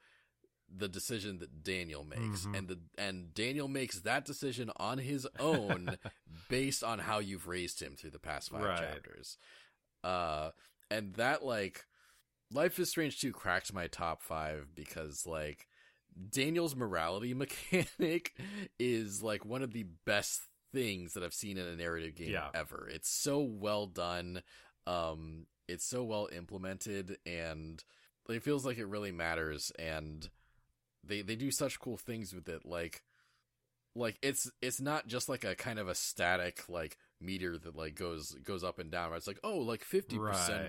[SPEAKER 1] the decision that Daniel makes
[SPEAKER 2] Mhm.
[SPEAKER 1] and the and Daniel makes that decision on his own based on how you've raised him through the past five
[SPEAKER 2] Right.
[SPEAKER 1] chapters. Uh and that like Life is Strange 2 cracked my top 5 because like Daniel's morality mechanic is like one of the best things that I've seen in a narrative game
[SPEAKER 2] Yeah.
[SPEAKER 1] ever. It's so well done. Um it's so well implemented and it feels like it really matters and they they do such cool things with it like like it's it's not just like a kind of a static like meter that like goes goes up and down right? it's like oh like 50%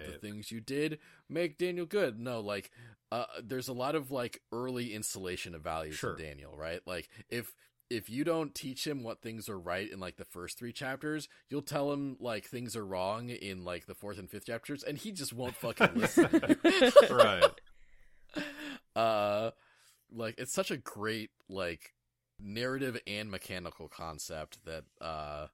[SPEAKER 1] of the things you did make daniel good no like uh there's a lot of like early installation of values
[SPEAKER 2] Sure.
[SPEAKER 1] daniel right like if if you don't teach him what things are right in like the first three chapters you'll tell him like things are wrong in like the fourth and fifth chapters and he just won't fucking listen
[SPEAKER 2] right.
[SPEAKER 1] uh like it's such a great like narrative and mechanical concept that uh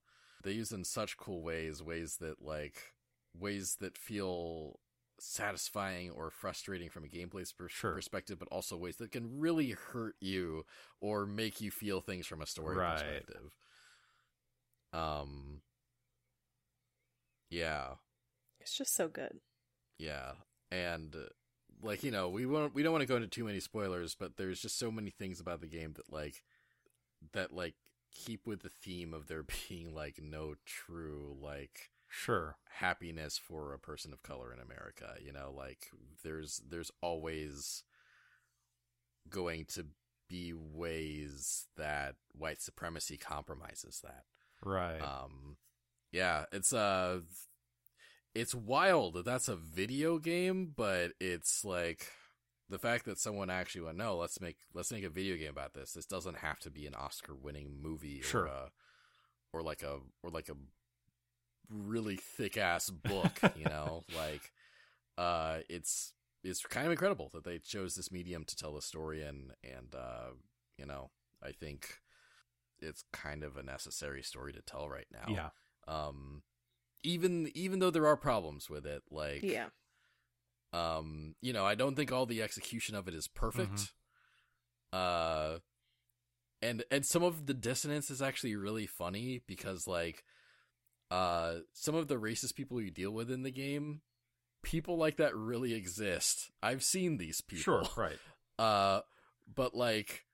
[SPEAKER 1] they use in such cool ways ways that like ways that feel satisfying or frustrating from a gameplay per-
[SPEAKER 2] Sure.
[SPEAKER 1] perspective but also ways that can really hurt you or make you feel things from a story
[SPEAKER 2] Right.
[SPEAKER 1] perspective um yeah
[SPEAKER 3] It's just so good.
[SPEAKER 1] yeah, and uh, like you know, we won't we don't want to go into too many spoilers, but there's just so many things about the game that like that like keep with the theme of there being like no true like
[SPEAKER 2] Sure.
[SPEAKER 1] happiness for a person of color in America. You know, like there's there's always going to be ways that white supremacy compromises that.
[SPEAKER 2] Right.
[SPEAKER 1] Um, yeah, it's uh, it's wild that that's a video game, but it's like the fact that someone actually went, no, let's make let's make a video game about this. This doesn't have to be an Oscar-winning movie,
[SPEAKER 2] Sure.
[SPEAKER 1] or, uh, or like a or like a really thick ass book, you know, like uh, it's it's kind of incredible that they chose this medium to tell the story, and and uh, you know, I think it's kind of a necessary story to tell right now
[SPEAKER 2] yeah.
[SPEAKER 1] um even even though there are problems with it like
[SPEAKER 3] Yeah.
[SPEAKER 1] um you know i don't think all the execution of it is perfect uh and and some of the dissonance is actually really funny because like uh some of the racist people you deal with in the game people like that really exist i've seen these people
[SPEAKER 2] Sure. Right.
[SPEAKER 1] uh but like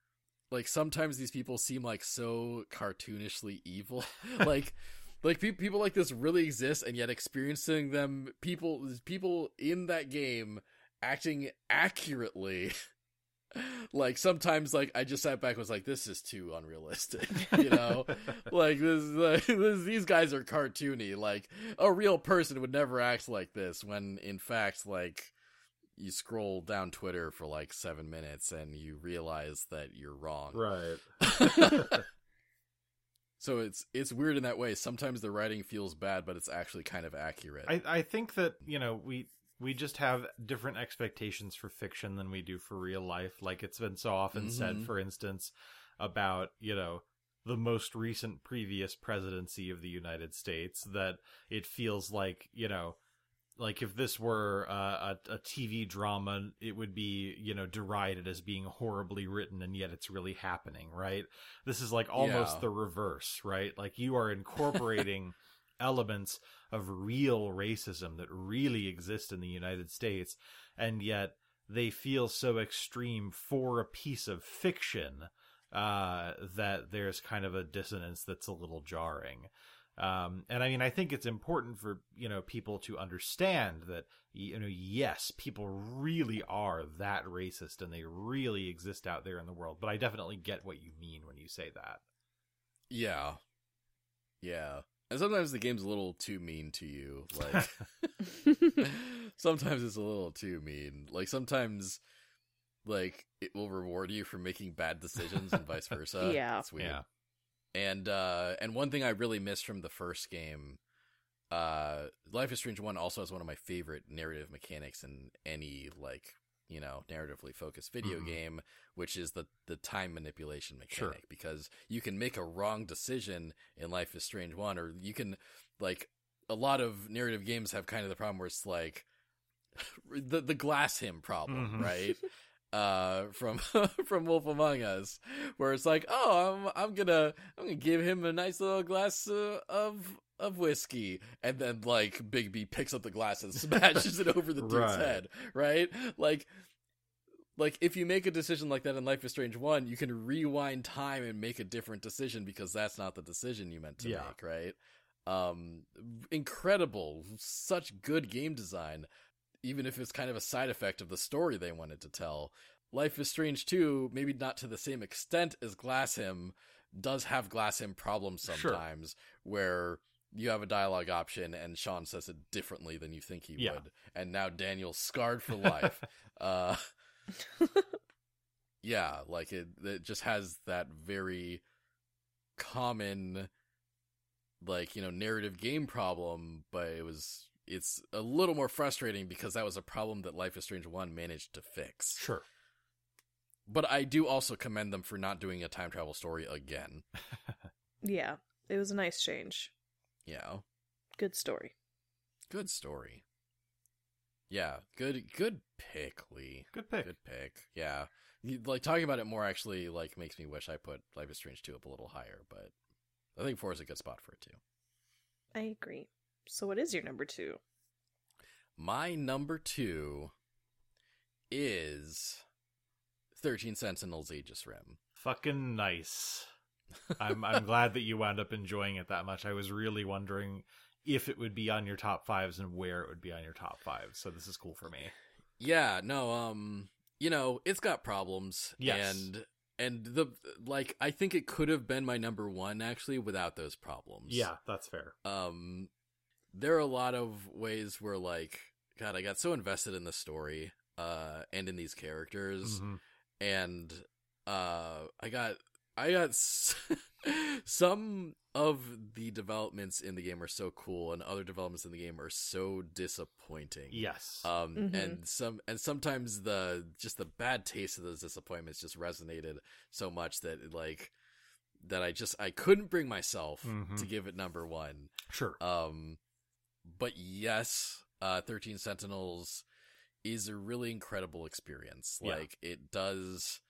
[SPEAKER 1] like sometimes these people seem like so cartoonishly evil like like pe- people like this really exist and yet experiencing them people people in that game acting accurately like sometimes like i just sat back and was like this is too unrealistic you know? Like this, like this these guys are cartoony. Like a real person would never act like this when in fact like you scroll down twitter for like 7 minutes and you realize that you're wrong.
[SPEAKER 2] Right.
[SPEAKER 1] So it's it's weird in that way sometimes the writing feels bad but it's actually kind of accurate
[SPEAKER 2] I, I think that you know we we just have different expectations for fiction than we do for real life. Like it's been so often said,
[SPEAKER 1] Mhm.
[SPEAKER 2] for instance, about you know the most recent previous presidency of the United States that it feels like you know like if this were uh, a, a TV drama, it would be you know derided as being horribly written, and yet it's really happening, right? This is like almost
[SPEAKER 1] Yeah.
[SPEAKER 2] the reverse, right? Like you are incorporating elements of real racism that really exist in the United States, and yet they feel so extreme for a piece of fiction uh, that there's kind of a dissonance that's a little jarring. Um, and I mean, I think it's important for you know people to understand that you know, yes, people really are that racist, and they really exist out there in the world. But I definitely get what you mean when you say that.
[SPEAKER 1] yeah yeah and sometimes the game's a little too mean to you like sometimes it's a little too mean. Like sometimes, like it will reward you for making bad decisions and vice versa.
[SPEAKER 3] Yeah.
[SPEAKER 1] it's weird.
[SPEAKER 2] Yeah.
[SPEAKER 1] And uh, and one thing I really missed from the first game, uh, Life is Strange One also has one of my favorite narrative mechanics in any like you know narratively focused video
[SPEAKER 2] Mhm.
[SPEAKER 1] game, which is the the time manipulation
[SPEAKER 2] Sure.
[SPEAKER 1] mechanic. Because you can make a wrong decision in Life is Strange One, or you can like a lot of narrative games have kind of the problem where it's like the the glass him problem,
[SPEAKER 2] Mhm.
[SPEAKER 1] right? uh from from Wolf Among Us where it's like oh I'm I'm gonna I'm gonna give him a nice little glass uh, of of whiskey. And then like Bigby picks up the glass and smashes it over the dude's
[SPEAKER 2] Right.
[SPEAKER 1] head right? Like like if you make a decision like that in Life is Strange 1 you can rewind time and make a different decision because that's not the decision you meant to
[SPEAKER 2] Yeah.
[SPEAKER 1] make right? Um incredible. Such good game design even if it's kind of a side effect of the story they wanted to tell. Life is Strange 2, maybe not to the same extent as Glass Him, does have Glass Him problems
[SPEAKER 2] Sure.
[SPEAKER 1] sometimes where you have a dialogue option and Sean says it differently than you think he
[SPEAKER 2] Yeah.
[SPEAKER 1] would. And now Daniel's scarred for life. uh yeah, like it it just has that very common like, you know, narrative game problem, but it was it's a little more frustrating because that was a problem that Life is Strange 1 managed to fix.
[SPEAKER 2] Sure.
[SPEAKER 1] But I do also commend them for not doing a time travel story again.
[SPEAKER 3] yeah. It was a nice change.
[SPEAKER 1] Yeah.
[SPEAKER 3] Good story.
[SPEAKER 1] Good story. Yeah, good good pick, Lee.
[SPEAKER 2] Good pick.
[SPEAKER 1] Good pick. Yeah. Like talking about it more actually like makes me wish I put Life is Strange 2 up a little higher, but I think 4 is a good spot for it too.
[SPEAKER 3] I agree. So what is your number two?
[SPEAKER 1] My number 2 is 13 Sentinels Aegis Rim.
[SPEAKER 2] Fucking nice. I'm I'm glad that you wound up enjoying it that much. I was really wondering if it would be on your top fives and where it would be on your top fives. So this is cool for me.
[SPEAKER 1] Yeah, no, um, you know, it's got problems,
[SPEAKER 2] Yes.
[SPEAKER 1] and and the like I think it could have been my number 1 actually without those problems.
[SPEAKER 2] Yeah, that's fair.
[SPEAKER 1] Um there are a lot of ways where like god, I got so invested in the story uh and in these characters
[SPEAKER 2] Mhm.
[SPEAKER 1] and uh I got I got s- some of the developments in the game are so cool and other developments in the game are so disappointing.
[SPEAKER 2] Yes.
[SPEAKER 1] Um
[SPEAKER 3] Mhm.
[SPEAKER 1] and some and sometimes the just the bad taste of those disappointments just resonated so much that like that I just I couldn't bring myself
[SPEAKER 2] Mhm.
[SPEAKER 1] to give it number 1.
[SPEAKER 2] sure.
[SPEAKER 1] Um, but yes, uh, Thirteen Sentinels is a really incredible experience.
[SPEAKER 2] Yeah.
[SPEAKER 1] Like it does,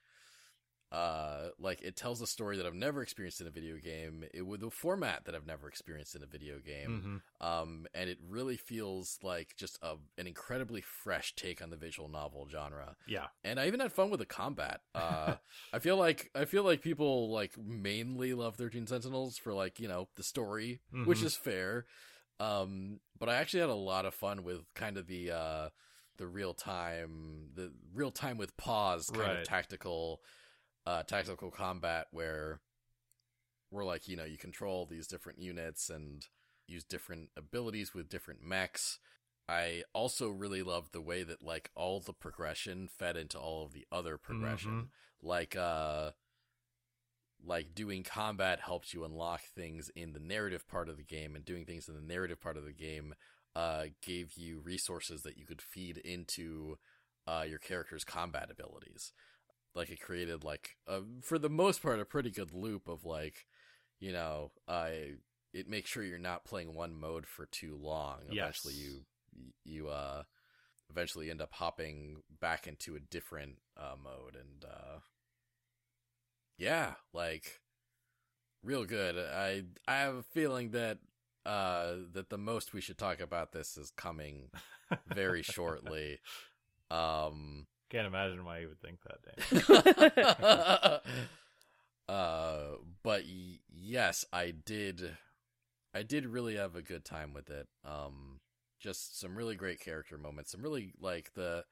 [SPEAKER 1] uh, like it tells a story that I've never experienced in a video game. It with a format that I've never experienced in a video game.
[SPEAKER 2] Mhm.
[SPEAKER 1] Um, and it really feels like just a an incredibly fresh take on the visual novel genre
[SPEAKER 2] Yeah.
[SPEAKER 1] and I even had fun with the combat. Uh, I feel like I feel like people like mainly love Thirteen Sentinels for like you know the story, which
[SPEAKER 2] Mhm.
[SPEAKER 1] is fair. Um, but I actually had a lot of fun with kind of the uh, the real time, the real time with pause kind
[SPEAKER 2] Right.
[SPEAKER 1] of tactical, uh, tactical combat where we're like you know you control these different units and use different abilities with different mechs. I also really loved the way that like all the progression fed into all of the other progression. Like uh like doing combat helps you unlock things in the narrative part of the game and doing things in the narrative part of the game uh gave you resources that you could feed into uh your character's combat abilities. Like it created like a, for the most part a pretty good loop of like you know, I it makes sure you're not playing one mode for too long. Eventually
[SPEAKER 2] Yes.
[SPEAKER 1] you you uh eventually end up hopping back into a different uh mode and uh yeah, like real good. I I have a feeling that uh that the most we should talk about this is coming very shortly. Um
[SPEAKER 2] Can't imagine why you would think that, Dan.
[SPEAKER 1] uh but y- yes i did i did really have a good time with it um just some really great character moments some really like the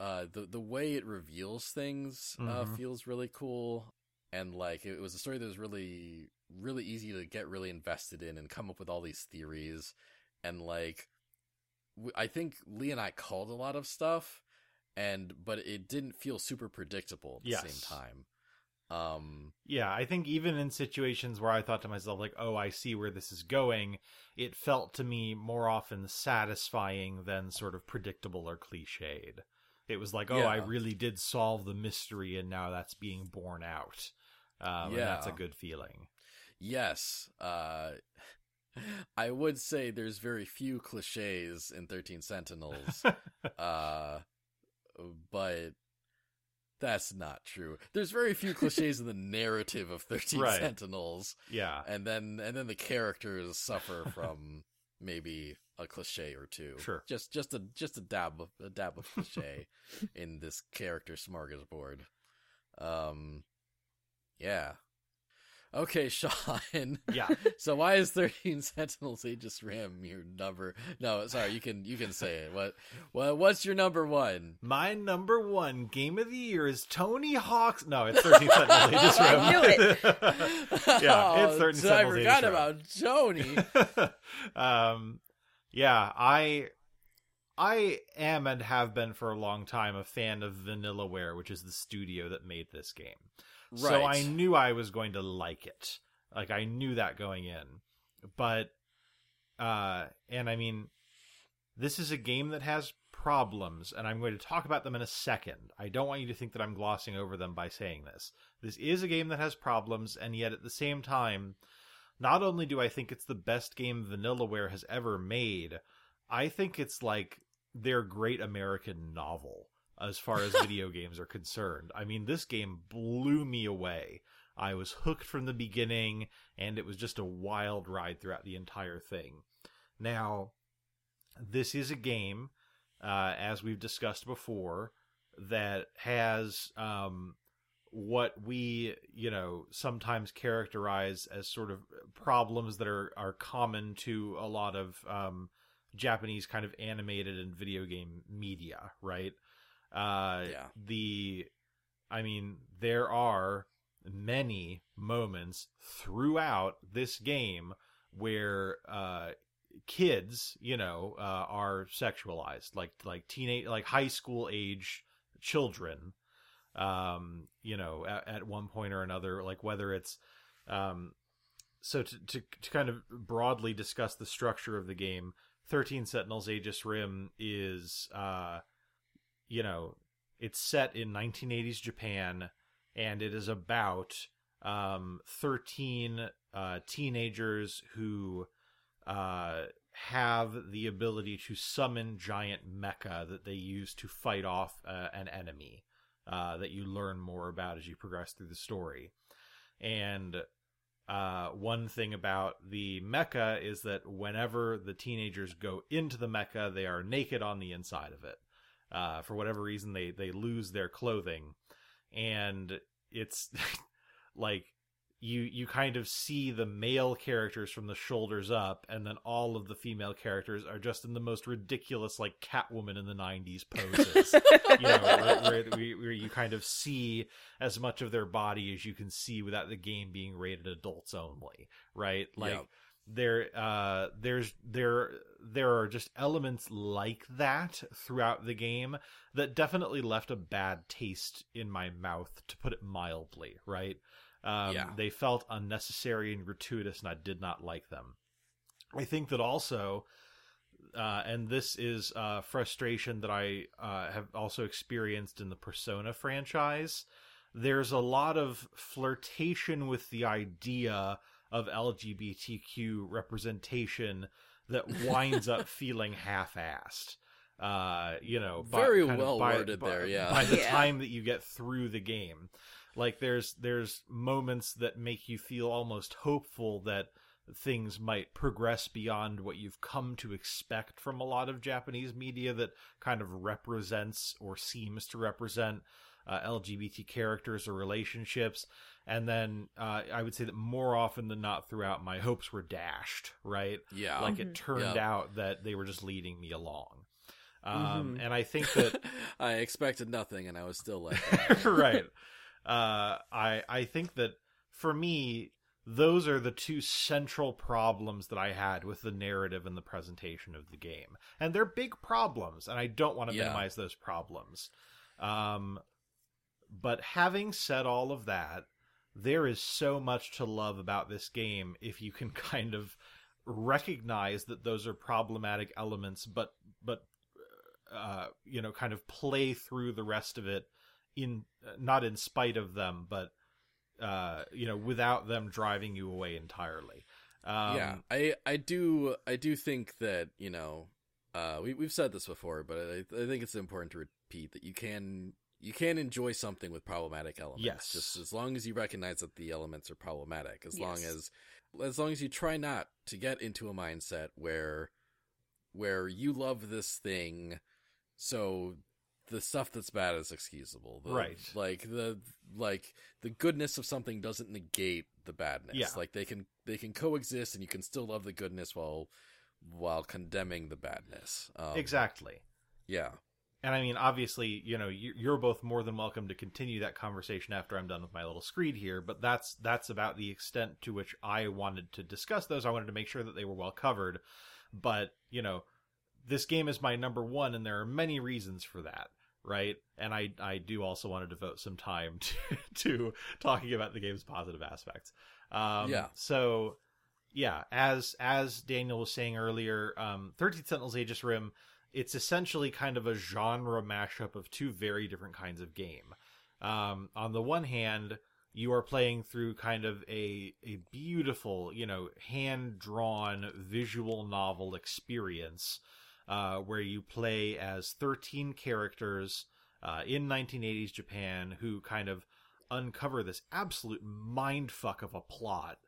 [SPEAKER 1] uh the the way it reveals things uh
[SPEAKER 2] Mhm.
[SPEAKER 1] feels really cool and like it was a story that was really really easy to get really invested in and come up with all these theories and like I think lee and i called a lot of stuff and but it didn't feel super predictable at the
[SPEAKER 2] Yes.
[SPEAKER 1] same time um
[SPEAKER 2] Yeah, I think even in situations where I thought to myself, like, oh, I see where this is going, it felt to me more often satisfying than sort of predictable or cliched. It was like, oh, I really did solve the mystery and now that's being borne out. Um, And that's a good feeling.
[SPEAKER 1] yes uh i would say there's very few cliches in 13 sentinels uh but that's not true there's very few cliches in the narrative of 13
[SPEAKER 2] Right.
[SPEAKER 1] sentinels
[SPEAKER 2] yeah.
[SPEAKER 1] and then and then the characters suffer from maybe a cliche or two
[SPEAKER 2] Sure.
[SPEAKER 1] just just a just a dab of a dab of cliche in this character smorgasbord um yeah okay sean
[SPEAKER 2] Yeah.
[SPEAKER 1] so why is 13 sentinels aegis rim your number no sorry you can you can say it what what what's your number one
[SPEAKER 2] My number one game of the year is Tony Hawk's. No, it's 13 Sentinels Aegis Rim.
[SPEAKER 3] I knew
[SPEAKER 2] it. yeah, it's
[SPEAKER 1] Oh,
[SPEAKER 2] 13
[SPEAKER 1] so i forgot
[SPEAKER 2] Rim.
[SPEAKER 1] about tony
[SPEAKER 2] um yeah i i am and have been for a long time a fan of vanillaware which is the studio that made this game so i knew i was going to like it. Like i knew that going in. But uh and i mean this is a game that has problems and i'm going to talk about them in a second. I don't want you to think that i'm glossing over them by saying this. This is a game that has problems and yet at the same time not only do I think it's the best game Vanillaware has ever made, I think it's like their great American novel as far as video games are concerned. I mean, this game blew me away. I was hooked from the beginning, and it was just a wild ride throughout the entire thing. Now, this is a game, uh, as we've discussed before, that has um, what we you know sometimes characterize as sort of problems that are are common to a lot of um Japanese kind of animated and video game media, right? Uh
[SPEAKER 1] Yeah.
[SPEAKER 2] the I mean, there are many moments throughout this game where uh, kids, you know, uh, are sexualized, like like teenage, like high school age children. Um, you know, at, at one point or another, like whether it's, um, so to, to to kind of broadly discuss the structure of the game, Thirteen Sentinels: Aegis Rim is, uh, you know, it's set in 1980s Japan, and it is about um 13 uh, teenagers who uh, have the ability to summon giant mecha that they use to fight off uh, an enemy uh, that you learn more about as you progress through the story. And uh, one thing about the mecha is that whenever the teenagers go into the mecha, they are naked on the inside of it. Uh, for whatever reason, they they lose their clothing, and it's like you you kind of see the male characters from the shoulders up and then all of the female characters are just in the most ridiculous like catwoman in the 90s poses. You know where, where, where, you kind of see as much of their body as you can see without the game being rated adults only right? Like yep. There uh there's there there are just elements like that throughout the game that definitely left a bad taste in my mouth to put it mildly right um, yeah. They felt unnecessary and gratuitous, and I did not like them. I think that also, uh, and this is uh, frustration that I uh, have also experienced in the Persona franchise. There's a lot of flirtation with the idea of LGBTQ representation that winds up feeling half-assed. Uh, you know,
[SPEAKER 1] very well by, worded by, there. Yeah,
[SPEAKER 2] by the
[SPEAKER 3] yeah.
[SPEAKER 2] time that you get through the game, like there's there's moments that make you feel almost hopeful that things might progress beyond what you've come to expect from a lot of Japanese media that kind of represents or seems to represent uh, LGBT characters or relationships. And then uh, I would say that more often than not throughout, my hopes were dashed, right?
[SPEAKER 1] Yeah.
[SPEAKER 2] Like
[SPEAKER 3] Mhm.
[SPEAKER 2] it turned
[SPEAKER 1] Yep.
[SPEAKER 2] out that they were just leading me along. Um,
[SPEAKER 1] Mhm.
[SPEAKER 2] And I think that
[SPEAKER 1] I expected nothing, and I was still like,
[SPEAKER 2] right. Uh, I I think that for me, those are the two central problems that I had with the narrative and the presentation of the game, and they're big problems, and I don't want to
[SPEAKER 1] Yeah.
[SPEAKER 2] minimize those problems. Um, but having said all of that, there is so much to love about this game if you can kind of recognize that those are problematic elements, but but uh, you know, kind of play through the rest of it in not in spite of them, but uh, you know, without them driving you away entirely. Um,
[SPEAKER 1] yeah, I I do I do think that you know, uh, we we've said this before, but I, I think it's important to repeat that you can you can enjoy something with problematic elements.
[SPEAKER 2] Yes.
[SPEAKER 1] just as long as you recognize that the elements are problematic. As long as as long as you try not to get into a mindset where where you love this thing, so the stuff that's bad is excusable. The,
[SPEAKER 2] Right.
[SPEAKER 1] Like the like the goodness of something doesn't negate the badness.
[SPEAKER 2] Yeah.
[SPEAKER 1] Like they can they can coexist and you can still love the goodness while while condemning the badness. Um,
[SPEAKER 2] exactly.
[SPEAKER 1] Yeah.
[SPEAKER 2] And I mean, obviously, you know, you- you're both more than welcome to continue that conversation after I'm done with my little screed here. But that's that's about the extent to which I wanted to discuss those. I wanted to make sure that they were well covered. But you know, this game is my number one, and there are many reasons for that, right? And I I do also want to devote some time to, to talking about the game's positive aspects. Um,
[SPEAKER 1] Yeah.
[SPEAKER 2] So yeah, as as Daniel was saying earlier, um, Thirteen Sentinels Aegis Rim it's essentially kind of a genre mashup of two very different kinds of game. Um, on the one hand, you are playing through kind of a a beautiful, you know, hand drawn visual novel experience, uh, where you play as thirteen characters uh, in 1980s Japan who kind of uncover this absolute mind fuck of a plot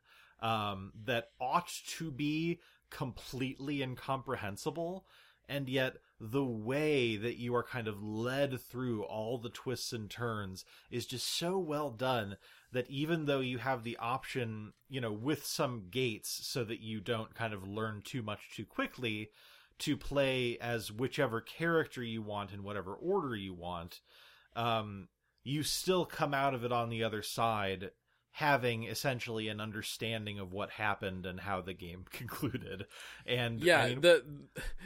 [SPEAKER 2] um, that ought to be completely incomprehensible and yet the way that you are kind of led through all the twists and turns is just so well done that even though you have the option, you know, with some gates so that you don't kind of learn too much too quickly to play as whichever character you want in whatever order you want, um, you still come out of it on the other side having essentially an understanding of what happened and how the game concluded. And
[SPEAKER 1] yeah,
[SPEAKER 2] I mean,
[SPEAKER 1] the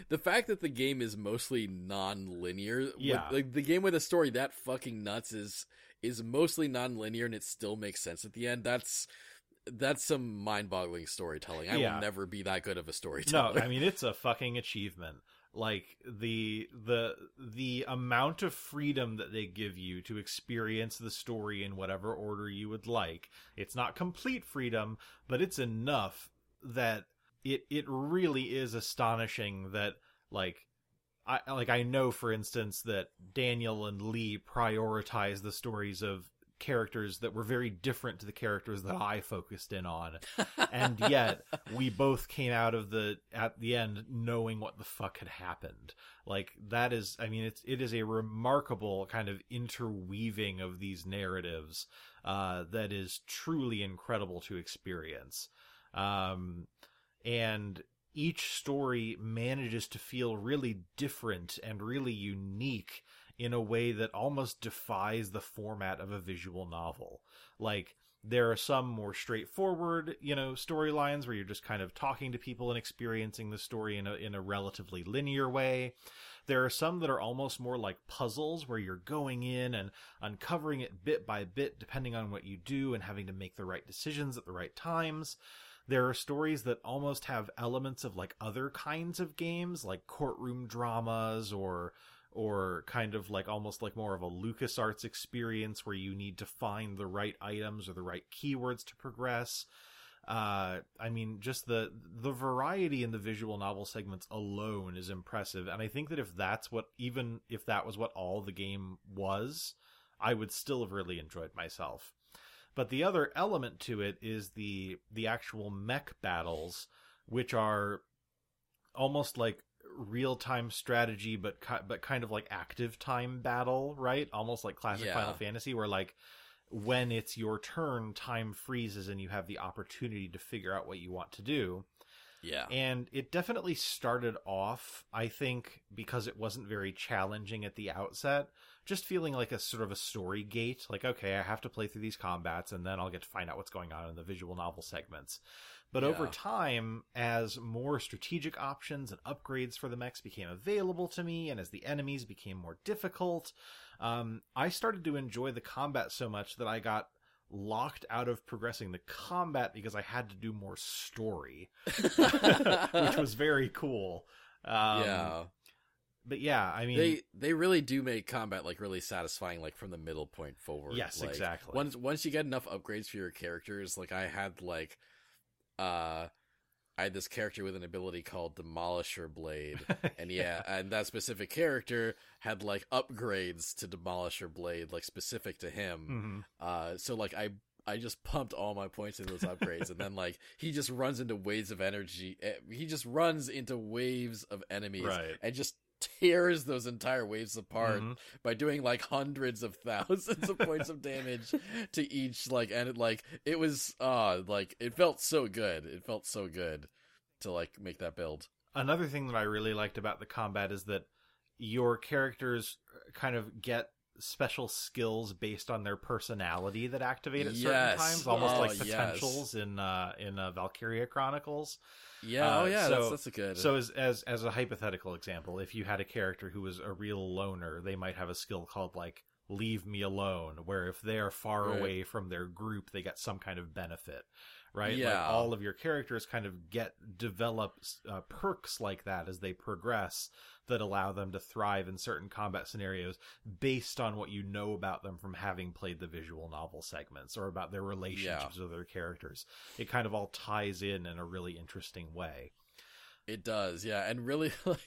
[SPEAKER 1] the fact that the game is mostly non-linear, with-
[SPEAKER 2] Yeah.
[SPEAKER 1] like the game with a story that fucking nuts is is mostly non-linear and it still makes sense at the end. That's that's some mind-boggling storytelling. I
[SPEAKER 2] Yeah.
[SPEAKER 1] will never be that good of a storyteller.
[SPEAKER 2] no,
[SPEAKER 1] storyteller.
[SPEAKER 2] I mean it's a fucking achievement. Like the the the amount of freedom that they give you to experience the story in whatever order you would like. It's not complete freedom, but it's enough that it it really is astonishing that like I like I know for instance that Daniel and Lee prioritize the stories of characters that were very different to the characters that I focused in on. And yet we both came out of the at the end knowing what the fuck had happened. Like that is i mean it's it is a remarkable kind of interweaving of these narratives uh that is truly incredible to experience. Um and each story manages to feel really different and really unique in a way that almost defies the format of a visual novel. Like, there are some more straightforward, you know, storylines where you're just kind of talking to people and experiencing the story in a, in a relatively linear way. There are some that are almost more like puzzles where you're going in and uncovering it bit by bit depending on what you do and having to make the right decisions at the right times. There are stories that almost have elements of like other kinds of games, like courtroom dramas or or kind of like almost like more of a LucasArts experience where you need to find the right items or the right keywords to progress. Uh, I mean, just the the variety in the visual novel segments alone is impressive, and I think that if that's what, even if that was what all the game was, I would still have really enjoyed myself. But the other element to it is the the actual mech battles, which are almost like real time strategy, but ki- but kind of like active time battle, right? Almost like classic
[SPEAKER 1] Yeah.
[SPEAKER 2] Final Fantasy, where like when it's your turn, time freezes and you have the opportunity to figure out what you want to do.
[SPEAKER 1] yeah.
[SPEAKER 2] And it definitely started off, I think, because it wasn't very challenging at the outset, just feeling like a sort of a story gate. Like, okay, I have to play through these combats and then I'll get to find out what's going on in the visual novel segments. But over time, as more strategic options and upgrades for the mechs became available to me, and as the enemies became more difficult, um, I started to enjoy the combat so much that I got locked out of progressing the combat because I had to do more story, which was very cool. Um,
[SPEAKER 1] yeah.
[SPEAKER 2] But yeah, I mean,
[SPEAKER 1] they they really do make combat like really satisfying like from the middle point forward
[SPEAKER 2] Yes,
[SPEAKER 1] Like,
[SPEAKER 2] exactly.
[SPEAKER 1] once once you get enough upgrades for your characters like i had like uh i had this character with an ability called demolisher blade and yeah, and that specific character had like upgrades to demolisher blade like specific to him
[SPEAKER 2] Mhm.
[SPEAKER 1] uh so like i I just pumped all my points into those upgrades, and then like he just runs into waves of energy. eh, He just runs into waves of enemies,
[SPEAKER 2] Right.
[SPEAKER 1] and just tears those entire waves apart
[SPEAKER 2] Mhm.
[SPEAKER 1] by doing like hundreds of thousands of points of damage to each like and it like it was uh like it felt so good it felt so good to like make that build
[SPEAKER 2] Another thing that I really liked about the combat is that your characters kind of get special skills based on their personality that activate at certain times, almost
[SPEAKER 1] Oh,
[SPEAKER 2] like
[SPEAKER 1] yes.
[SPEAKER 2] potentials in uh, in uh, Valkyria Chronicles.
[SPEAKER 1] yeah
[SPEAKER 2] Uh,
[SPEAKER 1] oh yeah
[SPEAKER 2] so-
[SPEAKER 1] that's, that's a good
[SPEAKER 2] So as, as as a hypothetical example, if you had a character who was a real loner, they might have a skill called like leave me alone, where if they are far
[SPEAKER 1] Right.
[SPEAKER 2] away from their group, they get some kind of benefit. Right?
[SPEAKER 1] Yeah.
[SPEAKER 2] Like all of your characters kind of get develop uh, perks like that as they progress that allow them to thrive in certain combat scenarios based on what you know about them from having played the visual novel segments or about their relationships with other characters. It kind of all ties in in a really interesting way.
[SPEAKER 1] It does, yeah, and really like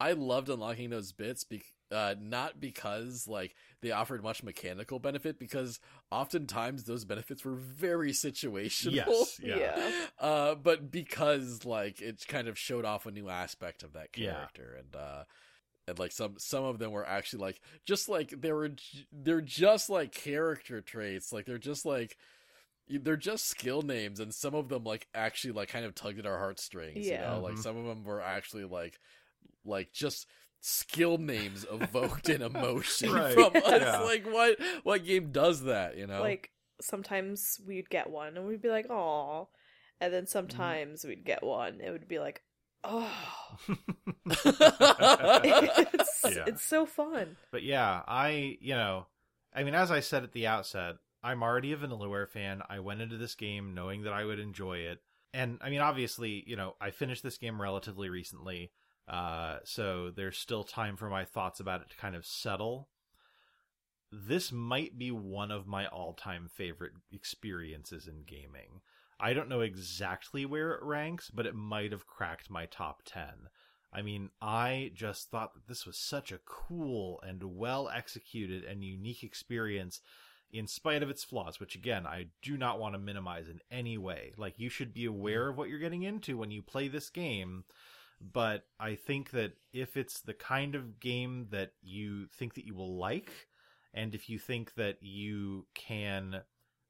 [SPEAKER 1] I loved unlocking those bits, be- uh, not because like they offered much mechanical benefit, because oftentimes those benefits were very situational.
[SPEAKER 2] Yes, yeah.
[SPEAKER 3] Yeah.
[SPEAKER 1] Uh, but because like it kind of showed off a new aspect of that
[SPEAKER 2] Yeah.
[SPEAKER 1] character, and uh, and like some some of them were actually like just like they were they're just like character traits, like they're just like they're just skill names and some of them like actually like kind of tugged at our heartstrings you
[SPEAKER 3] Yeah.
[SPEAKER 1] know like
[SPEAKER 2] Mhm.
[SPEAKER 1] some of them were actually like like just skill names evoked an emotion
[SPEAKER 2] Right,
[SPEAKER 1] from us.
[SPEAKER 2] yeah.
[SPEAKER 1] Like what what game does that, you know?
[SPEAKER 3] Like sometimes we'd get one and we'd be like, "Aw," and then sometimes we'd get one. It would be like, "Oh." it's
[SPEAKER 2] Yeah.
[SPEAKER 3] it's so fun.
[SPEAKER 2] But yeah, I, you know, I mean, as I said at the outset, I'm already a Vanillaware fan. I went into this game knowing that I would enjoy it. And I mean, obviously, you know, I finished this game relatively recently. Uh, so there's still time for my thoughts about it to kind of settle. This might be one of my all time favorite experiences in gaming. I don't know exactly where it ranks, but it might have cracked my top 10. I mean, I just thought that this was such a cool and well executed and unique experience in spite of its flaws, which again, I do not want to minimize in any way. Like, you should be aware of what you're getting into when you play this game. But I think that if it's the kind of game that you think that you will like, and if you think that you can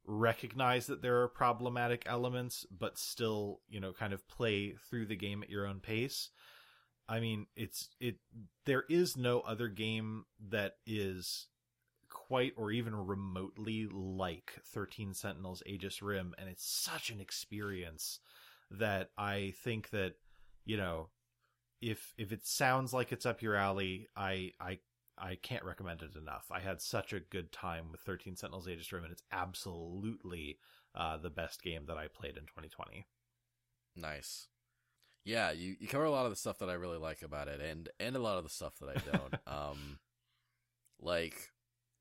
[SPEAKER 2] recognize that there are problematic elements, but still, you know, kind of play through the game at your own pace, I mean, it's it. There is no other game that is quite or even remotely like 13 Sentinels Aegis Rim, and it's such an experience that I think that you know, if if it sounds like it's up your alley, I I I can't recommend it enough. I had such a good time with 13 Sentinels Aegis Rim, and it's absolutely uh, the best game that I played in 2020.
[SPEAKER 1] Nice. Yeah, you, you cover a lot of the stuff that I really like about it and and a lot of the stuff that I don't. um like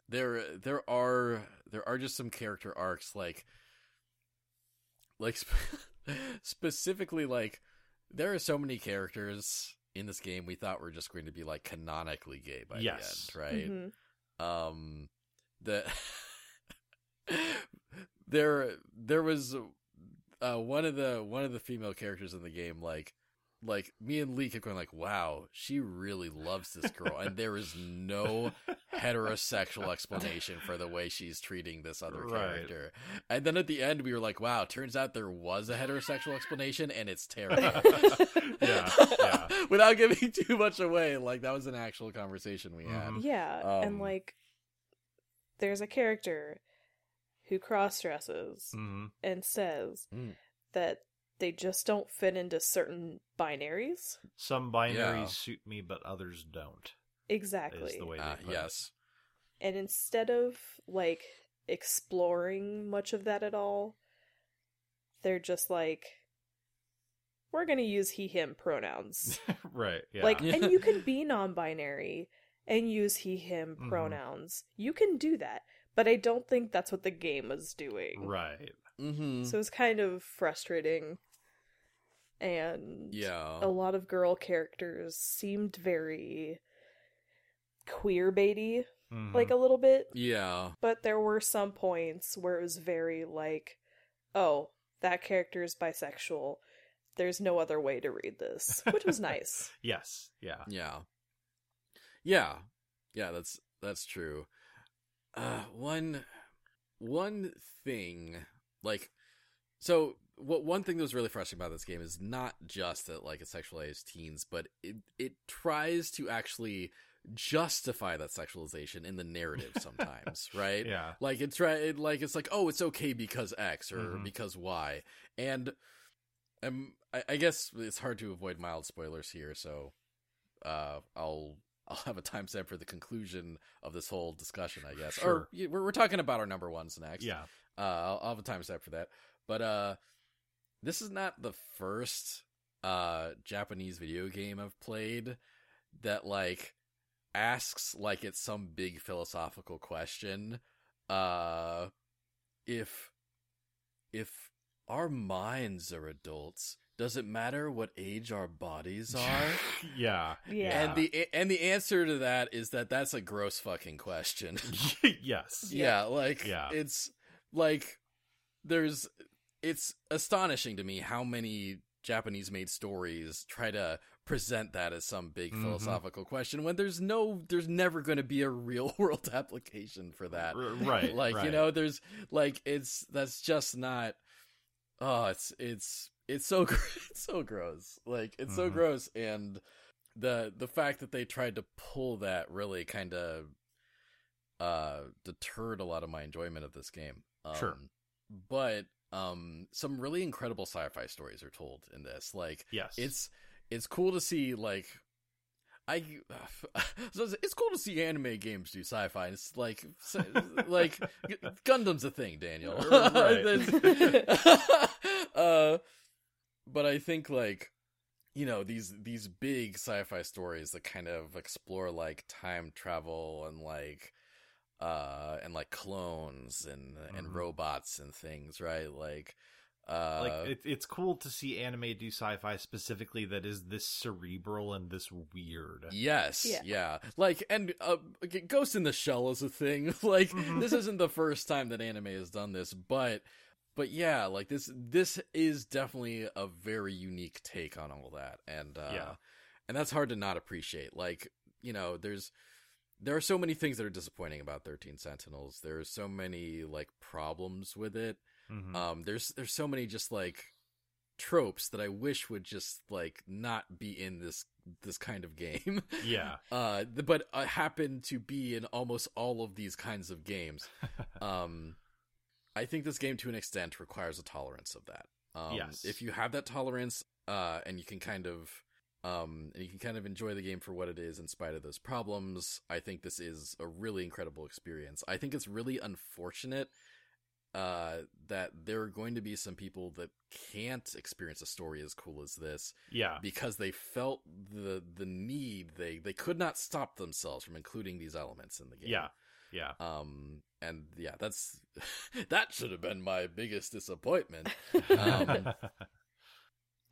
[SPEAKER 1] there there are there are just some character arcs like like sp- specifically like there are so many characters in this game we thought were just going to be like canonically gay by
[SPEAKER 2] Yes.
[SPEAKER 1] the end, right?
[SPEAKER 3] Mhm.
[SPEAKER 1] um the there there was uh one of the one of the female characters in the game like like me and Lee kept going like wow she really loves this girl and there is no heterosexual explanation for the way she's treating this other
[SPEAKER 2] Right.
[SPEAKER 1] character and then at the end we were like wow turns out there was a heterosexual explanation and it's terrible
[SPEAKER 2] Yeah, yeah.
[SPEAKER 1] without giving too much away like that was an actual conversation we had
[SPEAKER 2] Mhm.
[SPEAKER 3] Yeah, and
[SPEAKER 1] Um,
[SPEAKER 3] like there's a character who cross dresses
[SPEAKER 2] hmm
[SPEAKER 3] and says
[SPEAKER 1] Mm.
[SPEAKER 3] that they just don't fit into certain binaries.
[SPEAKER 2] Some binaries
[SPEAKER 1] Yeah.
[SPEAKER 2] suit me, but others don't.
[SPEAKER 3] Exactly.
[SPEAKER 2] Is the way they
[SPEAKER 1] Uh,
[SPEAKER 2] put it.
[SPEAKER 1] yes
[SPEAKER 3] And instead of like exploring much of that at all, they're just like we're going to use he him pronouns.
[SPEAKER 2] right. Yeah.
[SPEAKER 3] Like and you can be non-binary and use he him
[SPEAKER 2] Mhm.
[SPEAKER 3] pronouns. You can do that. But I don't think that's what the game is doing.
[SPEAKER 2] right.
[SPEAKER 1] Mm-hmm.
[SPEAKER 3] So it's kind of frustrating. And
[SPEAKER 1] yeah
[SPEAKER 3] a lot of girl characters seemed very queer baity,
[SPEAKER 2] Mhm.
[SPEAKER 3] like a little bit.
[SPEAKER 1] Yeah.
[SPEAKER 3] But there were some points where it was very like, oh, that character is bisexual. There's no other way to read this, which was nice.
[SPEAKER 2] yes. Yeah.
[SPEAKER 1] Yeah. Yeah. Yeah, that's that's true. Uh one one thing like so what one thing that was really frustrating about this game is not just that like it sexualizes teens, but it it tries to actually justify that sexualization in the narrative sometimes, right?
[SPEAKER 2] Yeah.
[SPEAKER 1] Like it's right, it, like it's like, oh, it's okay because X or
[SPEAKER 2] Mhm.
[SPEAKER 1] because Y, and um, I, I guess it's hard to avoid mild spoilers here, so uh, I'll I'll have a timestamp for the conclusion of this whole discussion, I guess.
[SPEAKER 2] Sure.
[SPEAKER 1] Or we're we're talking about our number ones next.
[SPEAKER 2] Yeah.
[SPEAKER 1] Uh, I'll, I'll have a time timestamp for that. But uh, this is not the first uh Japanese video game I've played that like asks like it's some big philosophical question. Uh, if if our minds are adults, does it matter what age our bodies are?
[SPEAKER 2] yeah.
[SPEAKER 3] Yeah.
[SPEAKER 1] And the and the answer to that is that that's a gross fucking question.
[SPEAKER 2] yes.
[SPEAKER 1] yeah, like
[SPEAKER 2] Yeah.
[SPEAKER 1] it's like there's it's astonishing to me how many Japanese made stories try to present that as some big
[SPEAKER 2] Mhm.
[SPEAKER 1] philosophical question when there's no there's never going to be a real world application for that.
[SPEAKER 2] Right.
[SPEAKER 1] like you know there's like it's that's just not oh it's it's it's so gr- it's so gross like it's so
[SPEAKER 2] Mhm.
[SPEAKER 1] gross and the the fact that they tried to pull that really kind of uh deterred a lot of my enjoyment of this game. Um,
[SPEAKER 2] Sure.
[SPEAKER 1] But um some really incredible sci-fi stories are told in this. Like
[SPEAKER 2] Yes.
[SPEAKER 1] it's it's cool to see like I so it's- cool to see anime games do sci-fi. It's like like Gundam's a thing, Daniel. That's- uh, but I think like you know these these big sci-fi stories that kind of explore like time travel and like uh and like clones and and
[SPEAKER 2] Mhm.
[SPEAKER 1] robots and things, right? Like uh
[SPEAKER 2] like it, it's cool to see anime do sci-fi specifically that is this cerebral and this weird.
[SPEAKER 1] Yes,
[SPEAKER 3] Yeah.
[SPEAKER 1] yeah. Like, and uh, Ghost in the Shell is a thing. like,
[SPEAKER 2] Mhm.
[SPEAKER 1] this isn't the first time that anime has done this, but, but yeah, like this, this is definitely a very unique take on all that, and uh,
[SPEAKER 2] Yeah.
[SPEAKER 1] and that's hard to not appreciate. Like, you know, there's, there are so many things that are disappointing about Thirteen Sentinels. There are so many like problems with it.
[SPEAKER 2] Mhm.
[SPEAKER 1] Um, there's there's so many just like tropes that I wish would just like not be in this this kind of game.
[SPEAKER 2] yeah.
[SPEAKER 1] uh, but uh, happen to be in almost all of these kinds of games. Um, I think this game, to an extent, requires a tolerance of that. Um,
[SPEAKER 2] Yes.
[SPEAKER 1] If you have that tolerance, uh, and you can kind of, um, and you can kind of enjoy the game for what it is in spite of those problems, I think this is a really incredible experience. I think it's really unfortunate uh that there are going to be some people that can't experience a story as cool as this
[SPEAKER 2] yeah.
[SPEAKER 1] because they felt the the need they they could not stop themselves from including these elements in the game
[SPEAKER 2] Yeah. Yeah.
[SPEAKER 1] um and yeah that's that should have been my biggest disappointment Um,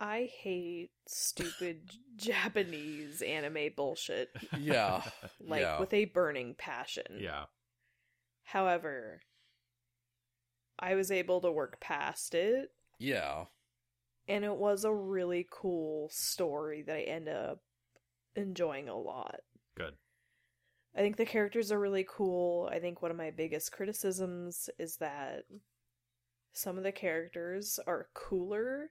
[SPEAKER 3] I hate stupid Japanese anime bullshit,
[SPEAKER 1] yeah
[SPEAKER 3] like
[SPEAKER 1] Yeah.
[SPEAKER 3] with a burning passion.
[SPEAKER 2] yeah.
[SPEAKER 3] However, I was able to work past it,
[SPEAKER 1] yeah
[SPEAKER 3] and it was a really cool story that I end up enjoying a lot.
[SPEAKER 2] Good.
[SPEAKER 3] I think the characters are really cool. I think one of my biggest criticisms is that some of the characters are cooler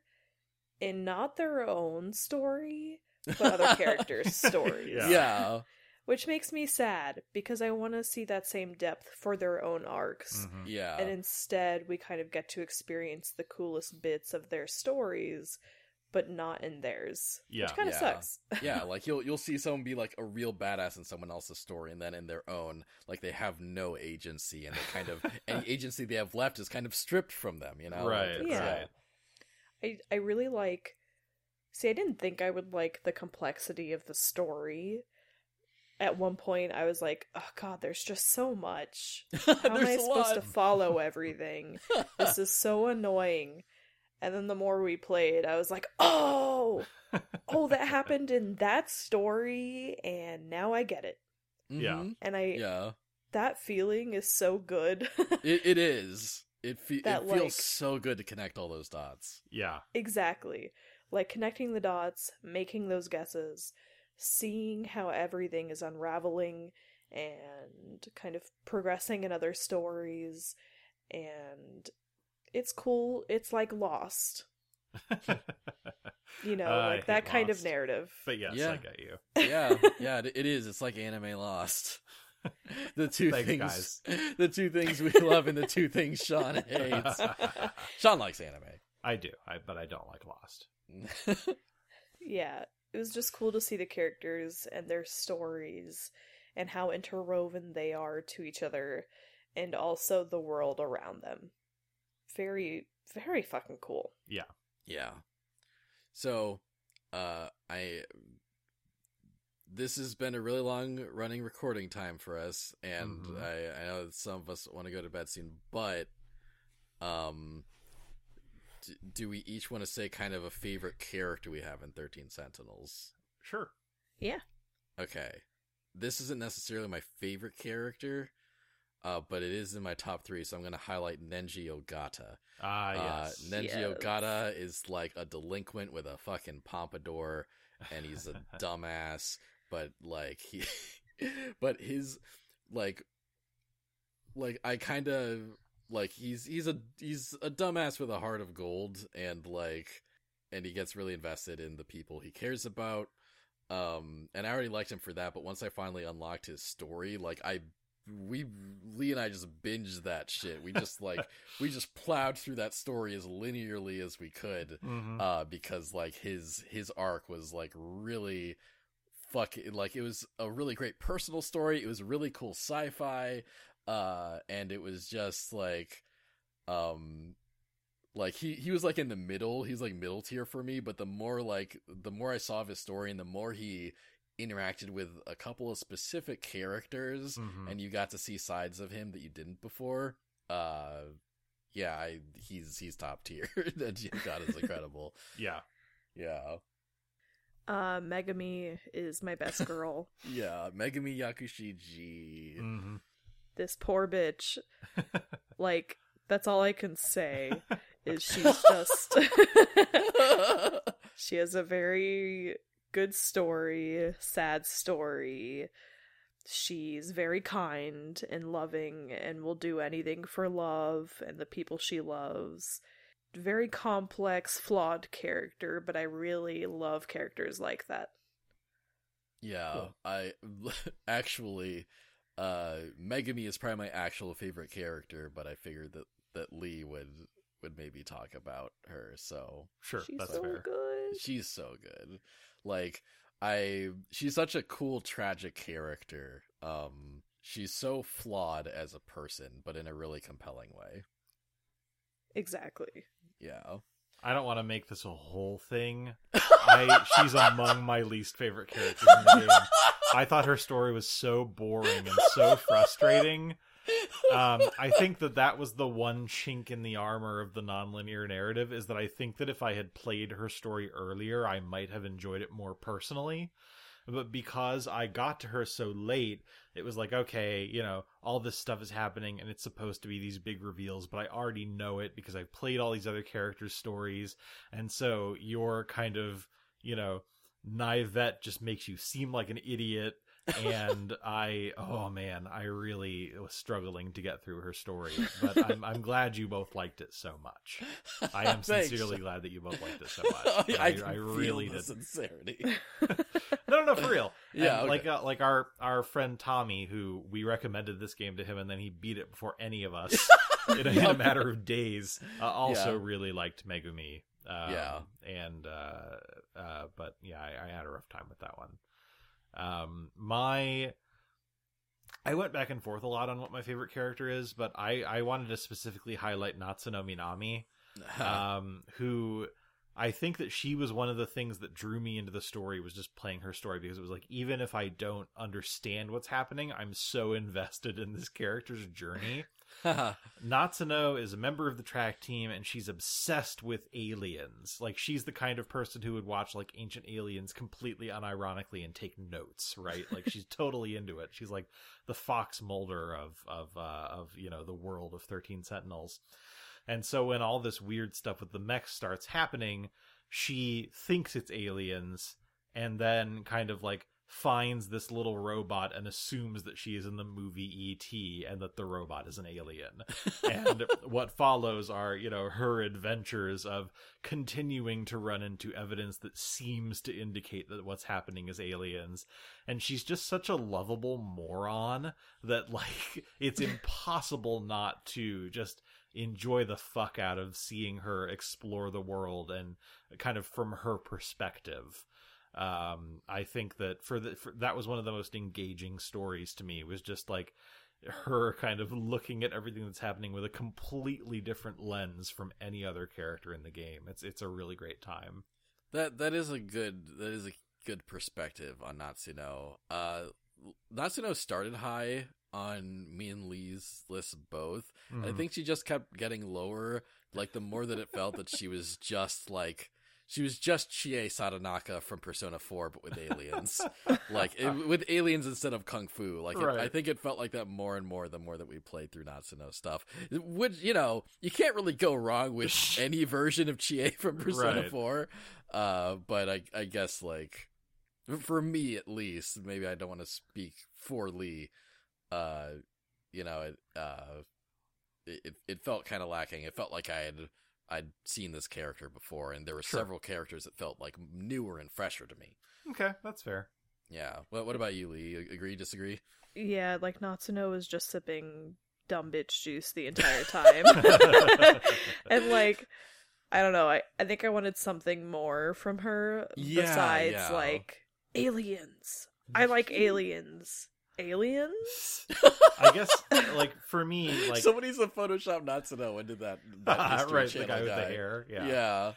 [SPEAKER 3] in not their own story, but other characters' stories.
[SPEAKER 2] Yeah.
[SPEAKER 1] yeah
[SPEAKER 3] Which makes me sad because I want to see that same depth for their own arcs.
[SPEAKER 2] Mhm.
[SPEAKER 1] yeah
[SPEAKER 3] And instead, we kind of get to experience the coolest bits of their stories, but not in theirs.
[SPEAKER 2] Yeah.
[SPEAKER 3] Which kind of
[SPEAKER 1] Yeah.
[SPEAKER 3] sucks.
[SPEAKER 1] yeah like you'll you'll see someone be like a real badass in someone else's story and then in their own like they have no agency and they kind of any agency they have left is kind of stripped from them you know
[SPEAKER 2] Right.
[SPEAKER 1] it's-
[SPEAKER 3] Yeah.
[SPEAKER 2] Right.
[SPEAKER 3] I I really like. See, I didn't think I would like the complexity of the story. At one point, I was like, "Oh God, there's just so much. How am I supposed to follow everything? this is so annoying." And then the more we played, I was like, "Oh, oh, that happened in that story, and now I get it."
[SPEAKER 2] Yeah.
[SPEAKER 3] And I
[SPEAKER 1] yeah
[SPEAKER 3] that feeling is so good.
[SPEAKER 1] It it is. It fe-
[SPEAKER 3] That,
[SPEAKER 1] it feels
[SPEAKER 3] like-
[SPEAKER 1] so good to connect all those dots.
[SPEAKER 2] Yeah.
[SPEAKER 3] Exactly. Like connecting the dots, making those guesses, seeing how everything is unraveling and kind of progressing in other stories and it's cool. It's like Lost, you know, uh,
[SPEAKER 2] I
[SPEAKER 3] like that
[SPEAKER 2] hate
[SPEAKER 3] kind of narrative.
[SPEAKER 2] But yes,
[SPEAKER 1] Yeah.
[SPEAKER 2] I get you.
[SPEAKER 1] Yeah, yeah, it, it is. It's like anime lost. The two
[SPEAKER 2] Thanks,
[SPEAKER 1] things,
[SPEAKER 2] guys.
[SPEAKER 1] the two things we love, and the two things Sean hates. Sean likes anime.
[SPEAKER 2] I do, I, but I don't like Lost.
[SPEAKER 3] yeah, it was just cool to see the characters and their stories and how interwoven they are to each other and also the world around them. Very, very fucking cool.
[SPEAKER 2] Yeah.
[SPEAKER 1] Yeah. So, uh, I. This has been a really long running recording time for us, and
[SPEAKER 2] Mhm.
[SPEAKER 1] I, I know that some of us want to go to bed soon, but, um, d- do we each want to say kind of a favorite character we have in 13 Sentinels?
[SPEAKER 2] Sure.
[SPEAKER 3] Yeah.
[SPEAKER 1] Okay. This isn't necessarily my favorite character, uh, but it is in my top three, so I'm going to highlight Nenji Ogata.
[SPEAKER 2] Ah,
[SPEAKER 1] Uh,
[SPEAKER 2] yes.
[SPEAKER 1] Nenji
[SPEAKER 3] Yes.
[SPEAKER 1] Ogata is like a delinquent with a fucking pompadour, and he's a dumbass. But like he, but his like, like I kind of like he's he's a he's a dumbass with a heart of gold, and like, and he gets really invested in the people he cares about. Um, and I already liked him for that, but once I finally unlocked his story, like I, we, Lee and I just binged that shit. We just like, we just plowed through that story as linearly as we could,
[SPEAKER 2] Mhm.
[SPEAKER 1] uh, because like his, his arc was like really fucking, like it was a really great personal story. It was really cool sci-fi, uh, and it was just like, um, like he he was like in the middle he's like middle tier for me but the more like the more i saw of his story and the more he interacted with a couple of specific characters
[SPEAKER 2] Mhm.
[SPEAKER 1] and you got to see sides of him that you didn't before uh yeah I, he's he's top tier that got is incredible
[SPEAKER 2] yeah.
[SPEAKER 1] yeah
[SPEAKER 3] Uh, Megami is my best girl.
[SPEAKER 1] yeah megami yakushiji
[SPEAKER 2] hmm
[SPEAKER 3] this poor bitch. Like, that's all I can say is she's just. she has a very good story, sad story. She's very kind and loving and will do anything for love and the people she loves. Very complex, flawed character, but I really love characters like that.
[SPEAKER 1] Yeah,
[SPEAKER 2] Cool.
[SPEAKER 1] I actually uh Megami is probably my actual favorite character, but I figured that that Lee would would maybe talk about her. So
[SPEAKER 2] Sure,
[SPEAKER 3] She's
[SPEAKER 2] that's
[SPEAKER 3] so
[SPEAKER 2] fair.
[SPEAKER 3] good.
[SPEAKER 1] she's so good. Like I she's such a cool tragic character. Um she's so flawed as a person, but in a really compelling way.
[SPEAKER 3] Exactly.
[SPEAKER 1] Yeah.
[SPEAKER 2] I don't want to make this a whole thing. I she's among my least favorite characters in the game. I thought her story was so boring and so frustrating. Um, I think that that was the one chink in the armor of the nonlinear narrative is that I think that if I had played her story earlier, I might have enjoyed it more personally. But because I got to her so late, it was like, okay, you know, all this stuff is happening and it's supposed to be these big reveals, but I already know it because I've played all these other characters' stories. And so your kind of, you know, naivete just makes you seem like an idiot. And I, oh man, I really was struggling to get through her story. But I'm, I'm glad you both liked it so much. I am sincerely glad that you both liked it so much. But
[SPEAKER 1] I,
[SPEAKER 2] I, I
[SPEAKER 1] feel
[SPEAKER 2] really
[SPEAKER 1] the
[SPEAKER 2] did.
[SPEAKER 1] sincerity.
[SPEAKER 2] No, no, no, for real.
[SPEAKER 1] Yeah, okay.
[SPEAKER 2] like uh, like our our friend Tommy, who we recommended this game to him, and then he beat it before any of us in, a, in a matter of days. Uh, also,
[SPEAKER 1] Yeah.
[SPEAKER 2] really liked Megumi. Um,
[SPEAKER 1] Yeah.
[SPEAKER 2] and uh, uh, but yeah, I, I had a rough time with that one. Um, my I went back and forth a lot on what my favorite character is, but I I wanted to specifically highlight Natsuno Minami um, who I think that she was one of the things that drew me into the story was just playing her story because it was like even if I don't understand what's happening, I'm so invested in this character's journey. Natsuno is a member of the track team and she's obsessed with aliens. Like she's the kind of person who would watch like ancient aliens completely unironically and take notes, right? Like she's totally into it. She's like the Fox Mulder of of uh of, you know, the world of 13 Sentinels. And so when all this weird stuff with the mechs starts happening, she thinks it's aliens and then kind of like finds this little robot and assumes that she is in the movie E.T. and that the robot is an alien. and what follows are, you know, her adventures of continuing to run into evidence that seems to indicate that what's happening is aliens. And she's just such a lovable moron that, like, it's impossible not to just enjoy the fuck out of seeing her explore the world and kind of from her perspective um i think that for the for, that was one of the most engaging stories to me It was just like her kind of looking at everything that's happening with a completely different lens from any other character in the game it's it's a really great time
[SPEAKER 1] That that is a good that is a good perspective on Natsuno. Uh Natsuno started high on me and Lee's list both. I
[SPEAKER 2] Mhm.
[SPEAKER 1] think she just kept getting lower like the more that it felt that she was just like she was just Chie Satonaka from Persona 4 but with aliens. like it, with aliens instead of kung fu. Like it- I think it felt like that more and more the more that we played through Natsuno stuff. Which you know, you can't really go wrong with any version of Chie from Persona
[SPEAKER 2] Right.
[SPEAKER 1] 4. Uh but I I guess like for me at least, maybe I don't want to speak for Lee. Uh you know, it uh it it felt kind of lacking. It felt like I had I'd seen this character before, and there were
[SPEAKER 2] Sure.
[SPEAKER 1] several characters that felt like newer and fresher to me.
[SPEAKER 2] Okay, that's fair.
[SPEAKER 1] Yeah. What What about you, Lee? Agree? Disagree?
[SPEAKER 3] Yeah, like Natsuno was just sipping dumb bitch juice the entire time. and like I don't know, I, I think I wanted something more from her
[SPEAKER 1] Yeah,
[SPEAKER 3] besides
[SPEAKER 1] yeah.
[SPEAKER 3] like aliens. I like aliens. Aliens?
[SPEAKER 2] I guess like for me, like
[SPEAKER 1] Somebody's a Photoshop Natsuno and did that. that History
[SPEAKER 2] right, the
[SPEAKER 1] Channel
[SPEAKER 2] guy with the hair.
[SPEAKER 1] Yeah.
[SPEAKER 2] Yeah.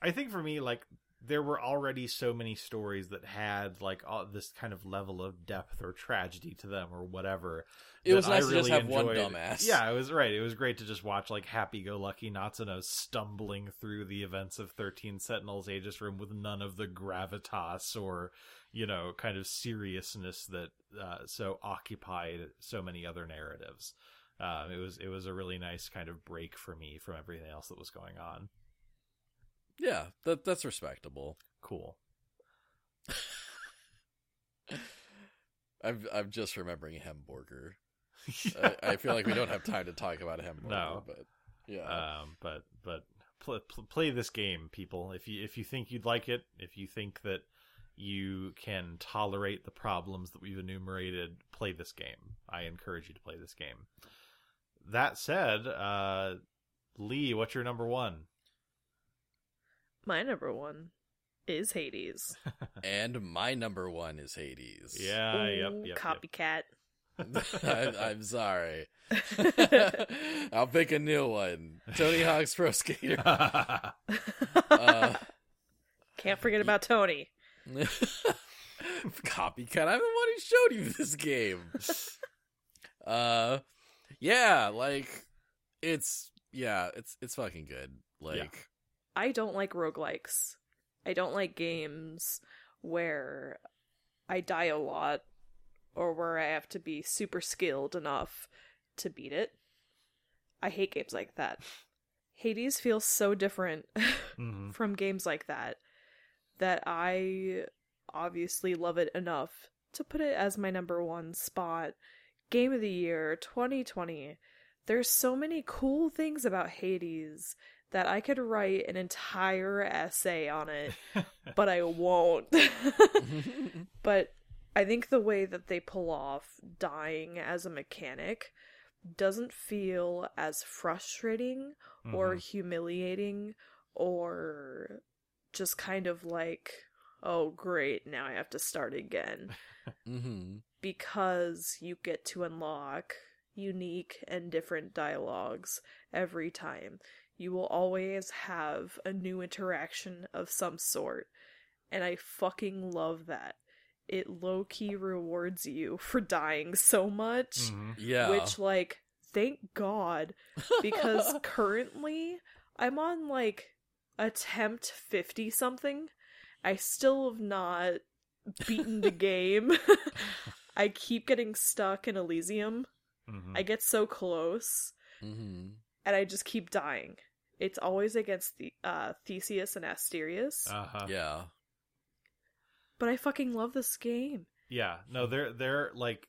[SPEAKER 2] I think for me, like there were already so many stories that had like all this kind of level of depth or tragedy to them or whatever.
[SPEAKER 1] It was nice
[SPEAKER 2] I
[SPEAKER 1] to just
[SPEAKER 2] really
[SPEAKER 1] have one
[SPEAKER 2] enjoyed.
[SPEAKER 1] dumbass.
[SPEAKER 2] Yeah, it was right. It was great to just watch like happy-go-lucky Natsuno stumbling through the events of Thirteen Sentinels Aegis Rim with none of the gravitas or you know kind of seriousness that uh, so occupied so many other narratives. Um, it was it was a really nice kind of break for me from everything else that was going on.
[SPEAKER 1] Yeah. That that's respectable.
[SPEAKER 2] Cool.
[SPEAKER 1] I'm I'm just remembering Hemborger. I, I feel like we don't have time to talk about Hemborger,
[SPEAKER 2] No.
[SPEAKER 1] but yeah.
[SPEAKER 2] um, but but pl- pl- play this game, people. If you if you think you'd like it, if you think that you can tolerate the problems that we've enumerated, play this game. I encourage you to play this game. That said, uh, Lee, what's your number one?
[SPEAKER 3] My number one is Hades.
[SPEAKER 1] and my number one is Hades.
[SPEAKER 2] Yeah, yep,
[SPEAKER 3] Ooh,
[SPEAKER 2] yep,
[SPEAKER 3] Copycat.
[SPEAKER 1] I, I'm sorry. I'll pick a new one. Tony Hawk's Pro Skater. Uh,
[SPEAKER 3] Can't forget about Tony.
[SPEAKER 1] Copycat. I'm the one who showed you this game. Uh, yeah, like it's yeah, it's it's fucking good. Like
[SPEAKER 3] I don't like roguelikes. I don't like games where I die a lot or where I have to be super skilled enough to beat it. I hate games like that. Hades feels so different
[SPEAKER 2] Mhm.
[SPEAKER 3] from games like that that I obviously love it enough to put it as my number one spot. Game of the year 2020. There's so many cool things about Hades that I could write an entire essay on it, but I won't. but I think the way that they pull off dying as a mechanic doesn't feel as frustrating or
[SPEAKER 2] Mhm.
[SPEAKER 3] humiliating or just kind of like, oh, great, now I have to start again.
[SPEAKER 1] hmm
[SPEAKER 3] because you get to unlock unique and different dialogues every time. You will always have a new interaction of some sort. And I fucking love that. It low key rewards you for dying so much.
[SPEAKER 2] Mhm.
[SPEAKER 1] yeah.
[SPEAKER 3] Which, like, thank God, because currently I'm on like attempt 50 something. I still have not beaten the game. I keep getting stuck in Elysium.
[SPEAKER 2] Mhm.
[SPEAKER 3] I get so close
[SPEAKER 1] hmm
[SPEAKER 3] and I just keep dying. It's always against the uh Theseus and Asterius.
[SPEAKER 2] Uh-huh.
[SPEAKER 1] Yeah.
[SPEAKER 3] but I fucking love this game.
[SPEAKER 2] Yeah, no, they're they're like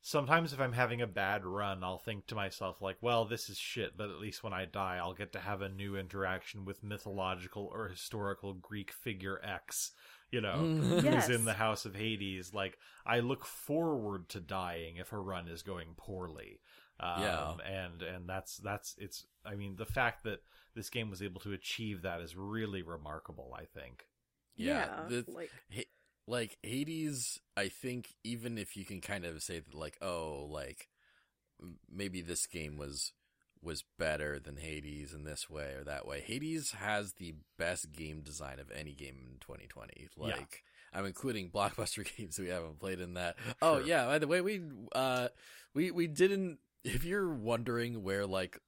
[SPEAKER 2] sometimes if I'm having a bad run, I'll think to myself like, well, this is shit, but at least when I die, I'll get to have a new interaction with mythological or historical Greek figure X, you know,
[SPEAKER 1] Mhm.
[SPEAKER 3] Yes.
[SPEAKER 2] who's in the House of Hades. Like, I look forward to dying if a run is going poorly. Um,
[SPEAKER 1] Yeah.
[SPEAKER 2] and and that's that's it's. I mean, the fact that this game was able to achieve that is really remarkable. I think.
[SPEAKER 1] Yeah. the-
[SPEAKER 3] like
[SPEAKER 1] Ha- like Hades, I think even if you can kind of say that, like, oh, like m- maybe this game was was better than Hades in this way or that way. Hades has the best game design of any game in 2020.
[SPEAKER 2] Yeah.
[SPEAKER 1] Like, I'm including blockbuster games we haven't played in that. Oh yeah, by the way, we uh we we didn't. If you're wondering where like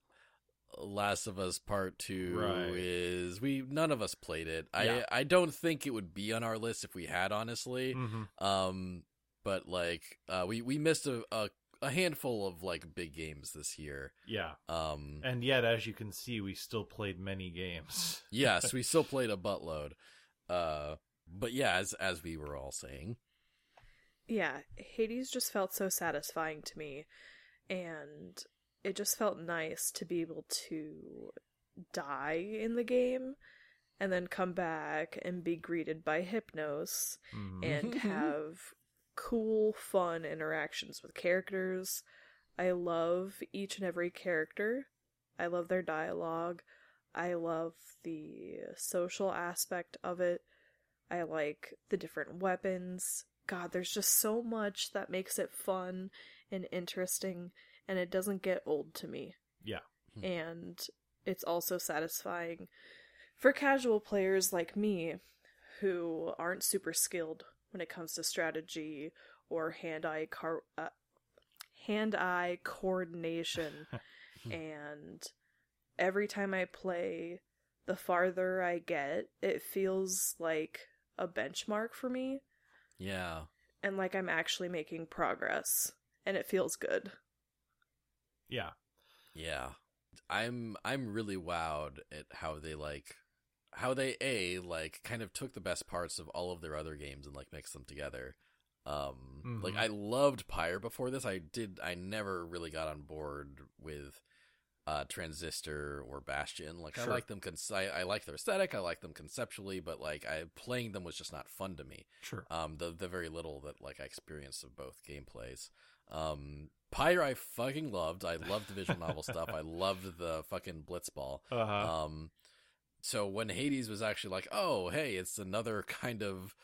[SPEAKER 1] Last of Us Part Two
[SPEAKER 2] Right.
[SPEAKER 1] is, we none of us played it.
[SPEAKER 2] Yeah.
[SPEAKER 1] I I don't think it would be on our list if we had, honestly.
[SPEAKER 2] Mhm.
[SPEAKER 1] Um, but like, uh, we we missed a, a a handful of like big games this year.
[SPEAKER 2] Yeah.
[SPEAKER 1] Um,
[SPEAKER 2] And yet, as you can see, we still played many games.
[SPEAKER 1] yes, we still played a buttload. Uh, but yeah, as as we were all saying,
[SPEAKER 3] yeah, Hades just felt so satisfying to me and it just felt nice to be able to die in the game and then come back and be greeted by Hypnos
[SPEAKER 2] Mhm.
[SPEAKER 3] and have cool, fun interactions with characters. I love each and every character. I love their dialogue. I love the social aspect of it. I like the different weapons. God, there's just so much that makes it fun and interesting, and it doesn't get old to me.
[SPEAKER 2] Yeah.
[SPEAKER 3] And it's also satisfying for casual players like me who aren't super skilled when it comes to strategy or hand-eye car- uh, hand-eye coordination and every time I play the farther I get it feels like a benchmark for me
[SPEAKER 1] Yeah.
[SPEAKER 3] and like I'm actually making progress and it feels good.
[SPEAKER 2] Yeah.
[SPEAKER 1] Yeah. I'm I'm really wowed at how they like how they a like kind of took the best parts of all of their other games and like mixed them together. Um like
[SPEAKER 2] Mhm.
[SPEAKER 1] I loved Pyre before this. I did I never really got on board with uh Transistor or Bastion. Like I like them cons- I, I like their aesthetic, I like them conceptually, but like I playing them was just not fun to me
[SPEAKER 2] Sure.
[SPEAKER 1] um the the very little that like I experienced of both gameplays. Um Pyre I fucking loved. I loved the visual novel stuff. I loved the fucking blitzball.
[SPEAKER 2] Uh-huh.
[SPEAKER 1] Um so when Hades was actually like, "Oh, hey, it's another kind of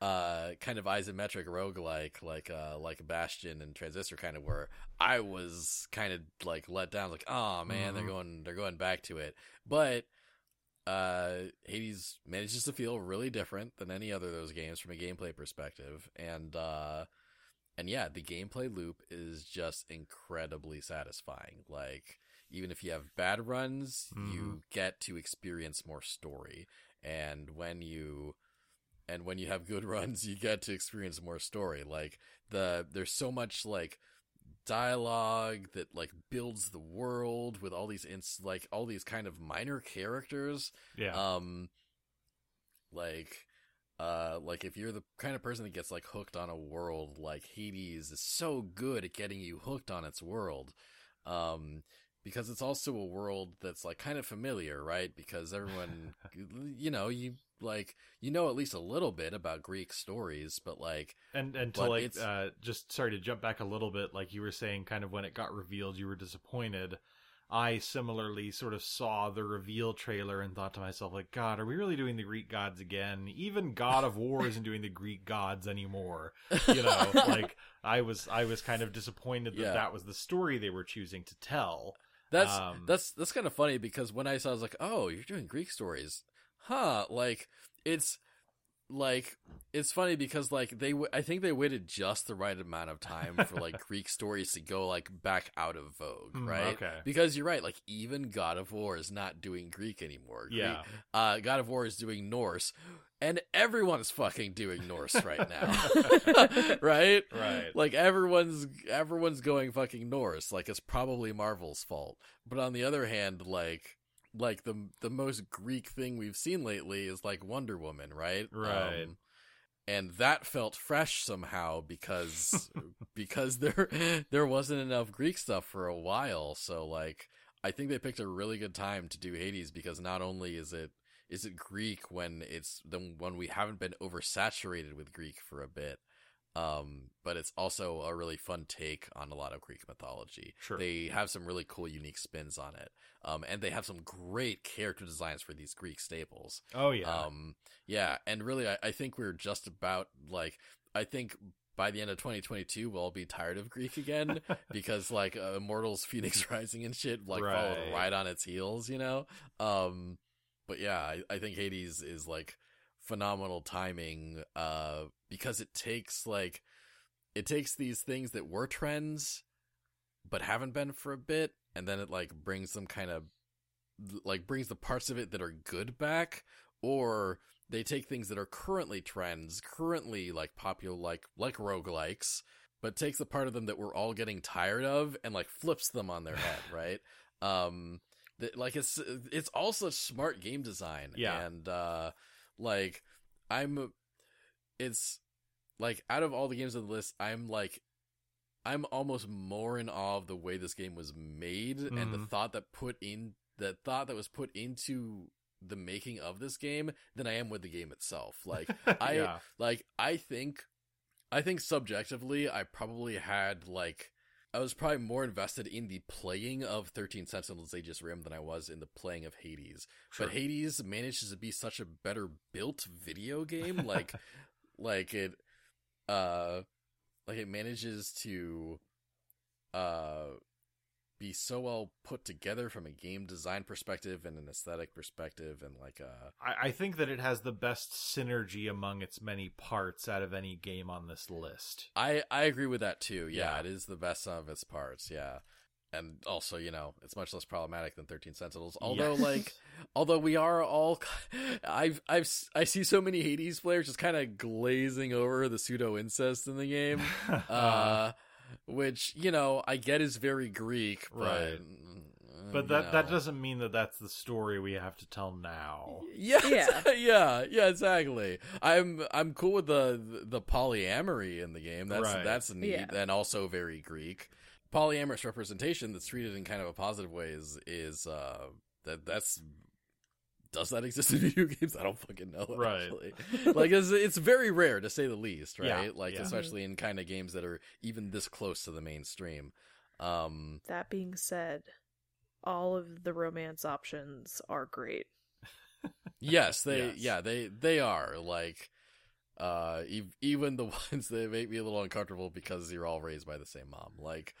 [SPEAKER 1] uh kind of isometric roguelike like uh like Bastion and Transistor kind of were I was kind of like let down like oh man they're
[SPEAKER 2] Mhm.
[SPEAKER 1] going they're going back to it but uh Hades manages to feel really different than any other of those games from a gameplay perspective and uh and yeah the gameplay loop is just incredibly satisfying. Like even if you have bad runs you get to experience more story. And when you and when you have good runs you get to experience more story. Like the there's so much like dialogue that like builds the world with all these ins like all these kind of minor characters.
[SPEAKER 2] Yeah.
[SPEAKER 1] um like uh like if you're the kind of person that gets like hooked on a world like Hades is so good at getting you hooked on its world um because it's also a world that's like kind of familiar right? Because everyone you know you like you know at least a little bit about Greek stories but like
[SPEAKER 2] and and to like uh just sorry to jump back a little bit like you were saying kind of when it got revealed you were disappointed i similarly sort of saw the reveal trailer and thought to myself like god are we really doing the greek gods again even god of war isn't doing the greek gods anymore you know like i was i was kind of disappointed that
[SPEAKER 1] Yeah.
[SPEAKER 2] that was the story they were choosing to tell
[SPEAKER 1] That's
[SPEAKER 2] Um,
[SPEAKER 1] that's that's kind of funny because when I saw, it, I was like, "Oh, you're doing Greek stories, huh?" Like it's like it's funny because like they, w- I think they waited just the right amount of time for like Greek stories to go like back out of vogue,
[SPEAKER 2] Mm,
[SPEAKER 1] right?
[SPEAKER 2] okay.
[SPEAKER 1] Because you're right, like even God of War is not doing Greek anymore. Greek-
[SPEAKER 2] yeah
[SPEAKER 1] uh, God of War is doing Norse, and everyone's fucking doing Norse right now, right?
[SPEAKER 2] Right.
[SPEAKER 1] Like everyone's everyone's going fucking Norse. Like it's probably Marvel's fault. But on the other hand, like like the the most Greek thing we've seen lately is like Wonder Woman, right?
[SPEAKER 2] Right.
[SPEAKER 1] Um, and that felt fresh somehow because because there there wasn't enough Greek stuff for a while. So like I think they picked a really good time to do Hades because not only is it is it Greek when it's the when we haven't been oversaturated with Greek for a bit, um, but it's also a really fun take on a lot of Greek mythology.
[SPEAKER 2] Sure.
[SPEAKER 1] They have some really cool, unique spins on it, um, and they have some great character designs for these Greek staples.
[SPEAKER 2] oh yeah
[SPEAKER 1] Um, yeah, and really, I, I think we're just about like I think by the end of 2022 we'll all be tired of Greek again because like uh, Immortals, Fenyx Rising, and shit like followed
[SPEAKER 2] Right.
[SPEAKER 1] right on its heels, you know. Um, but yeah, I, I think Hades is like phenomenal timing uh because it takes like it takes these things that were trends but haven't been for a bit and then it like brings them kind of like brings the parts of it that are good back or they take things that are currently trends currently like popular like like roguelikes but takes the part of them that we're all getting tired of and like flips them on their head right um like it's it's all such smart game design
[SPEAKER 2] Yeah.
[SPEAKER 1] and uh like i'm it's like out of all the games on the list i'm like i'm almost more in awe of the way this game was made and the
[SPEAKER 2] Mhm.
[SPEAKER 1] thought that put in the thought that was put into the making of this game than I am with the game itself. Like I
[SPEAKER 2] Yeah.
[SPEAKER 1] like I think I think subjectively I probably had like I was probably more invested in the playing of 13 Sentinels Aegis Rim than I was in the playing of Hades.
[SPEAKER 2] Sure.
[SPEAKER 1] But Hades manages to be such a better built video game like like it uh like it manages to uh be so well put together from a game design perspective and an aesthetic perspective and like uh
[SPEAKER 2] I, I think that it has the best synergy among its many parts out of any game on this list.
[SPEAKER 1] I I agree with that too. Yeah,
[SPEAKER 2] Yeah.
[SPEAKER 1] it is the best sum of its parts. Yeah. And also, you know, it's much less problematic than 13 Sentinels. Although
[SPEAKER 2] Yes.
[SPEAKER 1] like although we are all I've I've I see so many Hades players just kind of glazing over the pseudo incest in the game. uh which, you know, I get is very Greek, but
[SPEAKER 2] Right.
[SPEAKER 1] mm,
[SPEAKER 2] but
[SPEAKER 1] you
[SPEAKER 2] that that doesn't mean that that's the story we have to tell now.
[SPEAKER 1] Yeah,
[SPEAKER 3] Yeah.
[SPEAKER 1] yeah, yeah, exactly. I'm I'm cool with the the polyamory in the game. That's
[SPEAKER 2] Right.
[SPEAKER 1] that's neat
[SPEAKER 3] Yeah.
[SPEAKER 1] and also very Greek. Polyamorous representation that's treated in kind of a positive way is is uh that that's does that exist in video games? I don't fucking know.
[SPEAKER 2] Right.
[SPEAKER 1] Actually. like it's it's very rare to say the least, right?
[SPEAKER 2] Yeah,
[SPEAKER 1] Like
[SPEAKER 2] yeah.
[SPEAKER 1] especially in kind of games that are even this close to the mainstream. Um
[SPEAKER 3] That being said, all of the romance options are great.
[SPEAKER 1] Yes, they
[SPEAKER 2] Yes.
[SPEAKER 1] yeah, they they are like uh ev- even the ones that make me a little uncomfortable because you're all raised by the same mom. Like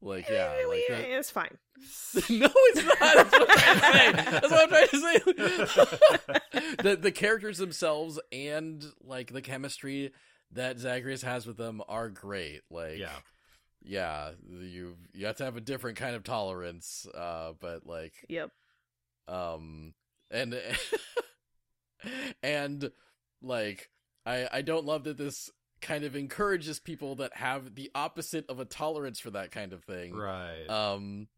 [SPEAKER 1] like yeah, like that.
[SPEAKER 3] it's fine.
[SPEAKER 1] no, it's not. That's what I'm trying to say. That's what I'm trying to say. the the characters themselves and like the chemistry that Zagreus has with them are great. Like
[SPEAKER 2] yeah.
[SPEAKER 1] yeah, you you have to have a different kind of tolerance uh but like
[SPEAKER 3] Yep.
[SPEAKER 1] um and and like i i don't love that this kind of encourages people that have the opposite of a tolerance for that kind of thing
[SPEAKER 2] Right.
[SPEAKER 1] um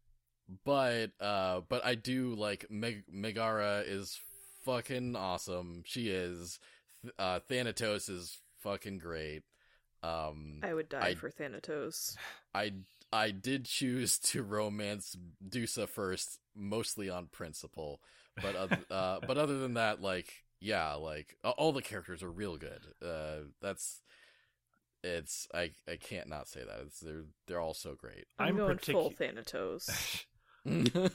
[SPEAKER 1] but uh but i do like Meg- megaera is fucking awesome she is Th- uh thanatos is fucking great um
[SPEAKER 3] I would die
[SPEAKER 1] I-
[SPEAKER 3] for Thanatos.
[SPEAKER 1] I I did choose to romance Dusa first, mostly on principle, but oth- uh, but other than that, like yeah, like all the characters are real good. Uh, that's it's I I can't not say that it's they're they're all so great.
[SPEAKER 3] I'm,
[SPEAKER 2] I'm
[SPEAKER 3] going full Thanatos.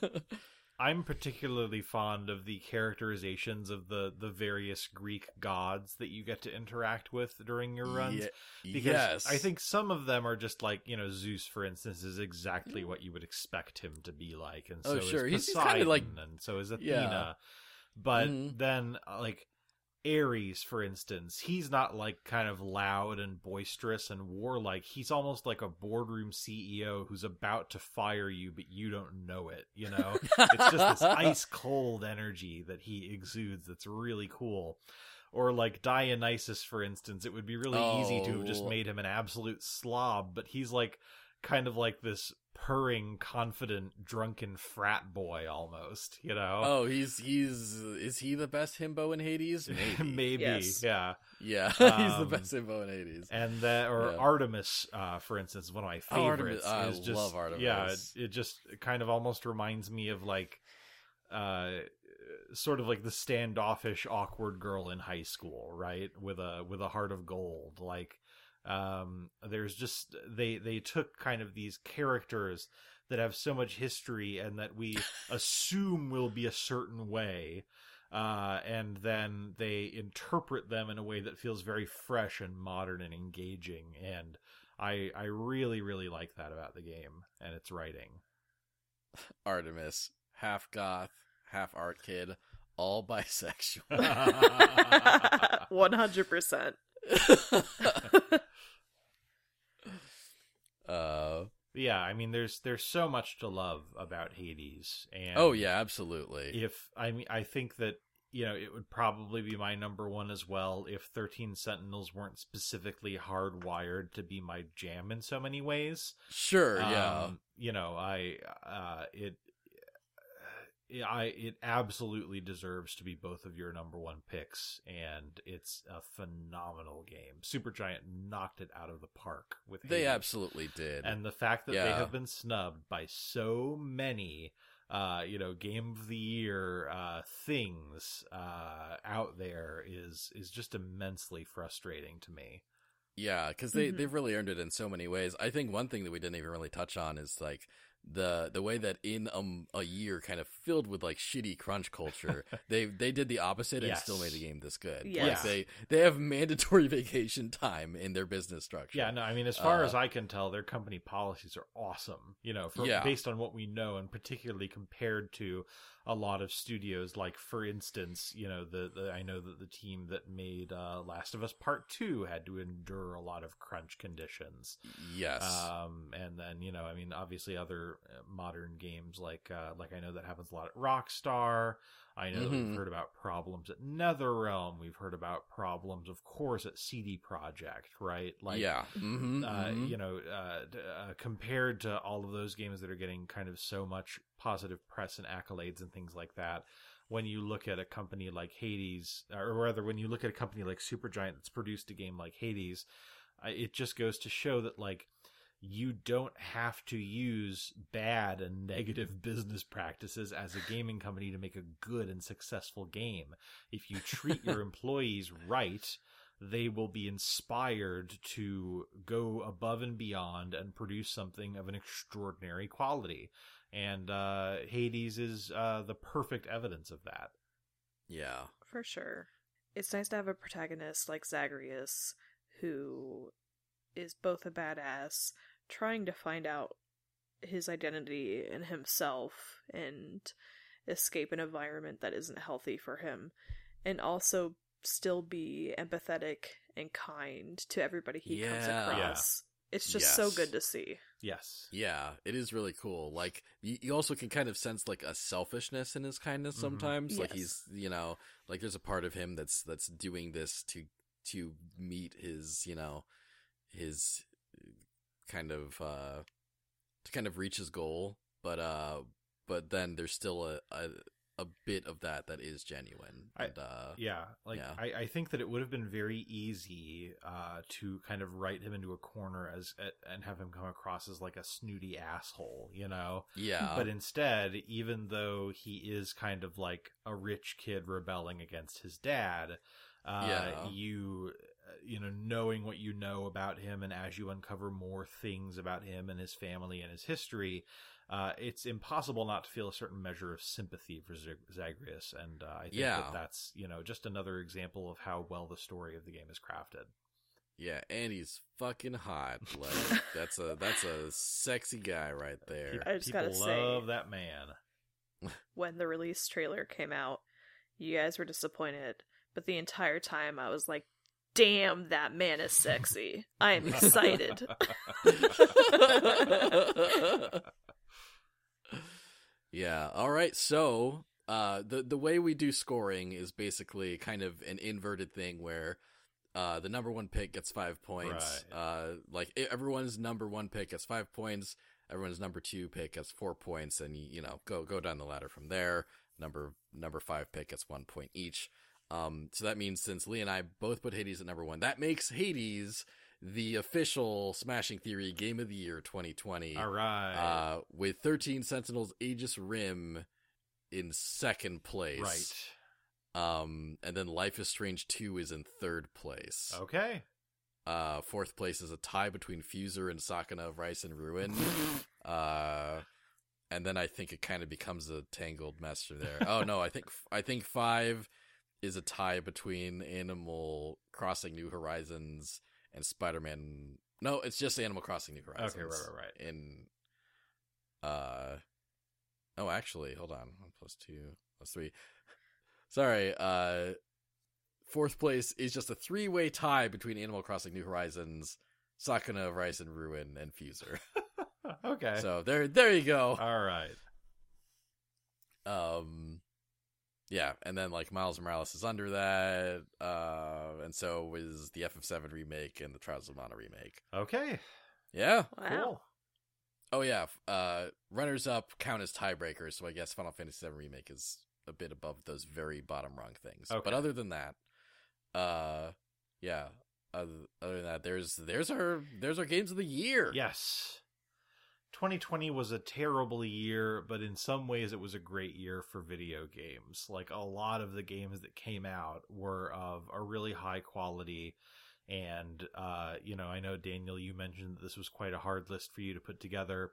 [SPEAKER 2] I'm particularly fond of the characterizations of the the various Greek gods that you get to interact with during your runs.
[SPEAKER 1] Ye-
[SPEAKER 2] Because
[SPEAKER 1] yes,
[SPEAKER 2] I think some of them are just like you know Zeus, for instance, is exactly what you would expect him to be like, and so
[SPEAKER 1] Oh, sure.
[SPEAKER 2] is
[SPEAKER 1] He's- he's
[SPEAKER 2] Poseidon,
[SPEAKER 1] like-
[SPEAKER 2] and so is Athena.
[SPEAKER 1] Yeah.
[SPEAKER 2] But
[SPEAKER 1] Mhm.
[SPEAKER 2] then, uh, like Ares, for instance, he's not like kind of loud and boisterous and warlike. He's almost like a boardroom CEO who's about to fire you, but you don't know it. You know, it's just this ice cold energy that he exudes that's really cool. Or like Dionysus, for instance, it would be really easy to have just
[SPEAKER 1] Oh.
[SPEAKER 2] made him an absolute slob, but he's like kind of like this purring, confident, drunken frat boy almost, you know?
[SPEAKER 1] Oh, he's he's is he the best himbo in Hades? Maybe.
[SPEAKER 2] Maybe,
[SPEAKER 3] Yes.
[SPEAKER 2] yeah.
[SPEAKER 1] Yeah, he's the
[SPEAKER 2] Um,
[SPEAKER 1] best himbo in Hades.
[SPEAKER 2] And that, or
[SPEAKER 1] Yeah.
[SPEAKER 2] Artemis, uh, for instance, is one of my
[SPEAKER 1] Oh, Artemis-
[SPEAKER 2] favorites.
[SPEAKER 1] I
[SPEAKER 2] is just,
[SPEAKER 1] love Artemis.
[SPEAKER 2] Yeah, it, it just kind of almost reminds me of like, uh, sort of like the standoffish, awkward girl in high school, right? With a with a heart of gold. Like, um, there's just they they took kind of these characters that have so much history and that we assume will be a certain way uh, and then they interpret them in a way that feels very fresh and modern and engaging. And I I really really like that about the game and its writing.
[SPEAKER 1] Artemis, half goth, half art kid, all bisexual.
[SPEAKER 3] 100%.
[SPEAKER 1] Uh,
[SPEAKER 2] yeah, I mean there's there's so much to love about Hades. And
[SPEAKER 1] oh yeah, absolutely.
[SPEAKER 2] if I mean I think that you know it would probably be my number one as well if 13 Sentinels weren't specifically hardwired to be my jam in so many ways.
[SPEAKER 1] Sure, yeah.
[SPEAKER 2] Um, you know, I uh it I it absolutely deserves to be both of your number one picks, and it's a phenomenal game. Supergiant knocked it out of the park with it.
[SPEAKER 1] they
[SPEAKER 2] Hades.
[SPEAKER 1] absolutely did.
[SPEAKER 2] and the fact that they have been snubbed by so many uh, you know, game of the year uh, things uh, out there is is just immensely frustrating to me.
[SPEAKER 1] Yeah, because they
[SPEAKER 3] Mhm.
[SPEAKER 1] they've really earned it in so many ways. I think one thing that we didn't even really touch on is like the the way that in um, a year kind of filled with like shitty crunch culture, they they did the opposite and still made
[SPEAKER 2] Yes.
[SPEAKER 1] the game this good.
[SPEAKER 3] Yes.
[SPEAKER 1] Like they they have mandatory vacation time in their business structure.
[SPEAKER 2] Yeah, no, I mean, as far
[SPEAKER 1] Uh,
[SPEAKER 2] as I can tell, their company policies are awesome. You know, for,
[SPEAKER 1] Yeah.
[SPEAKER 2] based on what we know, and particularly compared to a lot of studios. Like, for instance, you know, the, the I know that the team that made uh, Last of Us Part Two had to endure a lot of crunch conditions.
[SPEAKER 1] Yes.
[SPEAKER 2] Um, and then you know, I mean, obviously, other uh, modern games like uh, like I know that happens a lot at Rockstar. I know that
[SPEAKER 1] Mhm.
[SPEAKER 2] we've heard about problems at NetherRealm. We've heard about problems, of course, at CD Projekt, right? Like,
[SPEAKER 1] yeah. hmm
[SPEAKER 2] uh, you know, uh, d- uh, compared to all of those games that are getting kind of so much positive press and accolades and things like that, when you look at a company like Hades, or rather, when you look at a company like Supergiant that's produced a game like Hades, uh, it just goes to show that like you don't have to use bad and negative business practices as a gaming company to make a good and successful game. If you treat your employees right, they will be inspired to go above and beyond and produce something of an extraordinary quality. And uh, Hades is uh, the perfect evidence of that.
[SPEAKER 1] yeah.
[SPEAKER 3] For sure. It's nice to have a protagonist like Zagreus who is both a badass, trying to find out his identity and himself and escape an environment that isn't healthy for him, and also still be empathetic and kind to everybody he comes
[SPEAKER 1] Yeah.
[SPEAKER 3] across. It's just so good to see.
[SPEAKER 2] Yes.
[SPEAKER 1] Yeah, it is really cool. Like you, you also can kind of sense like a selfishness in his kindness
[SPEAKER 2] Mhm.
[SPEAKER 1] sometimes. Like he's, you know, like there's a part of him that's that's doing this to to meet his, you know, his kind of uh to kind of reach his goal, but uh but then there's still a a, a bit of that that is genuine. And uh
[SPEAKER 2] Yeah, like
[SPEAKER 1] Yeah.
[SPEAKER 2] I, I think that it would have been very easy uh, to kind of write him into a corner as and have him come across as like a snooty asshole, you know.
[SPEAKER 1] yeah.
[SPEAKER 2] But instead, even though he is kind of like a rich kid rebelling against his dad, uh,
[SPEAKER 1] Yeah.
[SPEAKER 2] you you know knowing what you know about him, and as you uncover more things about him and his family and his history, uh, it's impossible not to feel a certain measure of sympathy for Zag- Zagreus, and uh, I think
[SPEAKER 1] Yeah.
[SPEAKER 2] that that's you know just another example of how well the story of the game is crafted.
[SPEAKER 1] yeah, and he's fucking hot. Like that's a that's a sexy guy right there.
[SPEAKER 3] I just
[SPEAKER 2] People
[SPEAKER 3] gotta say-
[SPEAKER 2] love that man.
[SPEAKER 3] when the release trailer came out, you guys were disappointed, but the entire time I was like, damn, that man is sexy. I am excited.
[SPEAKER 1] yeah. All right. So, uh, the the way we do scoring is basically kind of an inverted thing where, uh, the number one pick gets five points.
[SPEAKER 2] Right.
[SPEAKER 1] Uh, like everyone's number one pick gets five points. Everyone's number two pick gets four points, and you, you know go go down the ladder from there. Number number five pick gets one point each. Um, so that means since Lee and I both put Hades at number one, that makes Hades the official Smashing Theory Game of the Year 2020
[SPEAKER 2] All right,
[SPEAKER 1] uh, with 13 Sentinels Aegis Rim in second place.
[SPEAKER 2] right.
[SPEAKER 1] Um, and then Life is Strange 2 is in third place.
[SPEAKER 2] Okay.
[SPEAKER 1] Uh, fourth place is a tie between Fuser and Sakuna of Rice and Ruin. uh, and then I think it kind of becomes a tangled mess from there. Oh no, I think I think five is a tie between Animal Crossing New Horizons and Spider-Man. No, it's just Animal Crossing New Horizons.
[SPEAKER 2] Okay, right, right, right.
[SPEAKER 1] In uh, oh, actually, hold on. One plus two plus three. Sorry. Uh, fourth place is just a three-way tie between Animal Crossing New Horizons, Sakuna of Rice and Ruin, and Fuser.
[SPEAKER 2] okay.
[SPEAKER 1] So there, there you go.
[SPEAKER 2] All right.
[SPEAKER 1] Um, yeah, and then like Miles Morales is under that, uh, and so was the FF7 remake and the Trials of Mana remake.
[SPEAKER 2] Okay.
[SPEAKER 1] Yeah.
[SPEAKER 3] Wow.
[SPEAKER 2] Cool.
[SPEAKER 1] Oh yeah. Uh, runners up count as tiebreakers, so I guess Final Fantasy VII remake is a bit above those very bottom rung things.
[SPEAKER 2] Okay.
[SPEAKER 1] But other than that, uh, yeah. Other, other than that, there's there's our there's our games of the year.
[SPEAKER 2] Yes. 2020 was a terrible year, but in some ways it was a great year for video games. Like a lot of the games that came out were of a really high quality. And, uh, you know, I know, Daniel, you mentioned that this was quite a hard list for you to put together.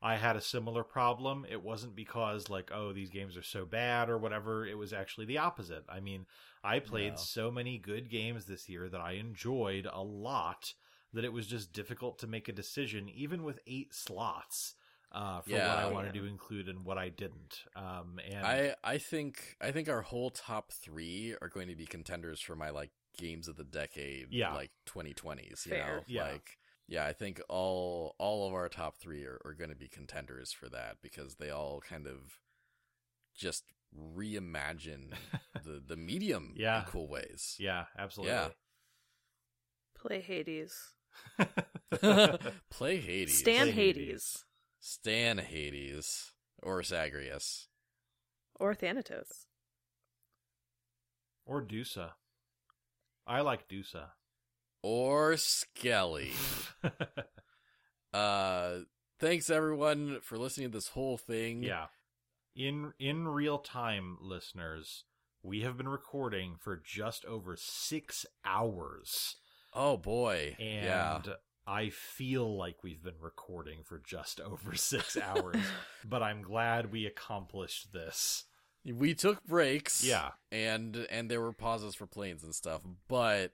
[SPEAKER 2] I had a similar problem. It wasn't because, like, oh, these games are so bad or whatever. It was actually the opposite. I mean, I played
[SPEAKER 1] Yeah.
[SPEAKER 2] so many good games this year that I enjoyed a lot that it was just difficult to make a decision, even with eight slots, uh, for what I wanted
[SPEAKER 3] yeah.
[SPEAKER 2] to include and what I didn't. Um, and
[SPEAKER 1] I I think I think our whole top three are going to be contenders for my like games of the decade,
[SPEAKER 2] Yeah.
[SPEAKER 1] like 2020s. You
[SPEAKER 3] Fair.
[SPEAKER 1] know,
[SPEAKER 2] Yeah.
[SPEAKER 1] like yeah, I think all all of our top three are, are going to be contenders for that because they all kind of just reimagine the the medium
[SPEAKER 2] Yeah.
[SPEAKER 1] in cool ways.
[SPEAKER 2] yeah, absolutely. Yeah.
[SPEAKER 3] Play Hades.
[SPEAKER 1] Play Hades,
[SPEAKER 3] Stan
[SPEAKER 2] Play
[SPEAKER 3] Hades.
[SPEAKER 2] Hades.
[SPEAKER 1] Stan Hades, or Zagreus.
[SPEAKER 3] Or Thanatos.
[SPEAKER 2] or Dusa. I like Dusa.
[SPEAKER 1] or Skelly. Uh, thanks everyone for listening to this whole thing.
[SPEAKER 2] Yeah. In in real time, listeners, we have been recording for just over six hours.
[SPEAKER 1] Oh boy.
[SPEAKER 2] And
[SPEAKER 1] yeah.
[SPEAKER 2] I feel like we've been recording for just over six hours. but I'm glad we accomplished this.
[SPEAKER 1] We took breaks.
[SPEAKER 2] Yeah.
[SPEAKER 1] And and there were pauses for planes and stuff, but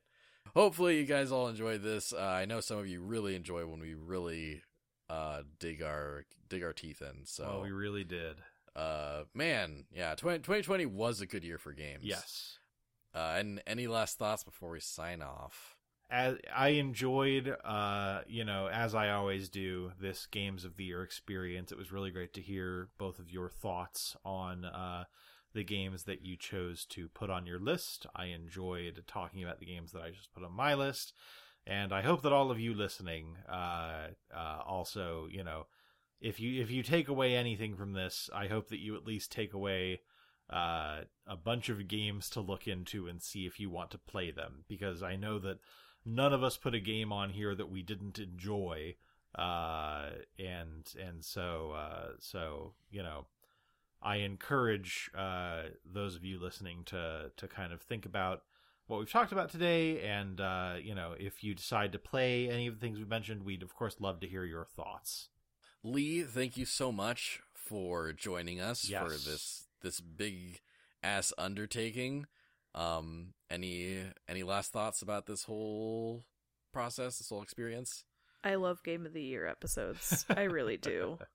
[SPEAKER 1] hopefully you guys all enjoyed this. Uh, I know some of you really enjoy when we really uh dig our dig our teeth in. So
[SPEAKER 2] Well, we really did.
[SPEAKER 1] uh man, yeah, 20, 2020 was a good year for games.
[SPEAKER 2] Yes.
[SPEAKER 1] Uh and any last thoughts before we sign off?
[SPEAKER 2] As I enjoyed, uh, you know, as I always do, this Games of the Year experience. It was really great to hear both of your thoughts on uh, the games that you chose to put on your list. I enjoyed talking about the games that I just put on my list, and I hope that all of you listening, uh, uh, also, you know, if you if you take away anything from this, I hope that you at least take away uh, a bunch of games to look into and see if you want to play them because I know that none of us put a game on here that we didn't enjoy uh and and so uh so you know i encourage uh those of you listening to to kind of think about what we've talked about today and uh you know if you decide to play any of the things we mentioned we'd of course love to hear your thoughts
[SPEAKER 1] Lee, thank you so much for joining us for this this big ass undertaking. Um, any any last thoughts about this whole process, this whole experience?
[SPEAKER 3] I love Game of the Year episodes. I really do.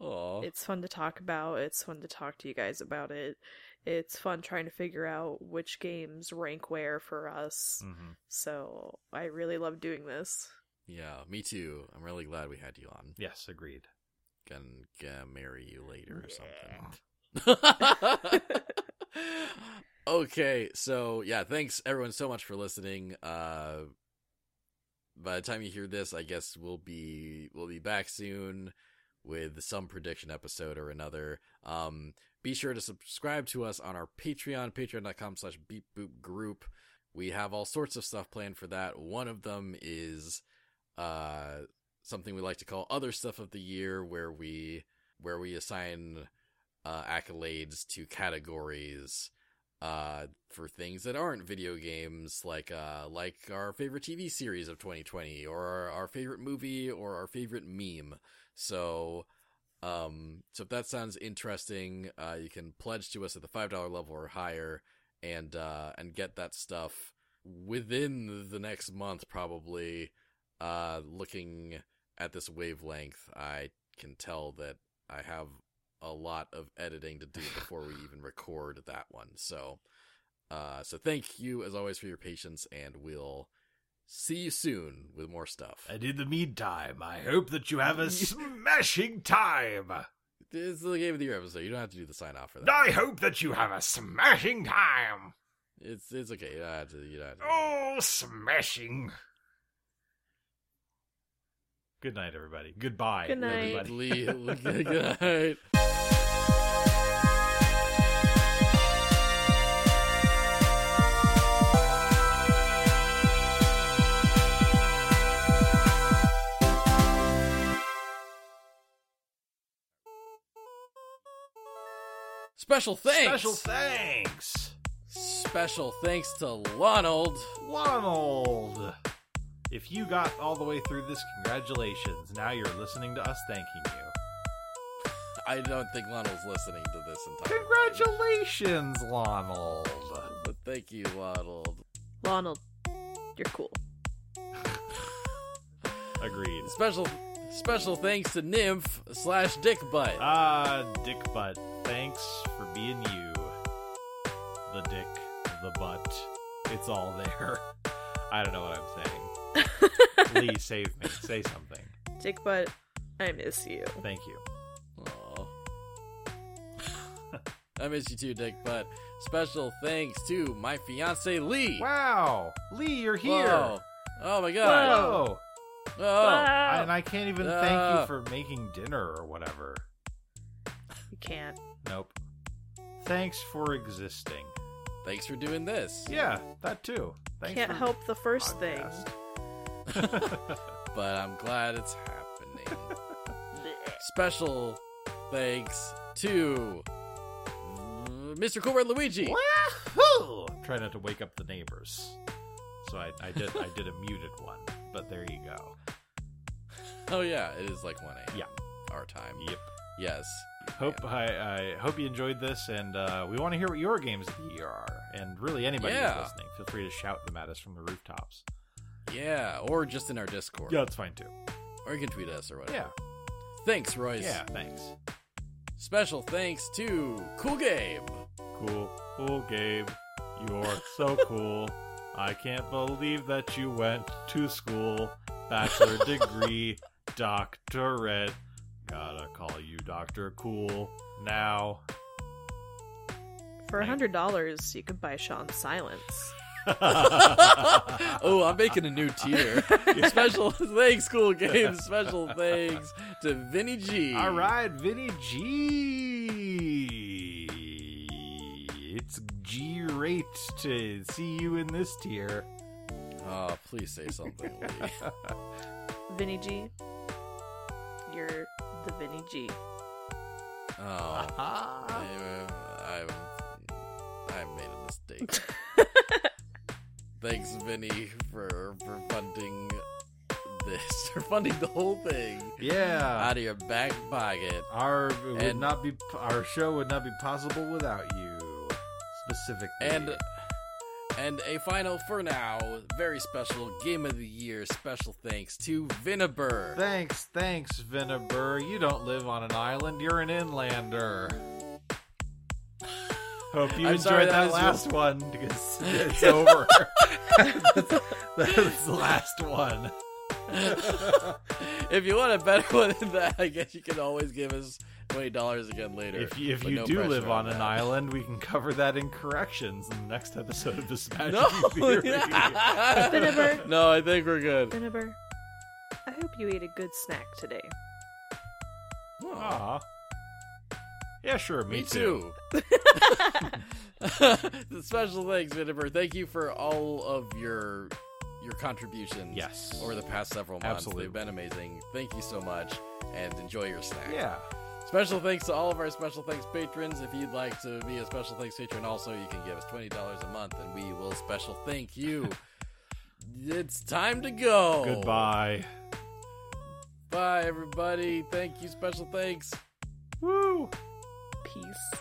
[SPEAKER 1] Oh,
[SPEAKER 3] It's fun to talk about. It's fun to talk to you guys about it. It's fun trying to figure out which games rank where for us.
[SPEAKER 2] mm-hmm.
[SPEAKER 3] So I really love doing this.
[SPEAKER 1] yeah, me too. I'm really glad we had you on.
[SPEAKER 2] yes agreed
[SPEAKER 1] Gonna, gonna marry you later or something. okay, so yeah, thanks everyone so much for listening. Uh by the time you hear this, I guess we'll be we'll be back soon with some prediction episode or another. Um be sure to subscribe to us on our Patreon, patreon.com slash beep boop group. We have all sorts of stuff planned for that. One of them is uh something we like to call other stuff of the year where we where we assign uh, accolades to categories uh, for things that aren't video games, like uh, like our favorite TV series of 2020, or our, our favorite movie, or our favorite meme. So, um, so if that sounds interesting, uh, you can pledge to us at the five dollar level or higher, and uh, and get that stuff within the next month, probably. Uh, looking at this wavelength, I can tell that I have a lot of editing to do before we even record that one. So, uh, so thank you as always for your patience, and we'll see you soon with more stuff.
[SPEAKER 2] and in the meantime i hope that you have a smashing time
[SPEAKER 1] This is the game of the year episode. You don't have to do the sign off for that.
[SPEAKER 2] i hope that you have a smashing time
[SPEAKER 1] It's it's okay. You don't have to. You don't have to.
[SPEAKER 2] Oh, smashing. Good night, everybody. Goodbye.
[SPEAKER 3] Good night.
[SPEAKER 2] everybody.
[SPEAKER 1] Lee, good night. Special thanks.
[SPEAKER 2] Special thanks,
[SPEAKER 1] Special thanks to Lonald.
[SPEAKER 2] Lonald. If you got all the way through this, congratulations. Now you're listening to us thanking you.
[SPEAKER 1] I don't think Lonald's listening to this entire.
[SPEAKER 2] Congratulations, Lonald.
[SPEAKER 1] But thank you, Lonald.
[SPEAKER 3] Ronald, you're cool.
[SPEAKER 2] Agreed.
[SPEAKER 1] Special special thanks to Nymph slash Dick Butt.
[SPEAKER 2] Ah, Dick Butt. Thanks for being you. The dick, the butt. It's all there. I don't know what I'm saying. Lee, save me. Say something.
[SPEAKER 3] Dick Butt, I miss you.
[SPEAKER 2] Thank you.
[SPEAKER 1] Aw. I miss you too, Dick Butt. Special thanks to my fiance Lee.
[SPEAKER 2] Wow, Lee, you're here.
[SPEAKER 1] Whoa. Oh my god.
[SPEAKER 2] Whoa.
[SPEAKER 1] Oh.
[SPEAKER 3] Wow.
[SPEAKER 2] And I can't even thank you uh. for making dinner or whatever.
[SPEAKER 3] You can't.
[SPEAKER 2] Nope. Thanks for existing.
[SPEAKER 1] Thanks for doing this.
[SPEAKER 2] Yeah, that too. Thanks
[SPEAKER 3] can't
[SPEAKER 2] for
[SPEAKER 3] help the first thing.
[SPEAKER 1] But I'm glad it's happening. Special thanks to uh, Mr. Cool Red Luigi.
[SPEAKER 2] Wahoo! Try not to wake up the neighbors. So I, I did I did a muted one, but there you go.
[SPEAKER 1] Oh yeah, it is like 1 a.m.
[SPEAKER 2] Yeah.
[SPEAKER 1] Our time.
[SPEAKER 2] Yep.
[SPEAKER 1] Yes.
[SPEAKER 2] Hope I, I hope you enjoyed this, and uh, we want to hear what your games of the year are. And really, anybody
[SPEAKER 1] Yeah.
[SPEAKER 2] who's listening, feel free to shout them at us from the rooftops.
[SPEAKER 1] Yeah, or just in our Discord.
[SPEAKER 2] Yeah, that's fine too.
[SPEAKER 1] Or you can tweet us or whatever.
[SPEAKER 2] Yeah,
[SPEAKER 1] Thanks, Royce.
[SPEAKER 2] yeah. Thanks.
[SPEAKER 1] Special thanks to Cool Gabe.
[SPEAKER 2] Cool, cool, Gabe. You're so cool. I can't believe that you went to school. Bachelor degree, doctorate. Gotta call you Doctor Cool now.
[SPEAKER 3] For a hundred dollars, you could buy Sean's silence.
[SPEAKER 1] oh, I'm making a new tier. Special thanks, Cool Gabe. Special thanks to Vinny G.
[SPEAKER 2] All right, Vinny G. It's G rate to see you in this tier.
[SPEAKER 1] Oh, please say something, Lee.
[SPEAKER 3] Vinny G, you're the Vinny G.
[SPEAKER 1] Oh. I, uh, I've, I've made a mistake. Thanks, Vinny, for for funding this, for funding the whole thing
[SPEAKER 2] Yeah.
[SPEAKER 1] out of your back pocket.
[SPEAKER 2] Our would
[SPEAKER 1] And-
[SPEAKER 2] not be our show would not be possible without you. Specifically.
[SPEAKER 1] And and a final for now, very special game of the year. Special thanks to Vinneber.
[SPEAKER 2] Thanks, thanks, Vinneber. You don't live on an island, you're an inlander. Hope you
[SPEAKER 1] I'm
[SPEAKER 2] enjoyed
[SPEAKER 1] sorry, that
[SPEAKER 2] that,
[SPEAKER 1] was
[SPEAKER 2] last one because it's over. that's, that's the last one.
[SPEAKER 1] if you want a better one than that, I guess you can always give us twenty dollars again later.
[SPEAKER 2] If you, if you
[SPEAKER 1] no
[SPEAKER 2] do live on an island, we can cover that in corrections in the next episode of the Smash
[SPEAKER 1] No,
[SPEAKER 2] Theory.
[SPEAKER 3] Vinneber.
[SPEAKER 1] no, I think we're good.
[SPEAKER 3] Vinneber, I hope you ate a good snack today.
[SPEAKER 2] Aw. Yeah, sure, me,
[SPEAKER 1] Me too. Special thanks, Vinneber. Thank you for all of your your contributions.
[SPEAKER 2] Yes.
[SPEAKER 1] Over the past several months,
[SPEAKER 2] Absolutely.
[SPEAKER 1] they've been amazing. Thank you so much, and enjoy your snack.
[SPEAKER 2] Yeah.
[SPEAKER 1] Special thanks to all of our special thanks patrons. If you'd like to be a special thanks patron, also you can give us twenty dollars a month, and we will special thank you. it's time to go.
[SPEAKER 2] Goodbye.
[SPEAKER 1] Bye, everybody. Thank you. Special thanks.
[SPEAKER 2] Woo.
[SPEAKER 3] Peace.